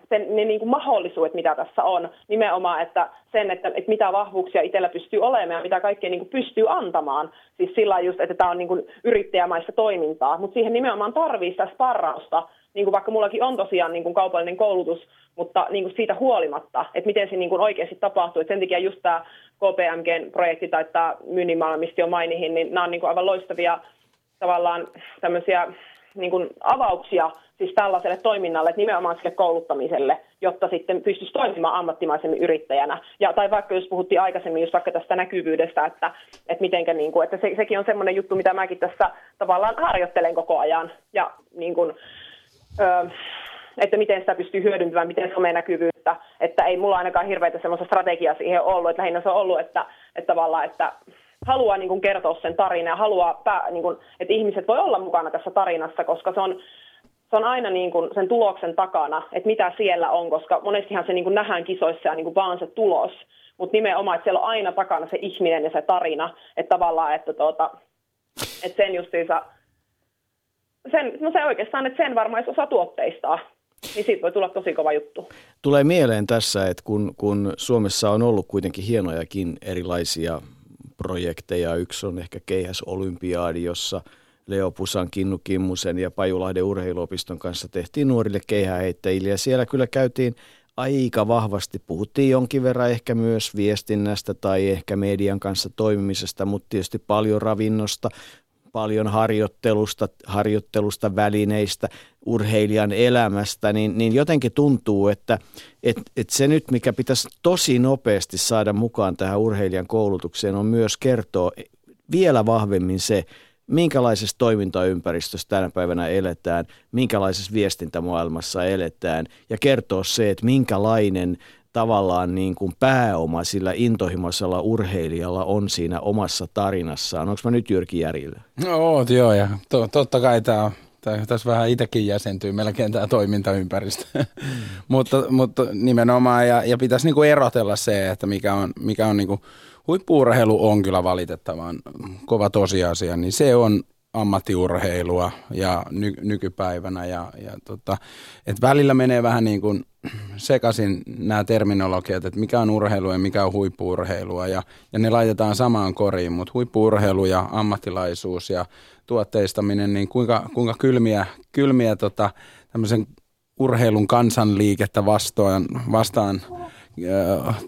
sen, ne niin kuin mahdollisuudet, mitä tässä on, nimenomaan, että sen, että, että mitä vahvuuksia itsellä pystyy olemaan ja mitä kaikkea niin kuin pystyy antamaan. Siis sillä just, että tämä on niin kuin yrittäjämaista toimintaa, mutta siihen nimenomaan tarvii sitä sparrausta, niin kuin vaikka mullakin on tosiaan niin kuin kaupallinen koulutus, mutta niin kuin siitä huolimatta, että miten se niin kuin oikeasti tapahtuu. Et sen takia just tämä KPMG-projekti tai tämä myynnin mistä jo mainihin, niin nämä on niin kuin aivan loistavia tavallaan tämmöisiä niin kuin avauksia siis tällaiselle toiminnalle, nimenomaan sille kouluttamiselle, jotta sitten pystyisi toimimaan ammattimaisemmin yrittäjänä. Ja, tai vaikka jos puhuttiin aikaisemmin just vaikka tästä näkyvyydestä, että, että, mitenkä, niin kuin, että se, sekin on semmoinen juttu, mitä mäkin tässä tavallaan harjoittelen koko ajan. Ja niin kuin, ö, että miten sitä pystyy hyödyntämään, miten some näkyvyyttä, että ei mulla ainakaan hirveitä semmoista strategiaa siihen ollut, että lähinnä se on ollut, että, että tavallaan, että haluaa niin kuin kertoa sen tarinan ja haluaa, pää, niin kuin, että ihmiset voi olla mukana tässä tarinassa, koska se on, se on aina niin kuin sen tuloksen takana, että mitä siellä on, koska monestihan se niin kuin nähdään kisoissa ja niin kuin vaan se tulos, mutta nimenomaan, että siellä on aina takana se ihminen ja se tarina, että tavallaan, että, tuota, että sen justiinsa, sen, no se oikeastaan, että sen varmaan osa tuotteistaa, niin siitä voi tulla tosi kova juttu. Tulee mieleen tässä, että kun, kun Suomessa on ollut kuitenkin hienojakin erilaisia projekteja. Yksi on ehkä Keihäs Olympiaadi, jossa Leo Pusan, Kinnu Kimmusen ja Pajulahden urheiluopiston kanssa tehtiin nuorille keihäheittäjille. Ja siellä kyllä käytiin aika vahvasti. Puhuttiin jonkin verran ehkä myös viestinnästä tai ehkä median kanssa toimimisesta, mutta tietysti paljon ravinnosta, paljon harjoittelusta, harjoittelusta välineistä, urheilijan elämästä, niin, niin jotenkin tuntuu, että et, et se nyt, mikä pitäisi tosi nopeasti saada mukaan tähän urheilijan koulutukseen, on myös kertoa vielä vahvemmin se, minkälaisessa toimintaympäristössä tänä päivänä eletään, minkälaisessa viestintämaailmassa eletään ja kertoa se, että minkälainen tavallaan niin kuin pääoma sillä intohimoisella urheilijalla on siinä omassa tarinassaan. Onko mä nyt Jyrki Järjillä? No oot joo ja to, totta kai tämä on tässä vähän itsekin jäsentyy melkein tämä toimintaympäristö. Mm. mutta, mutta nimenomaan, ja, ja pitäisi niinku erotella se, että mikä on, mikä on niinku, huippuurheilu on kyllä valitettavan kova tosiasia, niin se on ammattiurheilua ja ny, nykypäivänä. Ja, ja tota, et välillä menee vähän niin kuin sekaisin nämä terminologiat, että mikä on urheilu ja mikä on huippuurheilua. Ja, ja ne laitetaan samaan koriin, mutta huippuurheilu ja ammattilaisuus ja tuotteistaminen, niin kuinka, kuinka kylmiä, kylmiä tota, tämmöisen urheilun kansanliikettä vastaan, vastaan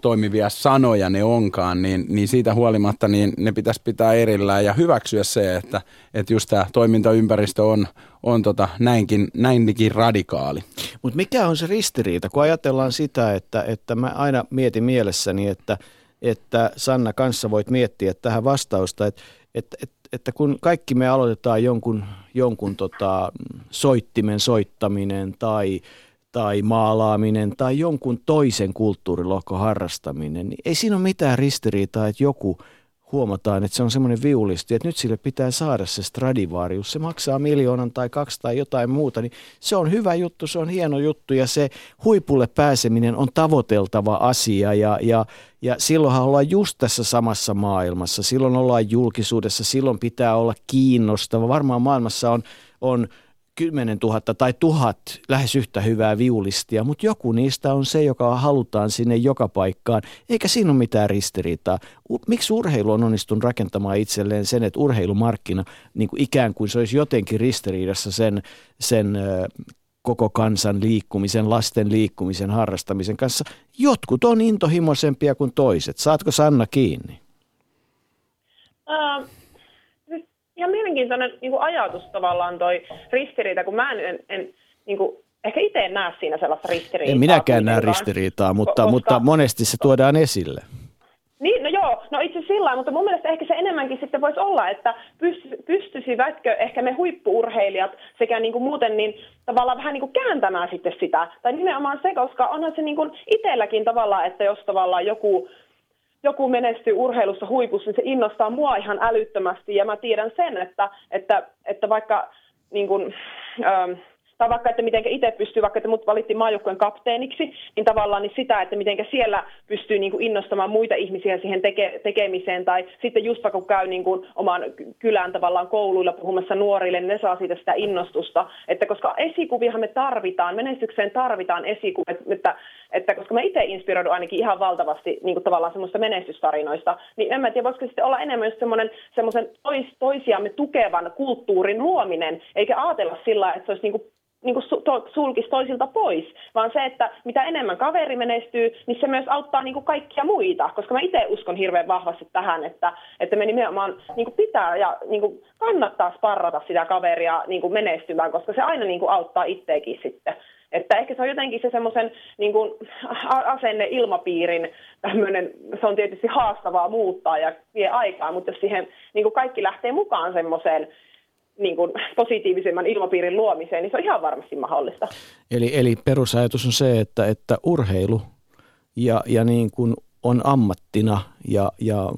toimivia sanoja ne onkaan, niin, niin siitä huolimatta niin ne pitäisi pitää erillään ja hyväksyä se, että, että just tämä toimintaympäristö on, on tota näinkin, näinkin radikaali. Mutta mikä on se ristiriita, kun ajatellaan sitä, että, että mä aina mietin mielessäni, että, että Sanna kanssa voit miettiä tähän vastausta, että, että, että että kun kaikki me aloitetaan jonkun, jonkun tota, soittimen soittaminen tai tai maalaaminen tai jonkun toisen kulttuurilohkon harrastaminen, niin ei siinä ole mitään ristiriitaa, että joku huomataan, että se on semmoinen viulisti, että nyt sille pitää saada se Stradivarius. Se maksaa miljoonan tai kaksi tai jotain muuta, niin se on hyvä juttu, se on hieno juttu ja se huipulle pääseminen on tavoiteltava asia ja, ja, ja silloinhan ollaan just tässä samassa maailmassa. Silloin ollaan julkisuudessa, silloin pitää olla kiinnostava. Varmaan maailmassa on, on 10 000 tai tuhat lähes yhtä hyvää viulistia, mutta joku niistä on se, joka halutaan sinne joka paikkaan, eikä siinä ole mitään ristiriitaa. Miksi urheilu on onnistunut rakentamaan itselleen sen, että urheilumarkkina niin kuin ikään kuin se olisi jotenkin ristiriidassa sen, sen koko kansan liikkumisen, lasten liikkumisen harrastamisen kanssa. Jotkut on intohimoisempia kuin toiset. Saatko Sanna kiinni? Uh, ihan mielenkiintoinen niin kuin ajatus tavallaan toi ristiriita, kun mä en, en, en niin kuin, ehkä itse en näe siinä sellaista ristiriitaa. En minäkään näe ristiriitaa, mutta, koska, mutta monesti se tuodaan esille. Niin, no joo, no itse sillä mutta mun mielestä ehkä se enemmänkin sitten voisi olla, että pystyisivätkö ehkä me huippuurheilijat sekä niin kuin muuten niin tavallaan vähän niin kuin kääntämään sitten sitä. Tai nimenomaan se, koska onhan se niin kuin itselläkin tavallaan, että jos tavallaan joku, joku menestyy urheilussa huipussa, niin se innostaa mua ihan älyttömästi. Ja mä tiedän sen, että, että, että vaikka niin kuin, ähm, tai vaikka, että miten itse pystyy, vaikka että mut valittiin maajoukkueen kapteeniksi, niin tavallaan niin sitä, että miten siellä pystyy niin kuin innostamaan muita ihmisiä siihen teke, tekemiseen, tai sitten just vaikka kun käy niin kuin oman kylän tavallaan kouluilla puhumassa nuorille, niin ne saa siitä sitä innostusta, että koska esikuviahan me tarvitaan, menestykseen tarvitaan esikuvia, että, että koska me itse inspiroidun ainakin ihan valtavasti niin kuin tavallaan semmoista menestystarinoista, niin en mä tiedä, voisiko sitten olla enemmän just semmoinen, semmoisen tois, toisiamme tukevan kulttuurin luominen, eikä ajatella sillä, että se olisi niin kuin niin kuin to, sulkisi toisilta pois, vaan se, että mitä enemmän kaveri menestyy, niin se myös auttaa niin kuin kaikkia muita, koska mä itse uskon hirveän vahvasti tähän, että, että me nimenomaan niin kuin pitää ja niin kuin kannattaa sparrata sitä kaveria niin kuin menestymään, koska se aina niin kuin auttaa itseäkin sitten. Että ehkä se on jotenkin se semmoisen niin asenne ilmapiirin tämmöinen, se on tietysti haastavaa muuttaa ja vie aikaa, mutta jos siihen niin kuin kaikki lähtee mukaan semmoiseen niin kuin positiivisemman ilmapiirin luomiseen, niin se on ihan varmasti mahdollista. Eli, eli perusajatus on se, että, että urheilu ja, ja niin kuin on ammattina ja, ja,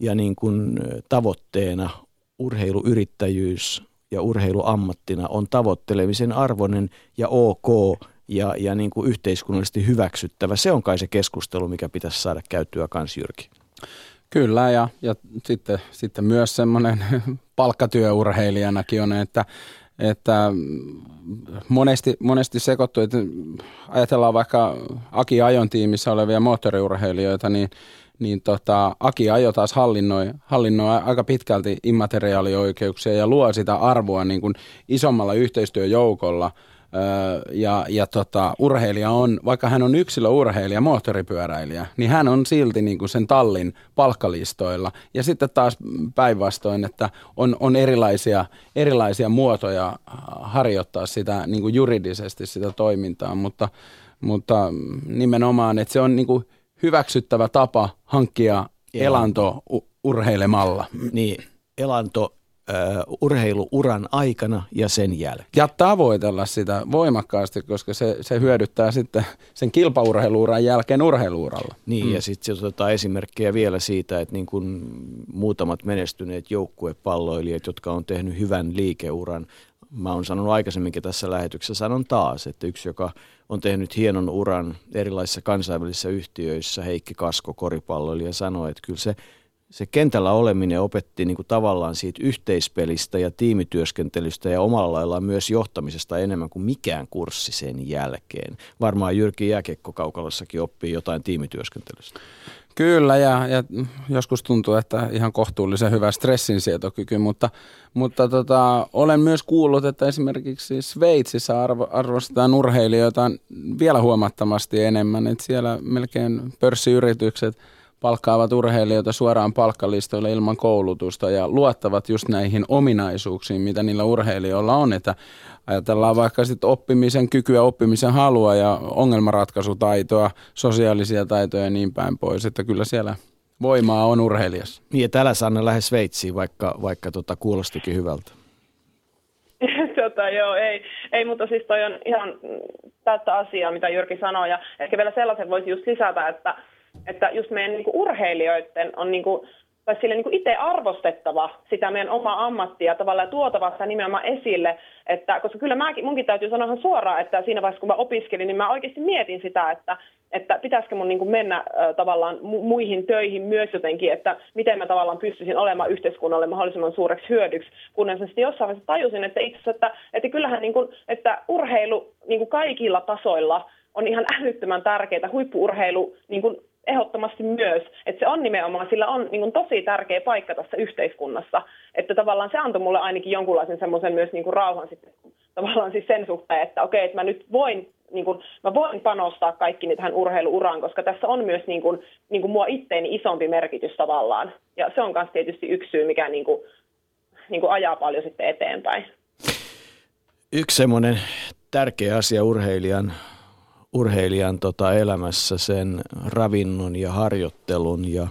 ja niin kuin tavoitteena urheiluyrittäjyys ja urheiluammattina on tavoittelemisen arvoinen ja ok ja, ja niin kuin yhteiskunnallisesti hyväksyttävä. Se on kai se keskustelu, mikä pitäisi saada käyttyä kans Jyrki. Kyllä ja, ja sitten, sitten myös semmoinen palkkatyöurheilijanakin on, että, että monesti, monesti sekoittuu, että ajatellaan vaikka Aki Ajon tiimissä olevia moottoriurheilijoita, niin, niin tota, Aki Ajo taas hallinnoi, hallinnoi aika pitkälti immateriaalioikeuksia ja luo sitä arvoa niin kuin isommalla yhteistyöjoukolla – ja, ja tota, urheilija on, vaikka hän on yksilöurheilija, moottoripyöräilijä, niin hän on silti niin kuin sen tallin palkkalistoilla. Ja sitten taas päinvastoin, että on, on erilaisia, erilaisia muotoja harjoittaa sitä niin kuin juridisesti sitä toimintaa, mutta, mutta nimenomaan, että se on niin kuin hyväksyttävä tapa hankkia elanto urheilemalla. Niin, elanto urheiluuran aikana ja sen jälkeen. Ja tavoitella sitä voimakkaasti, koska se, se hyödyttää sitten sen kilpaurheiluuran jälkeen urheiluuralla. Niin, mm. ja sitten otetaan esimerkkejä vielä siitä, että niin kun muutamat menestyneet joukkuepalloilijat, jotka on tehnyt hyvän liikeuran, mä oon sanonut aikaisemminkin tässä lähetyksessä, sanon taas, että yksi, joka on tehnyt hienon uran erilaisissa kansainvälisissä yhtiöissä, Heikki Kasko, koripalloilija, sanoi, että kyllä se – se kentällä oleminen opetti niin kuin tavallaan siitä yhteispelistä ja tiimityöskentelystä ja omalla laillaan myös johtamisesta enemmän kuin mikään kurssi sen jälkeen. Varmaan Jyrki Jääkekko kaukalossakin oppii jotain tiimityöskentelystä. Kyllä, ja, ja joskus tuntuu, että ihan kohtuullisen hyvä stressinsietokyky, mutta, mutta tota, olen myös kuullut, että esimerkiksi Sveitsissä arvo, arvostetaan urheilijoita vielä huomattavasti enemmän, että siellä melkein pörssiyritykset – palkkaavat urheilijoita suoraan palkkalistoille ilman koulutusta ja luottavat just näihin ominaisuuksiin, mitä niillä urheilijoilla on, että ajatellaan vaikka sitten oppimisen kykyä, oppimisen halua ja ongelmanratkaisutaitoa, sosiaalisia taitoja ja niin päin pois, että kyllä siellä voimaa on urheilijassa. Niin, ja täällä Sanna lähde Sveitsiin, vaikka, vaikka tota, kuulostikin hyvältä. tota, joo, ei, ei, mutta siis toi on ihan täyttä asiaa, mitä Jyrki sanoi, ja ehkä vielä sellaisen voisi just lisätä, että että just meidän niin kuin urheilijoiden on niin kuin, tai sille niin kuin itse arvostettava sitä meidän omaa ammattia tavallaan ja tuotava sitä nimenomaan esille, että, koska kyllä mäkin, munkin täytyy sanoa suoraan, että siinä vaiheessa kun mä opiskelin, niin mä oikeasti mietin sitä, että, että pitäisikö mun niin kuin mennä äh, tavallaan mu- muihin töihin myös jotenkin, että miten mä tavallaan pystyisin olemaan yhteiskunnalle mahdollisimman suureksi hyödyksi, kunnes sitten jossain vaiheessa tajusin, että itse asiassa, että, että kyllähän niin kuin, että urheilu niin kuin kaikilla tasoilla on ihan älyttömän tärkeää, huippuurheilu niin kuin ehdottomasti myös, että se on nimenomaan, sillä on niin kuin, tosi tärkeä paikka tässä yhteiskunnassa, että tavallaan se antoi mulle ainakin jonkunlaisen semmoisen myös niin kuin rauhan sitten tavallaan siis sen suhteen, että okei, että mä nyt voin niin kuin, mä voin panostaa kaikki tähän urheiluuraan, koska tässä on myös niin kuin, niin kuin mua itteeni isompi merkitys tavallaan. Ja se on myös tietysti yksi syy, mikä niin kuin, niin kuin ajaa paljon sitten eteenpäin. Yksi semmoinen tärkeä asia urheilijan, urheilijan tota elämässä sen ravinnon ja harjoittelun ja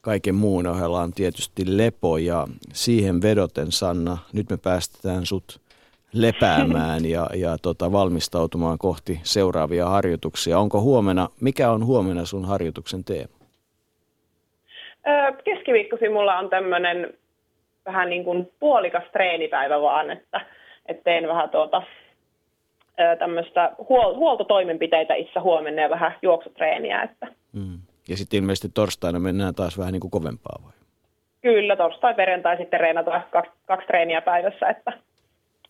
kaiken muun ohella on tietysti lepo ja siihen vedoten Sanna, nyt me päästetään sut lepäämään ja, ja tota, valmistautumaan kohti seuraavia harjoituksia. Onko huomenna, mikä on huomenna sun harjoituksen teema? Keskiviikkosi mulla on tämmöinen vähän niin kuin puolikas treenipäivä vaan, että, että teen vähän tuota, tämmöistä huol- huoltotoimenpiteitä itse huomenna ja vähän juoksutreeniä. Että. Mm. Ja sitten ilmeisesti torstaina mennään taas vähän niin kuin kovempaa vai? Kyllä, torstai perjantai sitten reenataan kaksi, kaksi treeniä päivässä, että,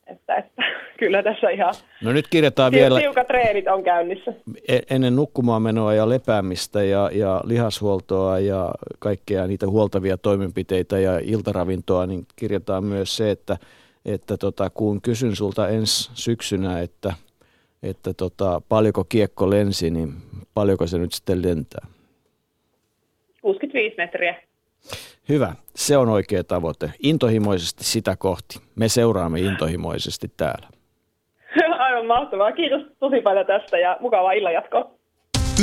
että, että kyllä tässä ihan no nyt kirjataan vielä, tiukat treenit on käynnissä. E-, ennen nukkumaan menoa ja lepäämistä ja, ja lihashuoltoa ja kaikkea niitä huoltavia toimenpiteitä ja iltaravintoa, niin kirjataan myös se, että, että tota, kun kysyn sulta ensi syksynä, että, että tota, paljonko kiekko lensi, niin paljonko se nyt sitten lentää? 65 metriä. Hyvä, se on oikea tavoite. Intohimoisesti sitä kohti. Me seuraamme intohimoisesti täällä. Aivan mahtavaa. Kiitos tosi paljon tästä ja mukavaa illanjatkoa.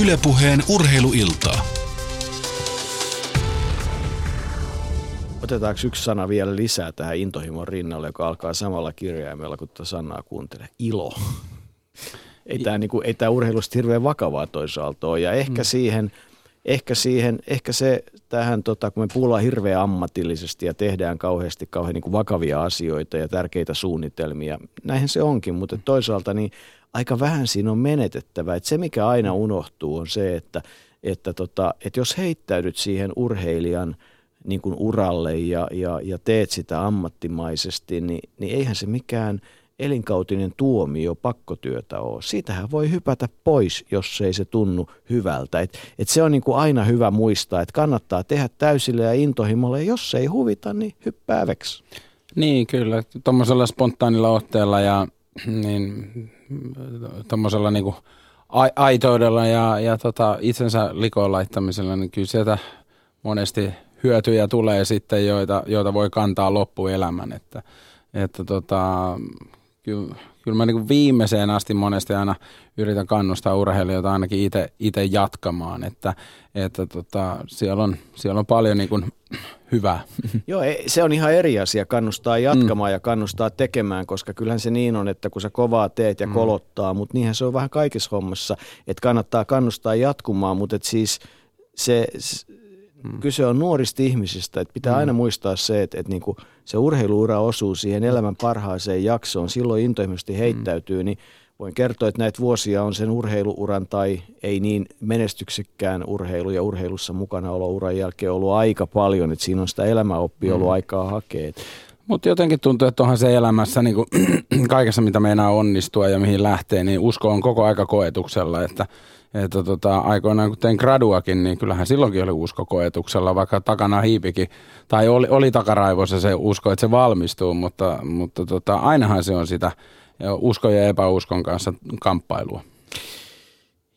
Ylepuheen urheiluiltaa. Otetaanko yksi sana vielä lisää tähän intohimon rinnalle, joka alkaa samalla kirjaimella, kun tätä sanaa kuuntelee. Ilo. Ei tämä, niin kuin, ei tämä urheilusta hirveän vakavaa toisaalta ole. Ja ehkä mm. siihen – ehkä siihen, ehkä se tähän, tota, kun me puhutaan hirveän ammatillisesti ja tehdään kauheasti kauhean niin kuin vakavia asioita ja tärkeitä suunnitelmia, näinhän se onkin, mutta toisaalta niin aika vähän siinä on menetettävä. Et se, mikä aina unohtuu, on se, että, että, tota, että jos heittäydyt siihen urheilijan niin kuin uralle ja, ja, ja teet sitä ammattimaisesti, niin, niin eihän se mikään – elinkautinen tuomio pakkotyötä ole. Siitähän voi hypätä pois, jos ei se tunnu hyvältä. Et, et se on niin kuin aina hyvä muistaa, että kannattaa tehdä täysille ja intohimolle, ja jos se ei huvita, niin hyppää veksi. Niin, kyllä. Tuommoisella spontaanilla otteella ja niin, tuommoisella niin kuin aitoudella ja, ja tota, itsensä likoon laittamisella, niin kyllä sieltä monesti hyötyjä tulee sitten, joita, joita voi kantaa loppuelämän. Että, että tota, kyllä, kyllä mä niin viimeiseen asti monesti aina yritän kannustaa urheilijoita ainakin itse jatkamaan, että, että tota, siellä, on, siellä on paljon niin kuin hyvää. Joo, se on ihan eri asia kannustaa jatkamaan mm. ja kannustaa tekemään, koska kyllähän se niin on, että kun sä kovaa teet ja mm. kolottaa, mutta niinhän se on vähän kaikissa hommassa, että kannattaa kannustaa jatkumaan, mutta et siis se, Mm. Kyse on nuorista ihmisistä, että pitää mm. aina muistaa se, että, että niin kuin se urheiluura osuu siihen elämän parhaaseen jaksoon, silloin intohimoisesti heittäytyy, mm. niin voin kertoa, että näitä vuosia on sen urheiluuran tai ei niin menestyksekkään urheilu ja urheilussa mukana olo uran jälkeen ollut aika paljon, että siinä on sitä elämäoppia ollut mm. aikaa hakea. Mutta jotenkin tuntuu, että onhan se elämässä niin kuin, kaikessa, mitä meinaa onnistua ja mihin lähtee, niin usko on koko aika koetuksella, että että tota, aikoinaan kun tein graduakin, niin kyllähän silloinkin oli usko koetuksella, vaikka takana hiipikin, tai oli, oli takaraivossa se usko, että se valmistuu, mutta, mutta tota, ainahan se on sitä uskon ja epäuskon kanssa kamppailua.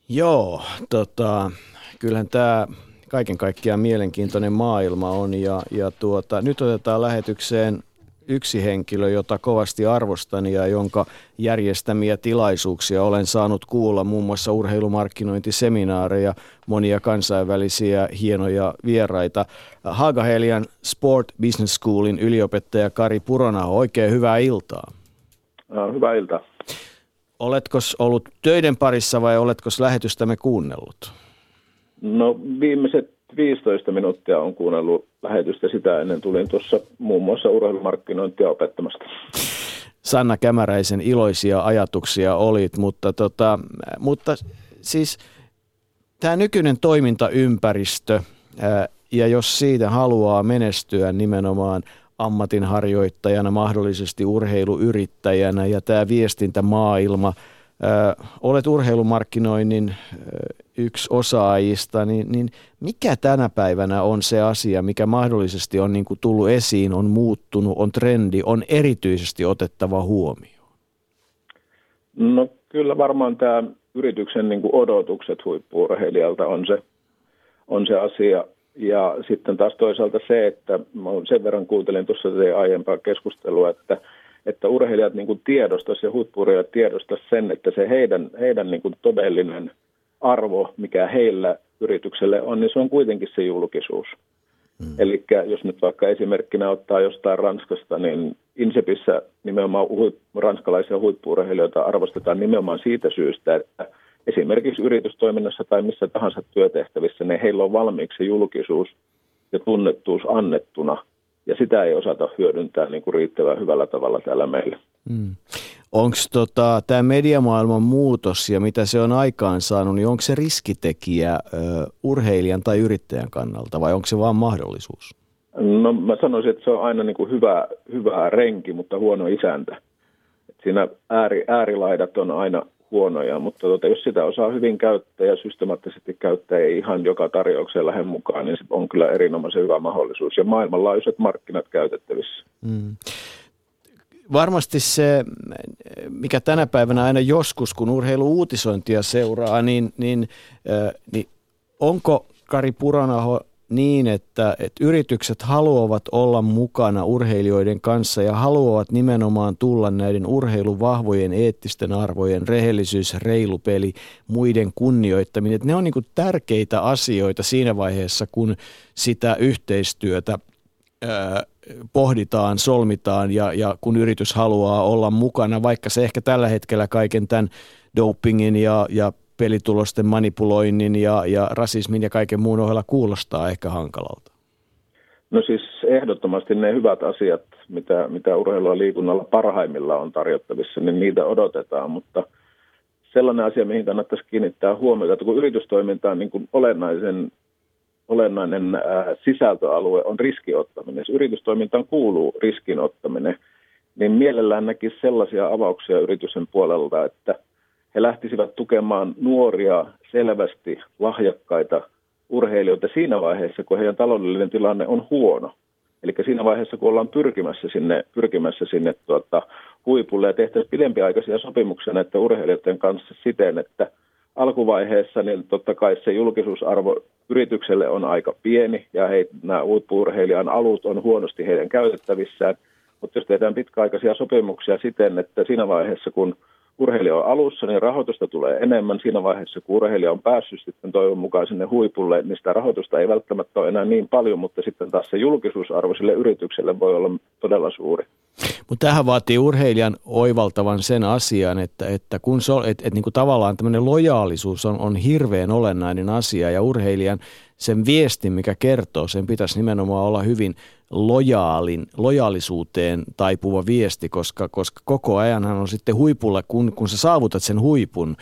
Joo, tota, kyllähän tämä kaiken kaikkiaan mielenkiintoinen maailma on ja, ja tuota, nyt otetaan lähetykseen yksi henkilö, jota kovasti arvostan ja jonka järjestämiä tilaisuuksia olen saanut kuulla, muun muassa urheilumarkkinointiseminaareja, monia kansainvälisiä hienoja vieraita. Hagahelian Sport Business Schoolin yliopettaja Kari Purona, oikein hyvää iltaa. Hyvää iltaa. Oletko ollut töiden parissa vai oletko lähetystämme kuunnellut? No viimeiset 15 minuuttia on kuunnellut lähetystä. Sitä ennen tulin tuossa muun muassa urheilumarkkinointia opettamasta. Sanna Kämäräisen iloisia ajatuksia olit, mutta, tota, mutta siis tämä nykyinen toimintaympäristö, ja jos siitä haluaa menestyä nimenomaan ammatinharjoittajana, mahdollisesti urheiluyrittäjänä ja tämä viestintämaailma – olet urheilumarkkinoinnin yksi osaajista, niin, niin mikä tänä päivänä on se asia, mikä mahdollisesti on niin kuin tullut esiin, on muuttunut, on trendi, on erityisesti otettava huomioon? No kyllä varmaan tämä yrityksen niin kuin odotukset huippuurheilijalta on se, on se asia. Ja sitten taas toisaalta se, että mä sen verran kuuntelin tuossa aiempaa keskustelua, että, että urheilijat niin kuin tiedostaisivat ja huippuurheilijat tiedostaisivat sen, että se heidän, heidän niin kuin todellinen arvo, mikä heillä yritykselle on, niin se on kuitenkin se julkisuus. Mm. Eli jos nyt vaikka esimerkkinä ottaa jostain Ranskasta, niin Insepissä nimenomaan huip, ranskalaisia huippuurheilijoita arvostetaan nimenomaan siitä syystä, että esimerkiksi yritystoiminnassa tai missä tahansa työtehtävissä, niin heillä on valmiiksi julkisuus ja tunnettuus annettuna, ja sitä ei osata hyödyntää niin kuin riittävän hyvällä tavalla täällä meillä. Mm. Onko tota, tämä mediamaailman muutos ja mitä se on aikaan saanut, niin onko se riskitekijä ö, urheilijan tai yrittäjän kannalta vai onko se vain mahdollisuus? No mä sanoisin, että se on aina niin kuin hyvä, hyvä renki, mutta huono isäntä. Et siinä ääri, äärilaidat on aina huonoja, mutta tuota, jos sitä osaa hyvin käyttää ja systemaattisesti käyttää ei ihan joka tarjoukseen lähde mukaan, niin se on kyllä erinomaisen hyvä mahdollisuus ja maailmanlaajuiset markkinat käytettävissä. Mm varmasti se, mikä tänä päivänä aina joskus, kun urheiluuutisointia seuraa, niin, niin, äh, niin onko Kari Puranaho niin, että, että yritykset haluavat olla mukana urheilijoiden kanssa ja haluavat nimenomaan tulla näiden urheilun vahvojen eettisten arvojen, rehellisyys, reilu peli, muiden kunnioittaminen. Että ne on niin tärkeitä asioita siinä vaiheessa, kun sitä yhteistyötä pohditaan, solmitaan ja, ja kun yritys haluaa olla mukana, vaikka se ehkä tällä hetkellä kaiken tämän dopingin ja, ja pelitulosten manipuloinnin ja, ja rasismin ja kaiken muun ohella kuulostaa ehkä hankalalta? No siis ehdottomasti ne hyvät asiat, mitä, mitä urheilua liikunnalla parhaimmilla on tarjottavissa, niin niitä odotetaan, mutta sellainen asia, mihin kannattaisi kiinnittää huomiota, että kun yritystoiminta on niin kuin olennaisen olennainen sisältöalue on riskiottaminen. Jos yritystoimintaan kuuluu riskinottaminen, niin mielellään näkisi sellaisia avauksia yritysten puolelta, että he lähtisivät tukemaan nuoria, selvästi lahjakkaita urheilijoita siinä vaiheessa, kun heidän taloudellinen tilanne on huono. Eli siinä vaiheessa, kun ollaan pyrkimässä sinne, pyrkimässä sinne tuota, huipulle ja tehtäisiin pidempiaikaisia sopimuksia näiden urheilijoiden kanssa siten, että – alkuvaiheessa niin totta kai se julkisuusarvo yritykselle on aika pieni ja he, nämä huippuurheilijan alut on huonosti heidän käytettävissään. Mutta jos tehdään pitkäaikaisia sopimuksia siten, että siinä vaiheessa kun urheilija on alussa, niin rahoitusta tulee enemmän. Siinä vaiheessa, kun urheilija on päässyt sitten toivon mukaan sinne huipulle, niin sitä rahoitusta ei välttämättä ole enää niin paljon, mutta sitten taas se julkisuusarvo sille yritykselle voi olla todella suuri. Mutta tähän vaatii urheilijan oivaltavan sen asian, että, että kun se on, että, että niin kuin tavallaan tämmöinen lojaalisuus on, on hirveän olennainen asia ja urheilijan sen viestin, mikä kertoo, sen pitäisi nimenomaan olla hyvin lojaalin, lojaalisuuteen taipuva viesti, koska, koska koko ajanhan on sitten huipulla, kun, kun sä saavutat sen huipun,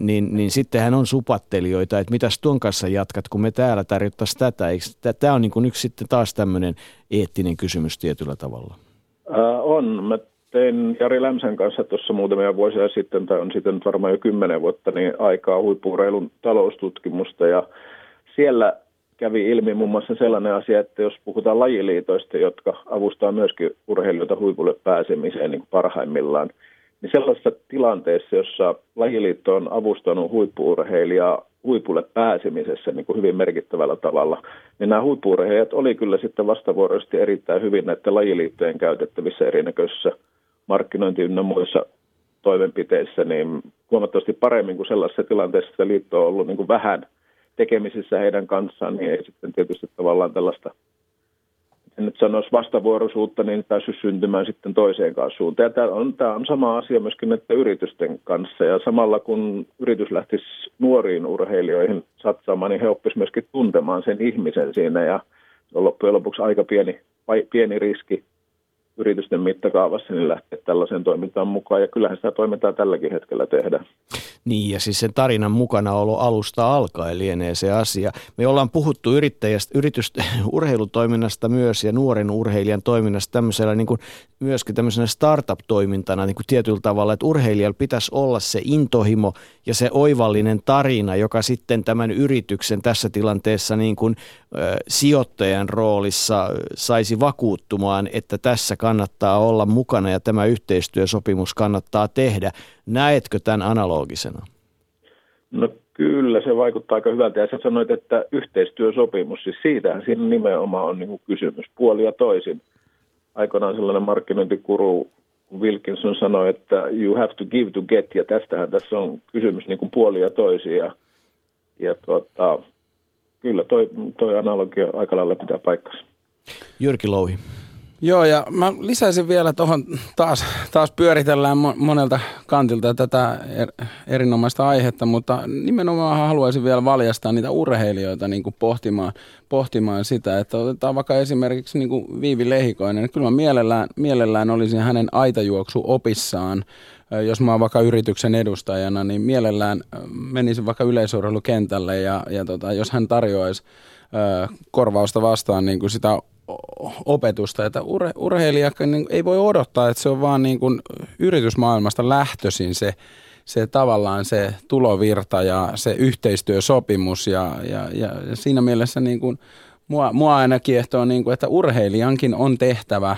niin, niin sittenhän on supattelijoita, että mitäs tuon kanssa jatkat, kun me täällä tarjottaisiin tätä. Tämä on niin kuin yksi sitten taas tämmöinen eettinen kysymys tietyllä tavalla. Äh, on. Mä tein Jari Lämsän kanssa tuossa muutamia vuosia sitten, tai on sitten varmaan jo kymmenen vuotta, niin aikaa huippureilun taloustutkimusta. Ja siellä kävi ilmi muun muassa sellainen asia, että jos puhutaan lajiliitoista, jotka avustaa myöskin urheilijoita huipulle pääsemiseen niin parhaimmillaan, niin sellaisessa tilanteessa, jossa lajiliitto on avustanut huippuurheilijaa huipulle pääsemisessä niin kuin hyvin merkittävällä tavalla, niin nämä huippuurheilijat oli kyllä sitten vastavuoroisesti erittäin hyvin näiden lajiliittojen käytettävissä erinäköisissä markkinointi ynnä muissa toimenpiteissä, niin huomattavasti paremmin kuin sellaisessa tilanteessa, että liitto on ollut niin kuin vähän tekemisissä heidän kanssaan, niin ei sitten tietysti tavallaan tällaista en nyt sanoisi vastavuoroisuutta, niin päässyt syntymään sitten toiseen kanssa suuntaan. Tämä on, tämä on sama asia myöskin näiden yritysten kanssa. Ja samalla kun yritys lähtisi nuoriin urheilijoihin satsaamaan, niin he oppisivat myöskin tuntemaan sen ihmisen siinä. Ja on loppujen lopuksi aika pieni, pieni riski yritysten mittakaavassa niin lähteä tällaiseen toimintaan mukaan. Ja kyllähän sitä toimintaa tälläkin hetkellä tehdään. Niin, ja siis sen tarinan mukanaolo alusta alkaen lienee se asia. Me ollaan puhuttu yrittäjästä, yritystä, urheilutoiminnasta myös ja nuoren urheilijan toiminnasta tämmöisellä niin kuin myöskin tämmöisenä startup-toimintana niin kuin tietyllä tavalla, että urheilijalla pitäisi olla se intohimo ja se oivallinen tarina, joka sitten tämän yrityksen tässä tilanteessa niin kuin, ö, sijoittajan roolissa saisi vakuuttumaan, että tässä kannattaa olla mukana ja tämä yhteistyösopimus kannattaa tehdä. Näetkö tämän analogisena? No kyllä, se vaikuttaa aika hyvältä. Ja sä sanoit, että yhteistyösopimus, siis siitähän siinä nimenomaan on niin kysymys, puoli ja toisin. Aikoinaan sellainen markkinointikuru Wilkinson sanoi, että you have to give to get, ja tästähän tässä on kysymys niin kuin puoli ja toisin. Ja, ja tuota, kyllä toi, toi analogia aika lailla pitää paikkansa. Jyrki Louhi. Joo, ja mä lisäisin vielä tuohon, taas, taas pyöritellään monelta kantilta tätä er, erinomaista aihetta, mutta nimenomaan haluaisin vielä valjastaa niitä urheilijoita niin kuin pohtimaan, pohtimaan sitä, että otetaan vaikka esimerkiksi niin kuin Viivi Lehikoinen, kyllä mä mielellään, mielellään olisin hänen aitajuoksu opissaan, jos mä oon vaikka yrityksen edustajana, niin mielellään menisin vaikka yleisurheilukentälle ja, ja tota, jos hän tarjoaisi korvausta vastaan niin kuin sitä opetusta, että ur, urheilija niin ei voi odottaa, että se on vaan niin kuin yritysmaailmasta lähtöisin se, se tavallaan se tulovirta ja se yhteistyösopimus ja, ja, ja siinä mielessä niin kuin mua, mua aina kiehtoo, niin kuin, että urheilijankin on tehtävä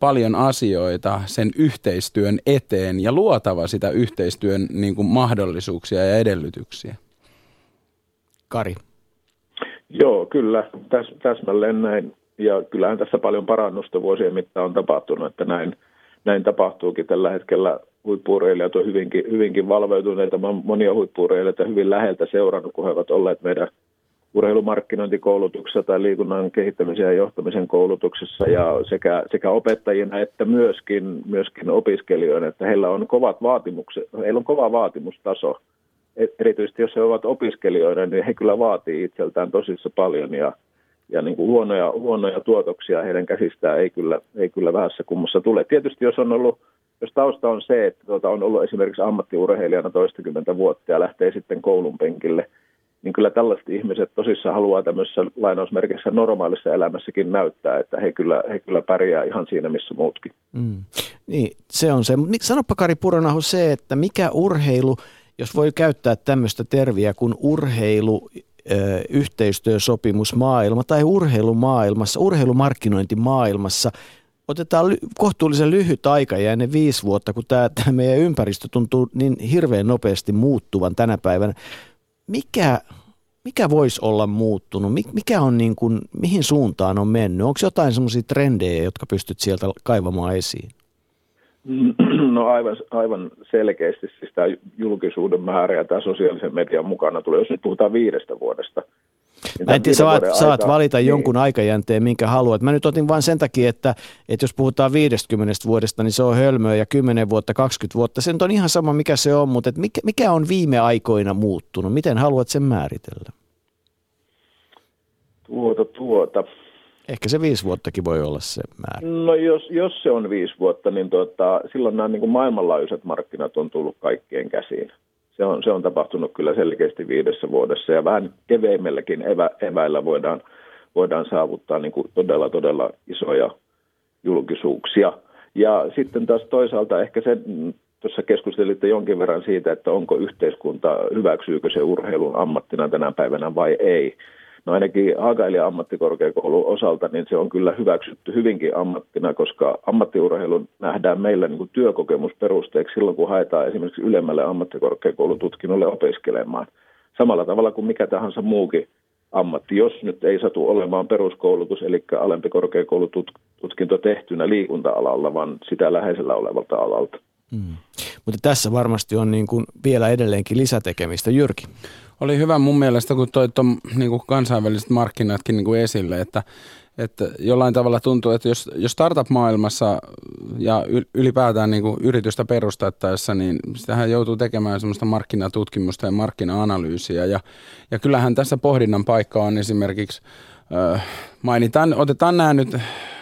paljon asioita sen yhteistyön eteen ja luotava sitä yhteistyön niin kuin mahdollisuuksia ja edellytyksiä. Kari. Joo, kyllä, täs, täsmälleen näin ja kyllähän tässä paljon parannusta vuosien mittaan on tapahtunut, että näin, näin tapahtuukin tällä hetkellä. Huippuurheilijat on hyvinkin, hyvinkin valveutuneita, monia huippuurheilijoita hyvin läheltä seurannut, kun he ovat olleet meidän urheilumarkkinointikoulutuksessa tai liikunnan kehittämisen ja johtamisen koulutuksessa ja sekä, sekä opettajina että myöskin, myöskin opiskelijoina, että heillä on kovat vaatimukset, heillä on kova vaatimustaso. E-, erityisesti jos he ovat opiskelijoina, niin he kyllä vaatii itseltään tosissa paljon ja ja niin kuin huonoja, huonoja tuotoksia heidän käsistään ei kyllä, ei kyllä vähässä kummossa tule. Tietysti jos on ollut, jos tausta on se, että tuota, on ollut esimerkiksi ammattiurheilijana toistakymmentä vuotta ja lähtee sitten koulun penkille, niin kyllä tällaiset ihmiset tosissaan haluaa tämmöisessä lainausmerkissä normaalissa elämässäkin näyttää, että he kyllä, he kyllä pärjää ihan siinä, missä muutkin. Mm. Niin, se on se. Sanoppa Kari Puronaho se, että mikä urheilu, jos voi käyttää tämmöistä terviä kuin urheilu yhteistyösopimusmaailma tai urheilumaailmassa, urheilumarkkinointimaailmassa otetaan ly- kohtuullisen lyhyt aika ja ennen viisi vuotta, kun tämä, tämä meidän ympäristö tuntuu niin hirveän nopeasti muuttuvan tänä päivänä. Mikä, mikä voisi olla muuttunut? Mikä on niin kuin, mihin suuntaan on mennyt? Onko jotain semmoisia trendejä, jotka pystyt sieltä kaivamaan esiin? No aivan, aivan selkeästi siis tämä julkisuuden määrä ja tämä sosiaalisen median mukana tulee, jos nyt puhutaan viidestä vuodesta. Niin Mä en tiedä, saat, saat valita niin. jonkun aikajänteen, minkä haluat. Mä nyt otin vain sen takia, että, että jos puhutaan 50 vuodesta, niin se on hölmöä ja 10 vuotta, 20 vuotta. Se on ihan sama, mikä se on, mutta mikä, mikä on viime aikoina muuttunut? Miten haluat sen määritellä? Tuota, tuota. Ehkä se viisi vuottakin voi olla se määrä. No jos, jos se on viisi vuotta, niin tuota, silloin nämä niin kuin maailmanlaajuiset markkinat on tullut kaikkien käsiin. Se on, se on tapahtunut kyllä selkeästi viidessä vuodessa ja vähän keveimmälläkin evä, eväillä voidaan, voidaan saavuttaa niin kuin todella, todella isoja julkisuuksia. Ja sitten taas toisaalta ehkä se, tuossa keskustelitte jonkin verran siitä, että onko yhteiskunta, hyväksyykö se urheilun ammattina tänä päivänä vai ei. No ainakin Haagailija ammattikorkeakoulun osalta niin se on kyllä hyväksytty hyvinkin ammattina, koska ammattiurheilun nähdään meillä niin kuin työkokemusperusteeksi silloin, kun haetaan esimerkiksi ylemmälle ammattikorkeakoulututkinnolle opiskelemaan. Samalla tavalla kuin mikä tahansa muukin ammatti, jos nyt ei satu olemaan peruskoulutus, eli alempi korkeakoulututkinto tehtynä liikunta-alalla, vaan sitä läheisellä olevalta alalta. Hmm. Mutta tässä varmasti on niin kuin vielä edelleenkin lisätekemistä. Jyrki? Oli hyvä mun mielestä, kun toi ton, niin kuin kansainväliset markkinatkin niin kuin esille, että, että jollain tavalla tuntuu, että jos, jos startup-maailmassa ja ylipäätään niin kuin yritystä perustettaessa, niin sitähän joutuu tekemään semmoista markkinatutkimusta ja markkina-analyysiä. Ja, ja kyllähän tässä pohdinnan paikka on esimerkiksi, äh, mainitaan, otetaan nämä nyt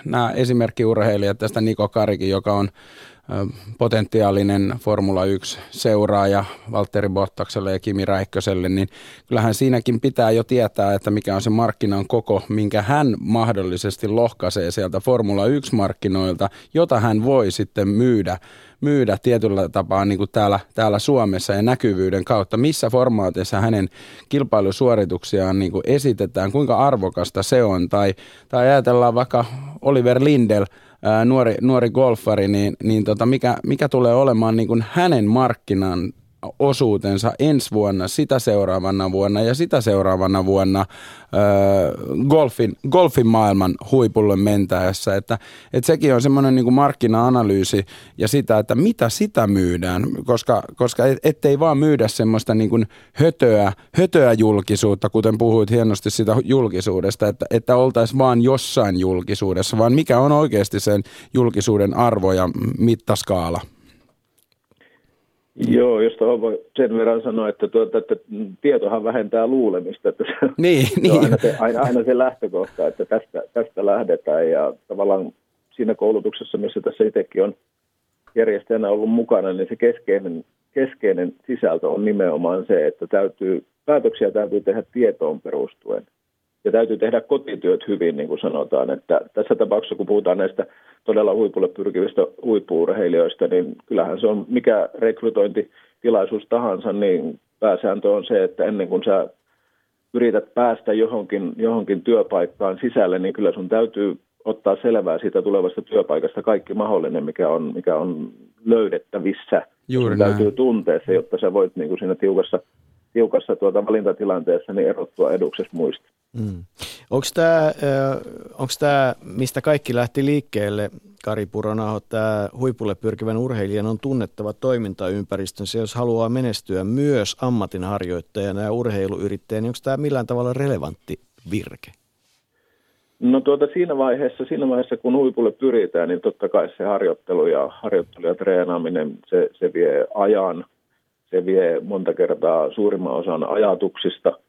nämä esimerkkiurheilijat, tästä Niko Karikin, joka on potentiaalinen Formula 1 seuraaja Valtteri Bottakselle ja Kimi Räikköselle, niin kyllähän siinäkin pitää jo tietää, että mikä on se markkinan koko, minkä hän mahdollisesti lohkaisee sieltä Formula 1-markkinoilta, jota hän voi sitten myydä myydä tietyllä tapaa niin kuin täällä, täällä Suomessa ja näkyvyyden kautta, missä formaatissa hänen kilpailusuorituksiaan niin kuin esitetään, kuinka arvokasta se on. Tai, tai ajatellaan vaikka Oliver Lindel, nuori, nuori golfari, niin, niin tota, mikä, mikä tulee olemaan niin kuin hänen markkinan osuutensa ensi vuonna, sitä seuraavana vuonna ja sitä seuraavana vuonna äh, golfin, golfin maailman huipulle mentäessä. Että, että sekin on semmoinen niin markkina-analyysi ja sitä, että mitä sitä myydään, koska, koska et, ettei vaan myydä semmoista niin kuin hötöä, hötöä julkisuutta, kuten puhuit hienosti sitä julkisuudesta, että, että oltaisiin vaan jossain julkisuudessa, vaan mikä on oikeasti sen julkisuuden arvo ja mittaskaala. Joo, josta voi sen verran sanoa, että, tuota, että tietohan vähentää luulemista. Että se, niin, se niin. on aina se, aina, aina se lähtökohta, että tästä, tästä lähdetään. Ja tavallaan siinä koulutuksessa, missä tässä itsekin on järjestäjänä ollut mukana, niin se keskeinen, keskeinen sisältö on nimenomaan se, että täytyy, päätöksiä täytyy tehdä tietoon perustuen ja täytyy tehdä kotityöt hyvin, niin kuin sanotaan. Että tässä tapauksessa, kun puhutaan näistä todella huipulle pyrkivistä huippuurheilijoista, niin kyllähän se on mikä rekrytointitilaisuus tahansa, niin pääsääntö on se, että ennen kuin sä yrität päästä johonkin, johonkin työpaikkaan sisälle, niin kyllä sun täytyy ottaa selvää siitä tulevasta työpaikasta kaikki mahdollinen, mikä on, mikä on löydettävissä. Juuri sun täytyy tuntea se, jotta sä voit niin kuin siinä tiukassa, tiukassa tuota valintatilanteessa niin erottua eduksessa muista. Mm. Onko tämä, mistä kaikki lähti liikkeelle, Kari Puronaho, tämä huipulle pyrkivän urheilijan on tunnettava toimintaympäristönsä, jos haluaa menestyä myös ammatinharjoittajana ja urheiluyrittäjänä, niin onko tämä millään tavalla relevantti virke? No tuota, siinä vaiheessa, siinä vaiheessa, kun huipulle pyritään, niin totta kai se harjoittelu ja, harjoittelu ja treenaaminen, se, se vie ajan, se vie monta kertaa suurimman osan ajatuksista –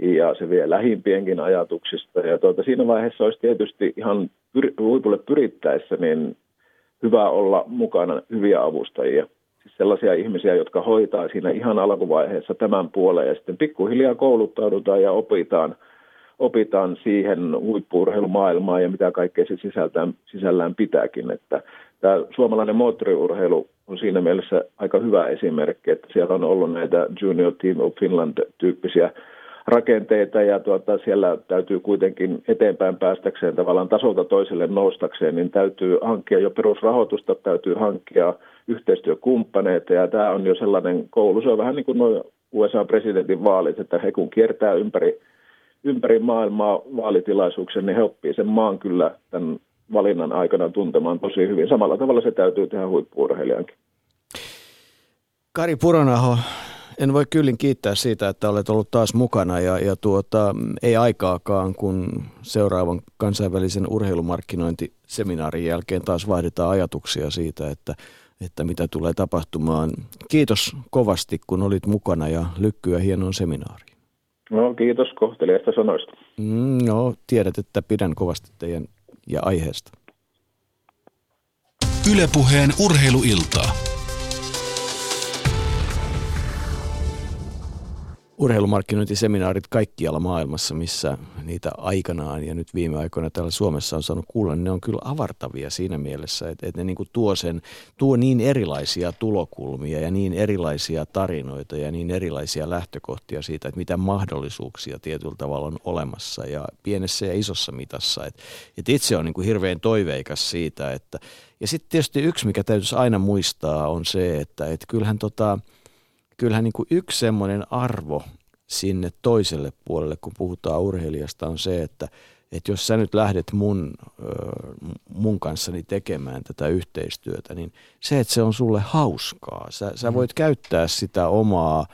ja se vie lähimpienkin ajatuksista. Ja tuota, siinä vaiheessa olisi tietysti ihan pyr- pyrittäessä niin hyvä olla mukana hyviä avustajia. Siis sellaisia ihmisiä, jotka hoitaa siinä ihan alkuvaiheessa tämän puoleen ja sitten pikkuhiljaa kouluttaudutaan ja opitaan, opitaan siihen huippuurheilumaailmaan ja mitä kaikkea se sisältään, sisällään pitääkin. Että tämä suomalainen moottoriurheilu on siinä mielessä aika hyvä esimerkki, että siellä on ollut näitä Junior Team of Finland-tyyppisiä rakenteita ja tuota, siellä täytyy kuitenkin eteenpäin päästäkseen tavallaan tasolta toiselle noustakseen, niin täytyy hankkia jo perusrahoitusta, täytyy hankkia yhteistyökumppaneita ja tämä on jo sellainen koulu, se on vähän niin kuin nuo USA-presidentin vaalit, että he kun kiertää ympäri, ympäri maailmaa vaalitilaisuuksia, niin he oppii sen maan kyllä tämän valinnan aikana tuntemaan tosi hyvin. Samalla tavalla se täytyy tehdä huippuurheilijankin. Kari Puronaho, en voi kyllin kiittää siitä, että olet ollut taas mukana ja, ja tuota, ei aikaakaan, kun seuraavan kansainvälisen urheilumarkkinointiseminaarin jälkeen taas vaihdetaan ajatuksia siitä, että, että mitä tulee tapahtumaan. Kiitos kovasti, kun olit mukana ja lykkyä hienoon seminaariin. No kiitos kohteliasta sanoista. Mm, no, tiedät, että pidän kovasti teidän ja aiheesta. Ylepuheen urheiluiltaa. Urheilumarkkinointiseminaarit kaikkialla maailmassa, missä niitä aikanaan ja nyt viime aikoina täällä Suomessa on saanut kuulla, niin ne on kyllä avartavia siinä mielessä, että, että ne niin kuin tuo, sen, tuo niin erilaisia tulokulmia ja niin erilaisia tarinoita ja niin erilaisia lähtökohtia siitä, että mitä mahdollisuuksia tietyllä tavalla on olemassa ja pienessä ja isossa mitassa. Että, että itse on niin kuin hirveän toiveikas siitä, että ja sitten tietysti yksi, mikä täytyisi aina muistaa, on se, että, että kyllähän tota, kyllähän niin kuin yksi semmoinen arvo sinne toiselle puolelle, kun puhutaan urheilijasta, on se, että, että jos sä nyt lähdet mun, mun kanssani tekemään tätä yhteistyötä, niin se, että se on sulle hauskaa. Sä, sä mm. voit käyttää sitä omaa,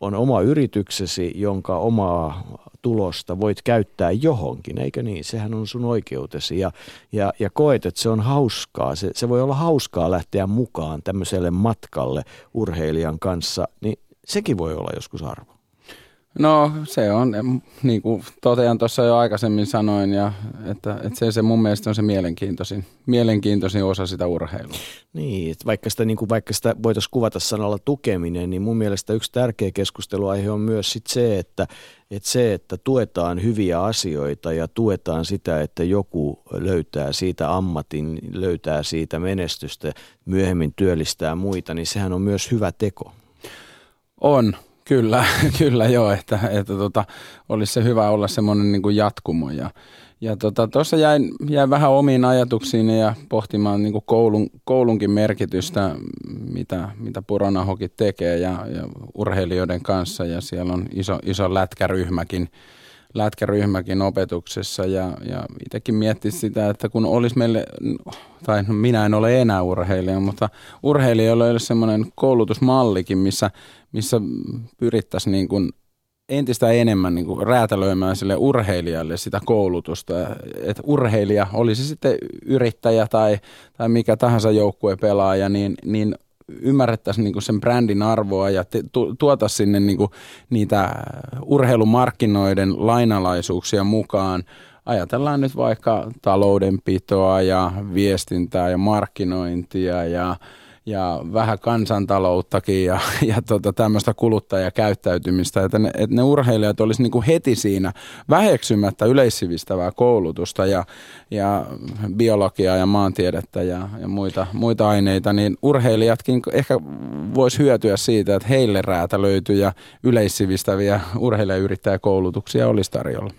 on oma yrityksesi, jonka omaa tulosta voit käyttää johonkin, eikö niin? Sehän on sun oikeutesi ja, ja, ja koet, että se on hauskaa. Se, se voi olla hauskaa lähteä mukaan tämmöiselle matkalle urheilijan kanssa, niin sekin voi olla joskus arvo. No se on, niin kuin totean tuossa jo aikaisemmin sanoin, ja, että, että se, se mun mielestä on se mielenkiintoisin, mielenkiintoisin osa sitä urheilua. Niin, että vaikka sitä, niin kuin, vaikka sitä voitaisiin kuvata sanalla tukeminen, niin mun mielestä yksi tärkeä keskusteluaihe on myös sit se, että, että se, että tuetaan hyviä asioita ja tuetaan sitä, että joku löytää siitä ammatin, löytää siitä menestystä, myöhemmin työllistää muita, niin sehän on myös hyvä teko. On, Kyllä, kyllä joo, että, että tota, olisi se hyvä olla semmoinen niin kuin jatkumo. Ja, ja tuossa tota, jäin, jäin vähän omiin ajatuksiin ja pohtimaan niin kuin koulun, koulunkin merkitystä, mitä, mitä Puranahoki tekee ja, ja urheilijoiden kanssa. Ja siellä on iso, iso lätkäryhmäkin, lätkäryhmäkin opetuksessa ja, ja itsekin miettii sitä, että kun olisi meille, tai no minä en ole enää urheilija, mutta urheilijoilla olisi semmoinen koulutusmallikin, missä, missä pyrittäisiin niin kuin entistä enemmän niin kuin räätälöimään sille urheilijalle sitä koulutusta. Että urheilija, olisi sitten yrittäjä tai, tai mikä tahansa joukkue pelaaja, niin, niin ymmärrettäisiin niin sen brändin arvoa ja te, tu, tuota sinne niin niitä urheilumarkkinoiden lainalaisuuksia mukaan. Ajatellaan nyt vaikka taloudenpitoa ja viestintää ja markkinointia ja ja vähän kansantalouttakin ja, ja tota, tämmöistä kuluttajakäyttäytymistä, että ne, että ne urheilijat olisi niin kuin heti siinä väheksymättä yleissivistävää koulutusta ja, ja biologiaa ja maantiedettä ja, ja muita, muita aineita, niin urheilijatkin ehkä voisi hyötyä siitä, että heille räätälöityjä yleissivistäviä urheilijayrittäjäkoulutuksia olisi tarjolla.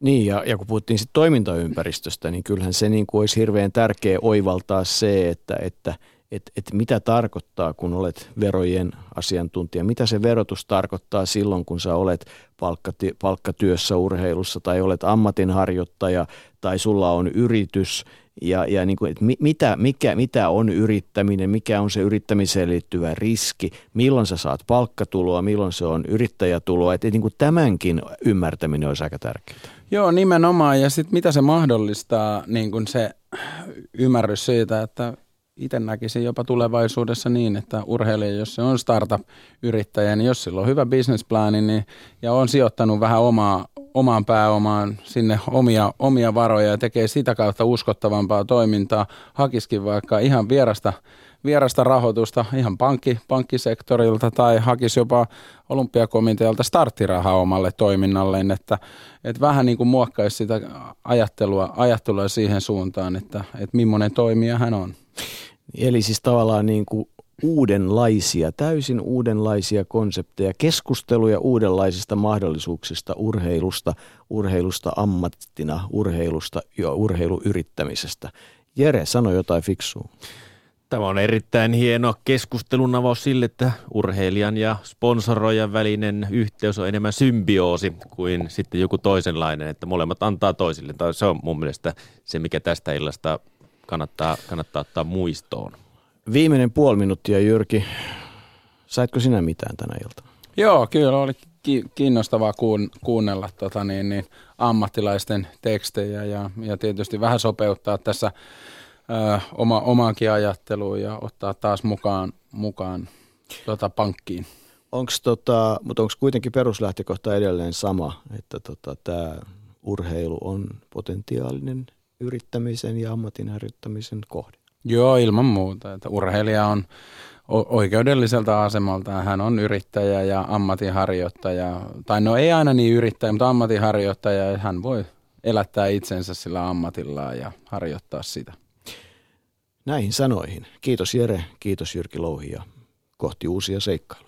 Niin, ja, ja kun puhuttiin sitten toimintaympäristöstä, niin kyllähän se niin kuin olisi hirveän tärkeä oivaltaa se, että, että – että et mitä tarkoittaa, kun olet verojen asiantuntija. Mitä se verotus tarkoittaa silloin, kun sä olet palkkati, palkkatyössä urheilussa tai olet ammatinharjoittaja tai sulla on yritys. Ja, ja niin kuin, mitä, mikä, mitä on yrittäminen, mikä on se yrittämiseen liittyvä riski, milloin sä saat palkkatuloa, milloin se on yrittäjätuloa. Että niin kuin tämänkin ymmärtäminen olisi aika tärkeää. Joo, nimenomaan. Ja sitten mitä se mahdollistaa, niin kuin se ymmärrys siitä, että itse näkisin jopa tulevaisuudessa niin, että urheilija, jos se on startup-yrittäjä, niin jos sillä on hyvä businessplani niin, ja on sijoittanut vähän omaa, omaan pääomaan sinne omia, omia varoja ja tekee sitä kautta uskottavampaa toimintaa, hakiskin vaikka ihan vierasta, vierasta rahoitusta ihan pankki, pankkisektorilta tai hakisi jopa olympiakomitealta starttirahaa omalle toiminnalleen, että, että vähän niin kuin muokkaisi sitä ajattelua, ajattelua siihen suuntaan, että, että millainen toimija hän on. Eli siis tavallaan niin kuin uudenlaisia, täysin uudenlaisia konsepteja, keskusteluja uudenlaisista mahdollisuuksista urheilusta, urheilusta ammattina, urheilusta ja urheiluyrittämisestä. Jere, sano jotain fiksua. Tämä on erittäin hieno keskustelun avaus sille, että urheilijan ja sponsoroijan välinen yhteys on enemmän symbioosi kuin sitten joku toisenlainen, että molemmat antaa toisille. Se on mun mielestä se, mikä tästä illasta kannattaa, kannattaa ottaa muistoon. Viimeinen puoli minuuttia, Jyrki. Saitko sinä mitään tänä iltana? Joo, kyllä oli kiinnostavaa kuun, kuunnella tota, niin, niin, ammattilaisten tekstejä ja, ja tietysti vähän sopeuttaa tässä ö, oma, omaankin ajatteluun ja ottaa taas mukaan, mukaan tota, pankkiin. Onks tota, mutta onko kuitenkin peruslähtökohta edelleen sama, että tota, tämä urheilu on potentiaalinen yrittämisen ja ammatin harjoittamisen kohde. Joo, ilman muuta. Että urheilija on oikeudelliselta asemalta. Hän on yrittäjä ja ammatinharjoittaja. Tai no ei aina niin yrittäjä, mutta ammatinharjoittaja. Hän voi elättää itsensä sillä ammatillaan ja harjoittaa sitä. Näihin sanoihin. Kiitos Jere, kiitos Jyrki Louhi ja kohti uusia seikkailuja.